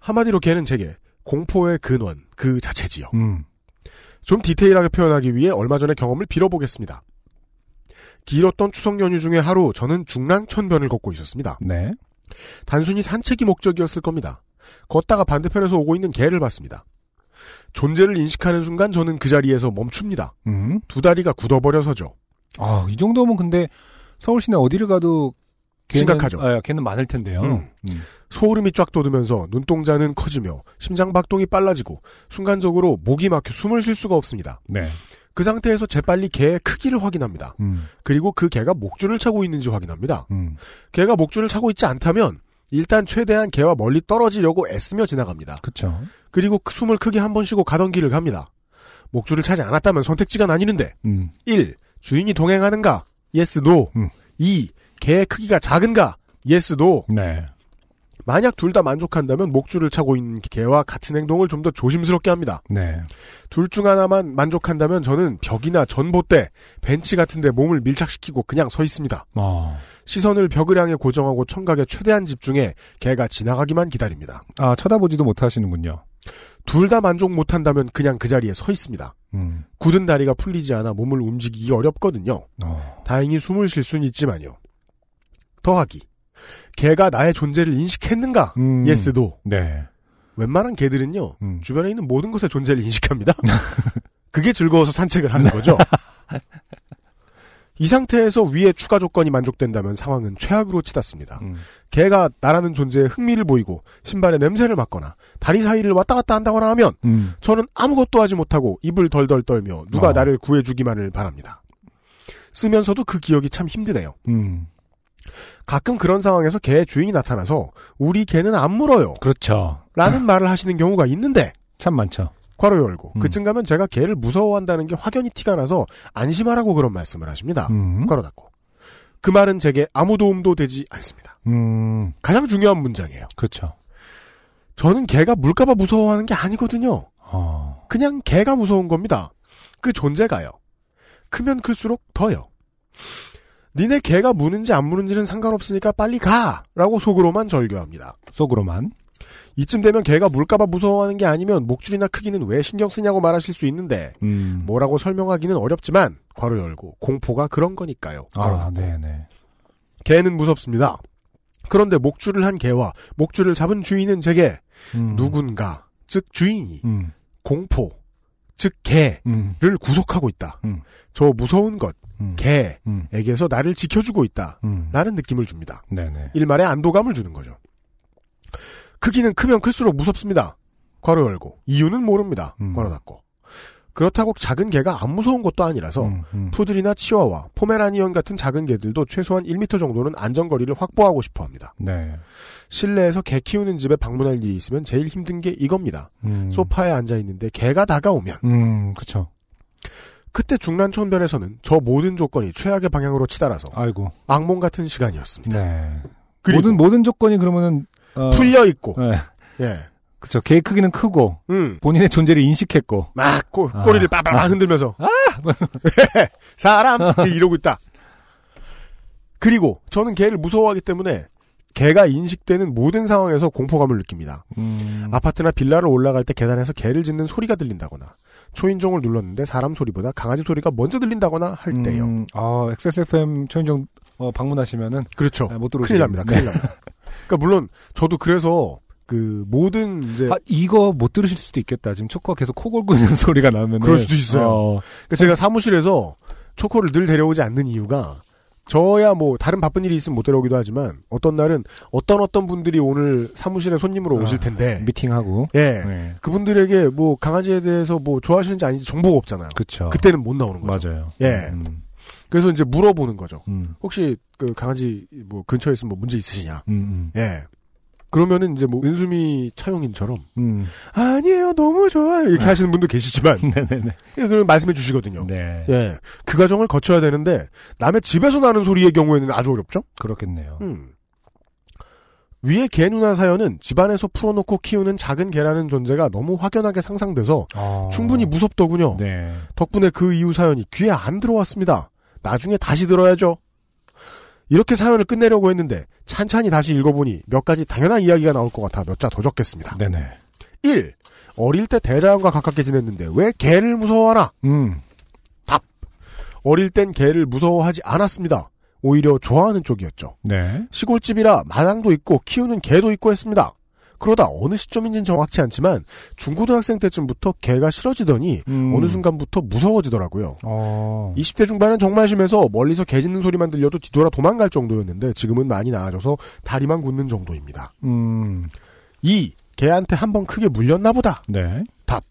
한마디로 개는 제게 공포의 근원 그 자체지요. 음. 좀 디테일하게 표현하기 위해 얼마 전에 경험을 빌어보겠습니다. 길었던 추석 연휴 중에 하루 저는 중랑천변을 걷고 있었습니다. 네. 단순히 산책이 목적이었을 겁니다. 걷다가 반대편에서 오고 있는 개를 봤습니다. 존재를 인식하는 순간 저는 그 자리에서 멈춥니다. 음. 두 다리가 굳어버려서죠. 아, 이 정도면 근데 서울 시내 어디를 가도 걔는, 심각하죠. 아, 걔는 많을 텐데요. 음. 음. 소름이 쫙 돋으면서 눈동자는 커지며 심장 박동이 빨라지고 순간적으로 목이 막혀 숨을 쉴 수가 없습니다. 네. 그 상태에서 재빨리 개의 크기를 확인합니다. 음. 그리고 그 개가 목줄을 차고 있는지 확인합니다. 음. 개가 목줄을 차고 있지 않다면 일단 최대한 개와 멀리 떨어지려고 애쓰며 지나갑니다. 그쵸. 그리고 그 숨을 크게 한 번 쉬고 가던 길을 갑니다. 목줄을 차지 않았다면 선택지가 나뉘는데 음. 1. 주인이 동행하는가? yes, no. 음. 2. 개의 크기가 작은가? yes, no. 네. 만약 둘 다 만족한다면 목줄을 차고 있는 개와 같은 행동을 좀 더 조심스럽게 합니다. 네. 둘 중 하나만 만족한다면 저는 벽이나 전봇대, 벤치 같은 데 몸을 밀착시키고 그냥 서 있습니다. 어. 시선을 벽을 향해 고정하고 청각에 최대한 집중해 개가 지나가기만 기다립니다. 아, 쳐다보지도 못하시는군요. 둘 다 만족 못한다면 그냥 그 자리에 서 있습니다. 음. 굳은 다리가 풀리지 않아 몸을 움직이기 어렵거든요. 어. 다행히 숨을 쉴 수는 있지만요. 더하기. 개가 나의 존재를 인식했는가? 음. no. 네. 웬만한 개들은요, 음. 주변에 있는 모든 것의 존재를 인식합니다. 그게 즐거워서 산책을 하는 거죠. 이 상태에서 위에 추가 조건이 만족된다면 상황은 최악으로 치닫습니다. 음. 개가 나라는 존재에 흥미를 보이고 신발에 냄새를 맡거나 다리 사이를 왔다 갔다 한다거나 하면 음. 저는 아무것도 하지 못하고 입을 덜덜 떨며 누가 어. 나를 구해주기만을 바랍니다. 쓰면서도 그 기억이 참 힘드네요. 음. 가끔 그런 상황에서 개의 주인이 나타나서 우리 개는 안 물어요. 그렇죠. 라는 말을 하시는 경우가 있는데 참 많죠. 괄호 열고 음. 그쯤 가면 제가 개를 무서워한다는 게 확연히 티가 나서 안심하라고 그런 말씀을 하십니다. 음. 괄호 닫고 그 말은 제게 아무 도움도 되지 않습니다. 음. 가장 중요한 문장이에요. 그렇죠. 저는 개가 물까봐 무서워하는 게 아니거든요. 어. 그냥 개가 무서운 겁니다. 그 존재가요. 크면 클수록 더요. 니네 개가 무는지 안 무는지는 상관없으니까 빨리 가! 라고 속으로만 절교합니다. 속으로만. 이쯤 되면 개가 물까봐 무서워하는 게 아니면 목줄이나 크기는 왜 신경 쓰냐고 말하실 수 있는데 음. 뭐라고 설명하기는 어렵지만 괄호 열고 공포가 그런 거니까요. 아. 네네. 개는 무섭습니다. 그런데 목줄을 한 개와 목줄을 잡은 주인은 제게 음. 누군가 즉 주인이 음. 공포 즉 개를 음. 구속하고 있다. 음. 저 무서운 것 음. 음. 개에게서 나를 지켜주고 있다. 음. 라는 느낌을 줍니다. 네네. 일말의 안도감을 주는 거죠. 크기는 크면 클수록 무섭습니다. 괄호 열고 이유는 모릅니다. 음. 괄호 닫고 그렇다고 작은 개가 안 무서운 것도 아니라서 음. 음. 푸들이나 치와와 포메라니언 같은 작은 개들도 최소한 1m 정도는 안전거리를 확보하고 싶어 합니다. 네. 실내에서 개 키우는 집에 방문할 일이 있으면 제일 힘든 게 이겁니다. 음. 소파에 앉아 있는데 개가 다가오면 음, 그쵸. 그때 중란촌변에서는 저 모든 조건이 최악의 방향으로 치달아서 아이고. 악몽 같은 시간이었습니다. 네. 모든, 모든 조건이 그러면은, 어, 풀려 있고, 네. 예, 그쵸. 개 크기는 크고, 음, 본인의 존재를 인식했고. 막 꼬, 아. 꼬리를 빠바박 흔들면서 사람 이러고 있다. 그리고 저는 개를 무서워하기 때문에 개가 인식되는 모든 상황에서 공포감을 느낍니다. 음. 아파트나 빌라를 올라갈 때 계단에서 개를 짖는 소리가 들린다거나 초인종을 눌렀는데 사람 소리보다 강아지 소리가 먼저 들린다거나 할 때요. 음, 아, XSFM 초인종, 어, 방문하시면은. 그렇죠. 아, 못 들어오시겠네. 큰일 납니다. 큰일 납니다. 그러니까 물론 저도 그래서 그 모든 이제 아, 이거 못 들으실 수도 있겠다. 지금 초코가 계속 코 골고 있는 소리가 나면. 그럴 수도 있어요. 그러니까 제가 사무실에서 초코를 늘 데려오지 않는 이유가 저야 뭐 다른 바쁜 일이 있으면 못 데려오기도 하지만 어떤 날은 어떤 어떤 분들이 오늘 사무실에 손님으로 오실 텐데 미팅하고. 예 네. 그분들에게 뭐 강아지에 대해서 뭐 좋아하시는지 아닌지 정보가 없잖아요. 그쵸. 그때는 못 나오는 거죠. 맞아요. 예. 음, 그래서 이제 물어보는 거죠. 음, 혹시 그 강아지 뭐 근처에 있으면 뭐 문제 있으시냐? 음, 예. 그러면은 이제 뭐 은수미 차용인처럼 음. 아니에요 너무 좋아요 이렇게 하시는 분도 계시지만 네네네. 예, 그럼 말씀해 주시거든요. 네. 예, 그 과정을 거쳐야 되는데 남의 집에서 나는 소리의 경우에는 아주 어렵죠. 그렇겠네요. 음. 위에 개 누나 사연은 집안에서 풀어놓고 키우는 작은 개라는 존재가 너무 확연하게 상상돼서 어. 충분히 무섭더군요. 네. 덕분에 그 이후 사연이 귀에 안 들어왔습니다. 나중에 다시 들어야죠. 이렇게 사연을 끝내려고 했는데 찬찬히 다시 읽어보니 몇 가지 당연한 이야기가 나올 것 같아 몇 자 더 적겠습니다. 네네. 1. 어릴 때 대자연과 가깝게 지냈는데 왜 개를 무서워하나? 음. 답. 어릴 땐 개를 무서워하지 않았습니다. 오히려 좋아하는 쪽이었죠. 네. 시골집이라 마당도 있고 키우는 개도 있고 했습니다. 그러다 어느 시점인지는 정확치 않지만 중고등학생 때쯤부터 개가 싫어지더니 음. 어느 순간부터 무서워지더라고요. 어. 20대 중반은 정말 심해서 멀리서 개 짖는 소리만 들려도 뒤돌아 도망갈 정도였는데 지금은 많이 나아져서 다리만 굳는 정도입니다. 음. 2. 개한테 한 번 크게 물렸나 보다. 네. 답.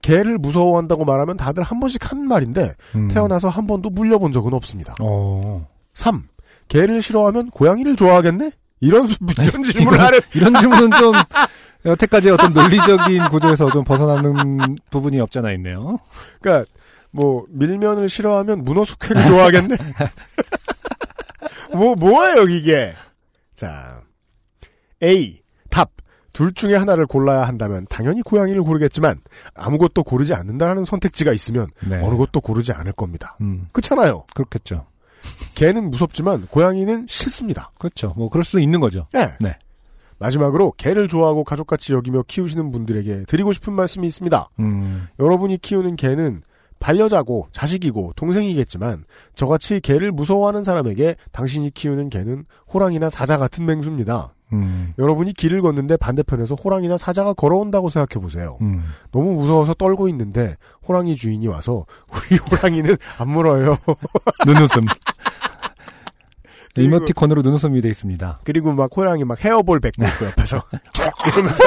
개를 무서워한다고 말하면 다들 한 번씩 하는 말인데 음. 태어나서 한 번도 물려본 적은 없습니다. 어. 3. 개를 싫어하면 고양이를 좋아하겠네? 이런 이런 질문을 하는 이런 질문은 좀 여태까지 어떤 논리적인 구조에서 좀 벗어나는 부분이 없잖아 있네요. 그러니까 뭐 밀면을 싫어하면 문어 숙회를 좋아하겠네. 뭐 뭐예요 이게? 자, A 답. 둘 중에 하나를 골라야 한다면 당연히 고양이를 고르겠지만 아무것도 고르지 않는다라는 선택지가 있으면 네. 어느 것도 고르지 않을 겁니다. 음. 그렇잖아요. 그렇겠죠. 개는 무섭지만 고양이는 싫습니다. 그렇죠. 뭐 그럴 수 있는 거죠. 네. 네. 마지막으로 개를 좋아하고 가족같이 여기며 키우시는 분들에게 드리고 싶은 말씀이 있습니다. 음. 여러분이 키우는 개는 반려자고 자식이고 동생이겠지만 저같이 개를 무서워하는 사람에게 당신이 키우는 개는 호랑이나 사자 같은 맹수입니다. 음. 여러분이 길을 걷는데 반대편에서 호랑이나 사자가 걸어온다고 생각해 보세요. 음. 너무 무서워서 떨고 있는데 호랑이 주인이 와서 우리 호랑이는 안 물어요. 눈웃음. 그리고- 이모티콘으로 눈웃음이 돼 있습니다. 그리고 막 호랑이 막 헤어볼 뱉고 있고 옆에서 쫙 이러면서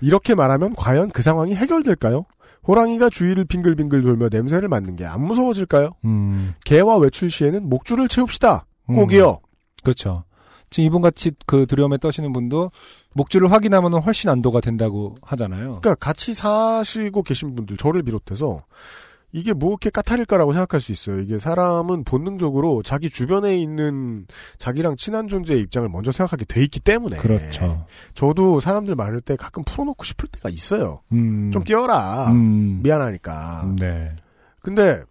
이렇게 말하면 과연 그 상황이 해결될까요? 호랑이가 주위를 빙글빙글 돌며 냄새를 맡는 게 안 무서워질까요? 음. 개와 외출 시에는 목줄을 채웁시다. 음. 꼭이요. 그렇죠. 지금 이분 같이 그 두려움에 떠시는 분도 목줄을 확인하면 훨씬 안도가 된다고 하잖아요. 그러니까 같이 사시고 계신 분들 저를 비롯해서 이게 뭐 이렇게 까탈일까라고 생각할 수 있어요. 이게 사람은 본능적으로 자기 주변에 있는 자기랑 친한 존재의 입장을 먼저 생각하게 돼 있기 때문에 그렇죠. 저도 사람들 많을 때 가끔 풀어놓고 싶을 때가 있어요. 음. 좀 뛰어라. 음. 미안하니까. 네. 근데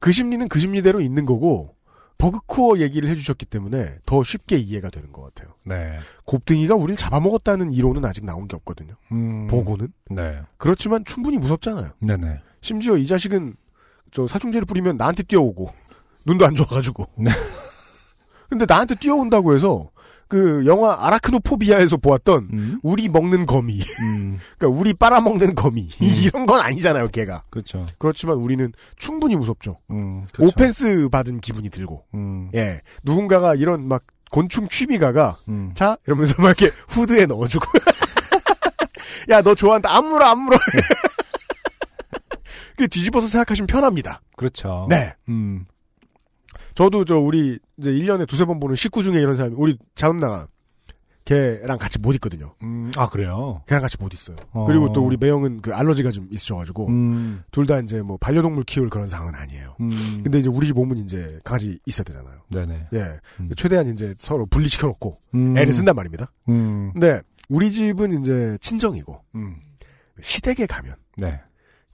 그 심리는 그 심리대로 있는 거고 버그코어 얘기를 해주셨기 때문에 더 쉽게 이해가 되는 것 같아요. 네. 곱등이가 우리를 잡아먹었다는 이론은 아직 나온 게 없거든요. 음. 보고는. 네. 그렇지만 충분히 무섭잖아요. 네네. 심지어 이 자식은 저 사중제를 뿌리면 나한테 뛰어오고 눈도 안 좋아가지고. 네. 근데 나한테 뛰어온다고 해서 그 영화 아라크노포비아에서 보았던 음. 우리 먹는 거미, 음. 그러니까 우리 빨아먹는 거미 이런 건 아니잖아요, 걔가. 그렇죠. 그렇지만 우리는 충분히 무섭죠. 음. 그렇죠. 오펜스 받은 기분이 들고, 음. 예, 누군가가 이런 막 곤충 취미가가 음. 자 이러면서 막 이렇게 후드에 넣어주고, 야 너 좋아한다 안 물어 안 물어. 그 뒤집어서 생각하시면 편합니다. 그렇죠. 네. 음. 저도 저 우리 이제 1년에 두세 번 보는 식구 중에 이런 사람이 우리 자은나가 걔랑 같이 못 있거든요. 음. 아 그래요. 걔랑 같이 못 있어요. 어. 그리고 또 우리 매형은 그 알러지가 좀 있으셔가지고 음. 둘다 이제 뭐 반려동물 키울 그런 상황은 아니에요. 음. 근데 이제 우리 집 오면 이제 강아지 있어야 되잖아요. 네네. 예. 음. 최대한 이제 서로 분리시켜 놓고 음. 애를 쓴단 말입니다. 음. 근데 우리 집은 이제 친정이고 음. 시댁에 가면 네.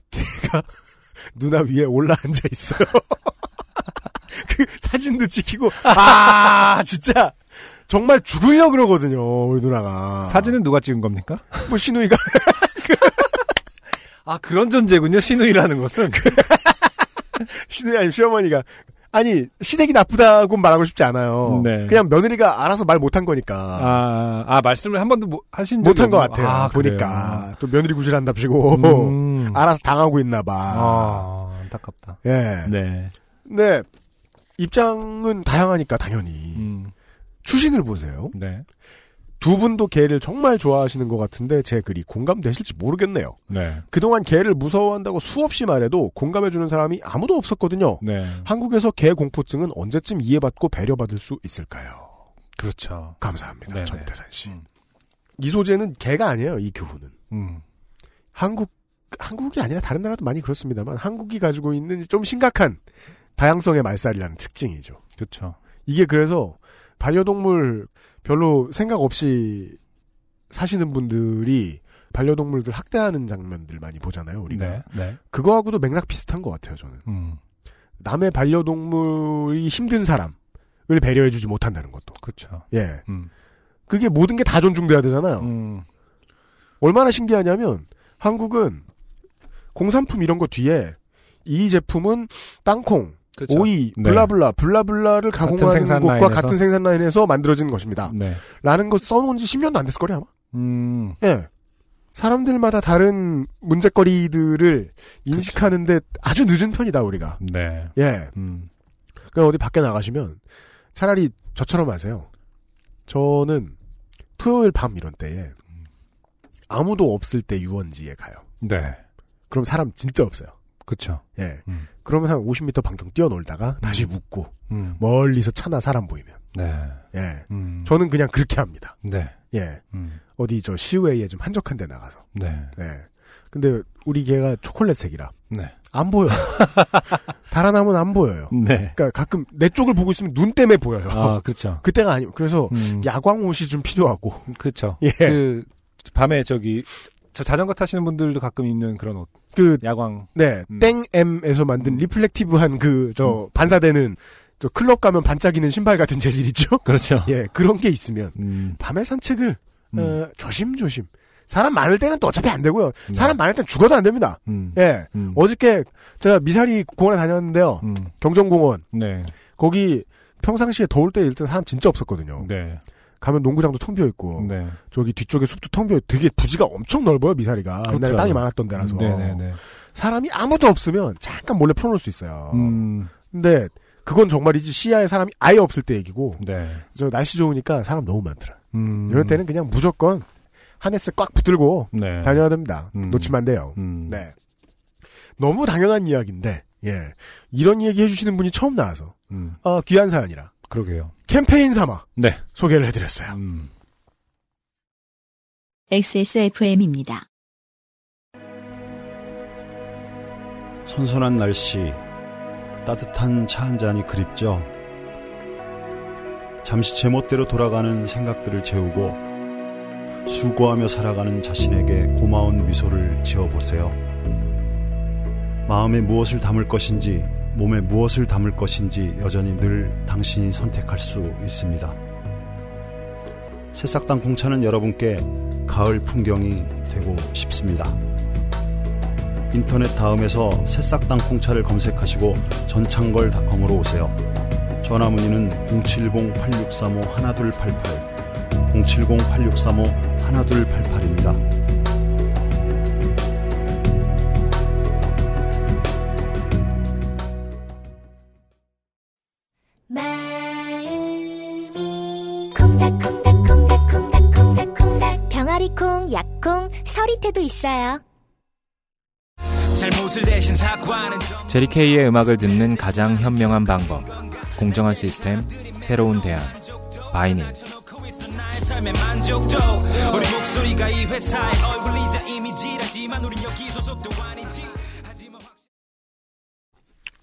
걔가 누나 위에 올라 앉아 있어요. 그 사진도 찍히고 아 진짜 정말 죽으려 그러거든요 우리 누나가 사진은 누가 찍은 겁니까? 뭐 신우이가 아 그런 존재군요. 신우이라는 것은. 신우이 아니 시어머니가 아니 시댁이 나쁘다고 말하고 싶지 않아요. 네. 그냥 며느리가 알아서 말 못한 거니까 아, 아 말씀을 한 번도 못 하신 적이 못한 것 같아요. 아, 보니까 또 며느리 구실한답시고 그래요? 음. 알아서 당하고 있나 봐. 아, 안타깝다. 예. 네. 네. 입장은 다양하니까 당연히 음. 추신을 보세요. 네. 두 분도 개를 정말 좋아하시는 것 같은데 제 글이 공감되실지 모르겠네요. 네. 그동안 개를 무서워한다고 수없이 말해도 공감해주는 사람이 아무도 없었거든요. 네. 한국에서 개 공포증은 언제쯤 이해받고 배려받을 수 있을까요? 그렇죠. 감사합니다. 네네. 전태산 씨. 이 소재는 개가 아니에요. 이 교훈은. 음. 한국 한국이 아니라 다른 나라도 많이 그렇습니다만 한국이 가지고 있는 좀 심각한 다양성의 말살이라는 특징이죠. 그렇죠. 이게 그래서 반려동물 별로 생각 없이 사시는 분들이 반려동물들 학대하는 장면들 많이 보잖아요. 우리가 네. 네. 그거하고도 맥락 비슷한 것 같아요. 저는 음. 남의 반려동물이 힘든 사람을 배려해주지 못한다는 것도. 그렇죠. 예. 음. 그게 모든 게 다 존중돼야 되잖아요. 음. 얼마나 신기하냐면 한국은 공산품 이런 거 뒤에 이 제품은 땅콩, 오이, 네. 블라블라, 블라블라를 가공하는 생산 것과 라인에서? 같은 생산 라인에서 만들어진 것입니다. 네. 라는 거 써놓은 지 10년도 안 됐을 거예요, 아마. 음. 예. 사람들마다 다른 문제거리들을 인식하는데 아주 늦은 편이다, 우리가. 네. 예. 음. 그럼 어디 밖에 나가시면 차라리 저처럼 하세요. 저는 토요일 밤 이런 때에 아무도 없을 때 유원지에 가요. 네. 그럼 사람 진짜 없어요. 그렇죠. 예. 음. 그러면 한 50m 반경 뛰어놀다가 다시 묻고 음. 멀리서 차나 사람 보이면 네. 예. 음. 저는 그냥 그렇게 합니다. 네. 예. 음. 어디 저 시외에 좀 한적한 데 나가서. 네. 네. 근데 우리 개가 초콜릿색이라 네. 안 보여요. 달아나면 안 보여요. 네. 그러니까 가끔 내 쪽을 보고 있으면 눈 때문에 보여요. 아, 그렇죠. 그때가 아니고 그래서 음. 야광 옷이 좀 필요하고. 그렇죠. 예. 그 밤에 저기 저 자전거 타시는 분들도 가끔 입는 그런 옷. 그 야광. 네, 음. 땡엠에서 만든 reflective한 그저 반사되는 저 클럽 가면 반짝이는 신발 같은 재질 있죠? 그렇죠. 예, 그런 게 있으면 음. 밤에 산책을 음. 어, 조심조심. 사람 많을 때는 또 어차피 안 되고요. 네. 사람 많을 땐 죽어도 안 됩니다. 음. 예. 음. 어저께 제가 미사리 공원에 다녔는데요. 음. 경정공원. 네. 거기 평상시에 더울 때 일단 사람 진짜 없었거든요. 네. 가면 농구장도 텅 비어 있고 네. 저기 뒤쪽에 숲도 텅 비어 되게 부지가 엄청 넓어요 미사리가 옛날에 그렇더라고요. 땅이 많았던 데라서 네네네. 사람이 아무도 없으면 잠깐 몰래 풀어놓을 수 있어요. 음. 근데 그건 정말이지 시야에 사람이 아예 없을 때 얘기고 네. 저 날씨 좋으니까 사람 너무 많더라. 음. 이럴 때는 그냥 무조건 하네스 꽉 붙들고 네. 다녀야 됩니다. 음. 놓치면 안 돼요. 음. 네. 너무 당연한 이야기인데 예 이런 얘기 해주시는 분이 처음 나와서 음. 아, 귀한 사연이라 그러게요. 캠페인 삼아 네. 소개를 해드렸어요. 음. XSFM입니다. 선선한 날씨, 따뜻한 차 한 잔이 그립죠. 잠시 제멋대로 돌아가는 생각들을 재우고 수고하며 살아가는 자신에게 고마운 미소를 지어보세요. 마음에 무엇을 담을 것인지, 몸에 무엇을 담을 것인지 여전히 늘 당신이 선택할 수 있습니다. 새싹당 공차는 여러분께 가을 풍경이 되고 싶습니다. 인터넷 다음에서 새싹당 콩차를 검색하시고 전창걸닷컴으로 오세요. 전화 문의는 070-8635-1288 070-8635-1288입니다. 콩닥콩닥콩닥콩닥콩닥 병아리콩, 약콩, 서리태도 있어요. 제리케이의 음악을 듣는 가장 현명한 방법. 공정한 시스템, 새로운 대안. 하지만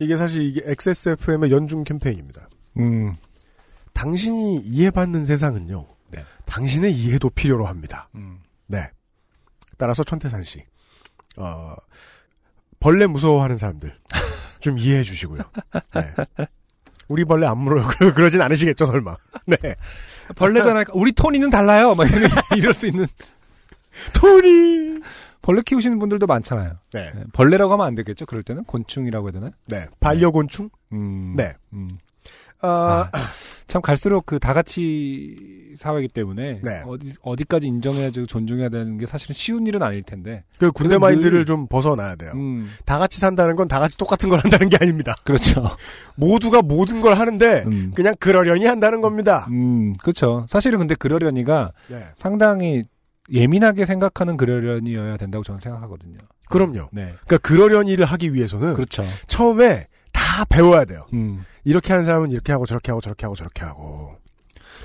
이게 사실 이게 XSFM의 연중 캠페인입니다. 음. 당신이 이해받는 세상은요. 네. 당신의 이해도 필요로 합니다. 음. 네. 따라서 천태산 씨, 어, 벌레 무서워하는 사람들 좀 이해해 주시고요. 네. 우리 벌레 안 물어요. 그러진 않으시겠죠, 설마. 네. 벌레잖아요. 우리 토니는 달라요. 막 이런, 이럴 수 있는. 토니! 벌레 키우시는 분들도 많잖아요. 네. 네, 벌레라고 하면 안 되겠죠? 그럴 때는 곤충이라고 해야 되나? 네. 반려곤충? 음. 네. 음. 아, 참 갈수록 그 다 같이 사회이기 때문에 네. 어디 어디까지 인정해야지 존중해야 되는 게 사실은 쉬운 일은 아닐 텐데. 그 군대 마인드를 늘- 좀 벗어나야 돼요. 음, 다 같이 산다는 건 다 같이 똑같은 걸 한다는 게 아닙니다. 그렇죠. 모두가 모든 걸 하는데 음, 그냥 그러려니 한다는 겁니다. 음, 그렇죠. 사실은 근데 그러려니가 네. 상당히 예민하게 생각하는 그러려니여야 된다고 저는 생각하거든요. 그럼요. 네, 그러니까 그러려니를 하기 위해서는 그렇죠. 처음에 다 배워야 돼요. 음. 이렇게 하는 사람은 이렇게 하고 저렇게 하고 저렇게 하고 저렇게 하고.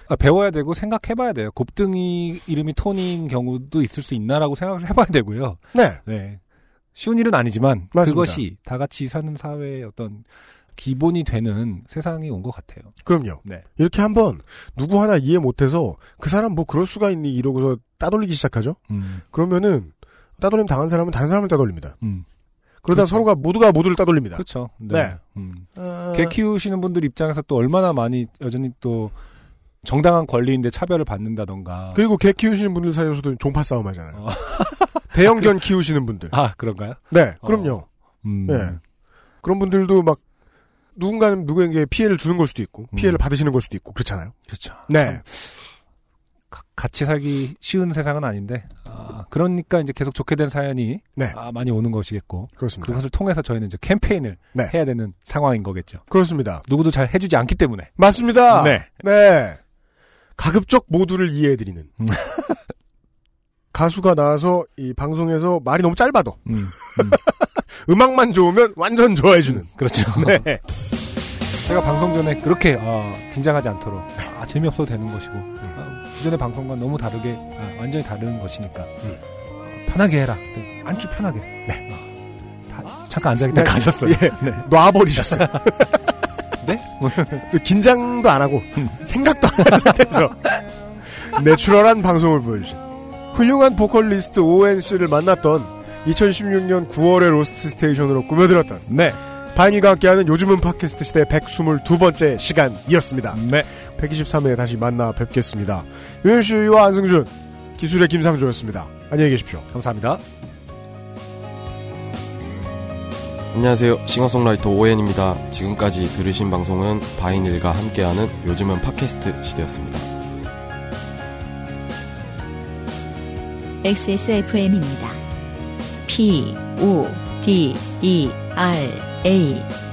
아, 배워야 되고 생각해봐야 돼요. 곱등이 이름이 톤인 경우도 있을 수 있나라고 생각을 해봐야 되고요. 네. 네. 쉬운 일은 아니지만 맞습니다. 그것이 다 같이 사는 사회의 어떤 기본이 되는 세상이 온 것 같아요. 그럼요. 네. 이렇게 한번 누구 하나 이해 못해서 그 사람 뭐 그럴 수가 있니 이러고서 따돌리기 시작하죠. 음, 그러면은 따돌림 당한 사람은 다른 사람을 따돌립니다. 음. 그러다 그렇죠. 서로가 모두가 모두를 따돌립니다. 그렇죠. 네. 네. 음. 아, 개 키우시는 분들 입장에서 또 얼마나 많이 여전히 또 정당한 권리인데 차별을 받는다던가. 그리고 개 키우시는 분들 사이에서도 종파 싸움 하잖아요. 어. 대형견 키우시는 분들. 아, 그런가요? 네, 그럼요. 음. 네. 그런 분들도 막 누군가는 누구에게 피해를 주는 걸 수도 있고 피해를 음. 받으시는 걸 수도 있고 그렇잖아요. 그렇죠. 네. 가- 같이 살기 쉬운 세상은 아닌데, 아, 그러니까 이제 계속 좋게 된 사연이 네. 아, 많이 오는 것이겠고, 그렇습니다. 그것을 통해서 저희는 이제 캠페인을 네. 해야 되는 상황인 거겠죠. 그렇습니다. 누구도 잘 해주지 않기 때문에. 맞습니다. 네. 네. 가급적 모두를 이해해드리는. 음. 가수가 나와서 이 방송에서 말이 너무 짧아도 음, 음 악만 좋으면 완전 좋아해주는. 그렇죠. 네. 제가 방송 전에 그렇게 어, 긴장하지 않도록 아, 재미없어도 되는 것이고 아, 기존의 방송과 너무 다르게 아, 완전히 다른 것이니까 어, 편하게 해라. 네, 아주 편하게. 네. 다, 잠깐 앉아있다 네. 가셨어요. 예. 네. 놔버리셨어요. 네? 저 긴장도 안 하고 생각도 안 하는 상태에서 natural한 방송을 보여주신 훌륭한 보컬리스트 오왠 씨를 만났던 2016년 9월의 Lost Station으로 꾸며드렸던 네. 바인일과 함께하는 요즘은 팟캐스트 시대 122번째 시간이었습니다. 네. 123회에 다시 만나 뵙겠습니다. 유현 씨와 안승준, 기술의 김상조였습니다. 안녕히 계십시오. 감사합니다. 안녕하세요. 싱어송라이터 오엔입니다. 지금까지 들으신 방송은 바인일과 함께하는 요즘은 팟캐스트 시대였습니다. XSFM입니다. P, O, D, E, R, A.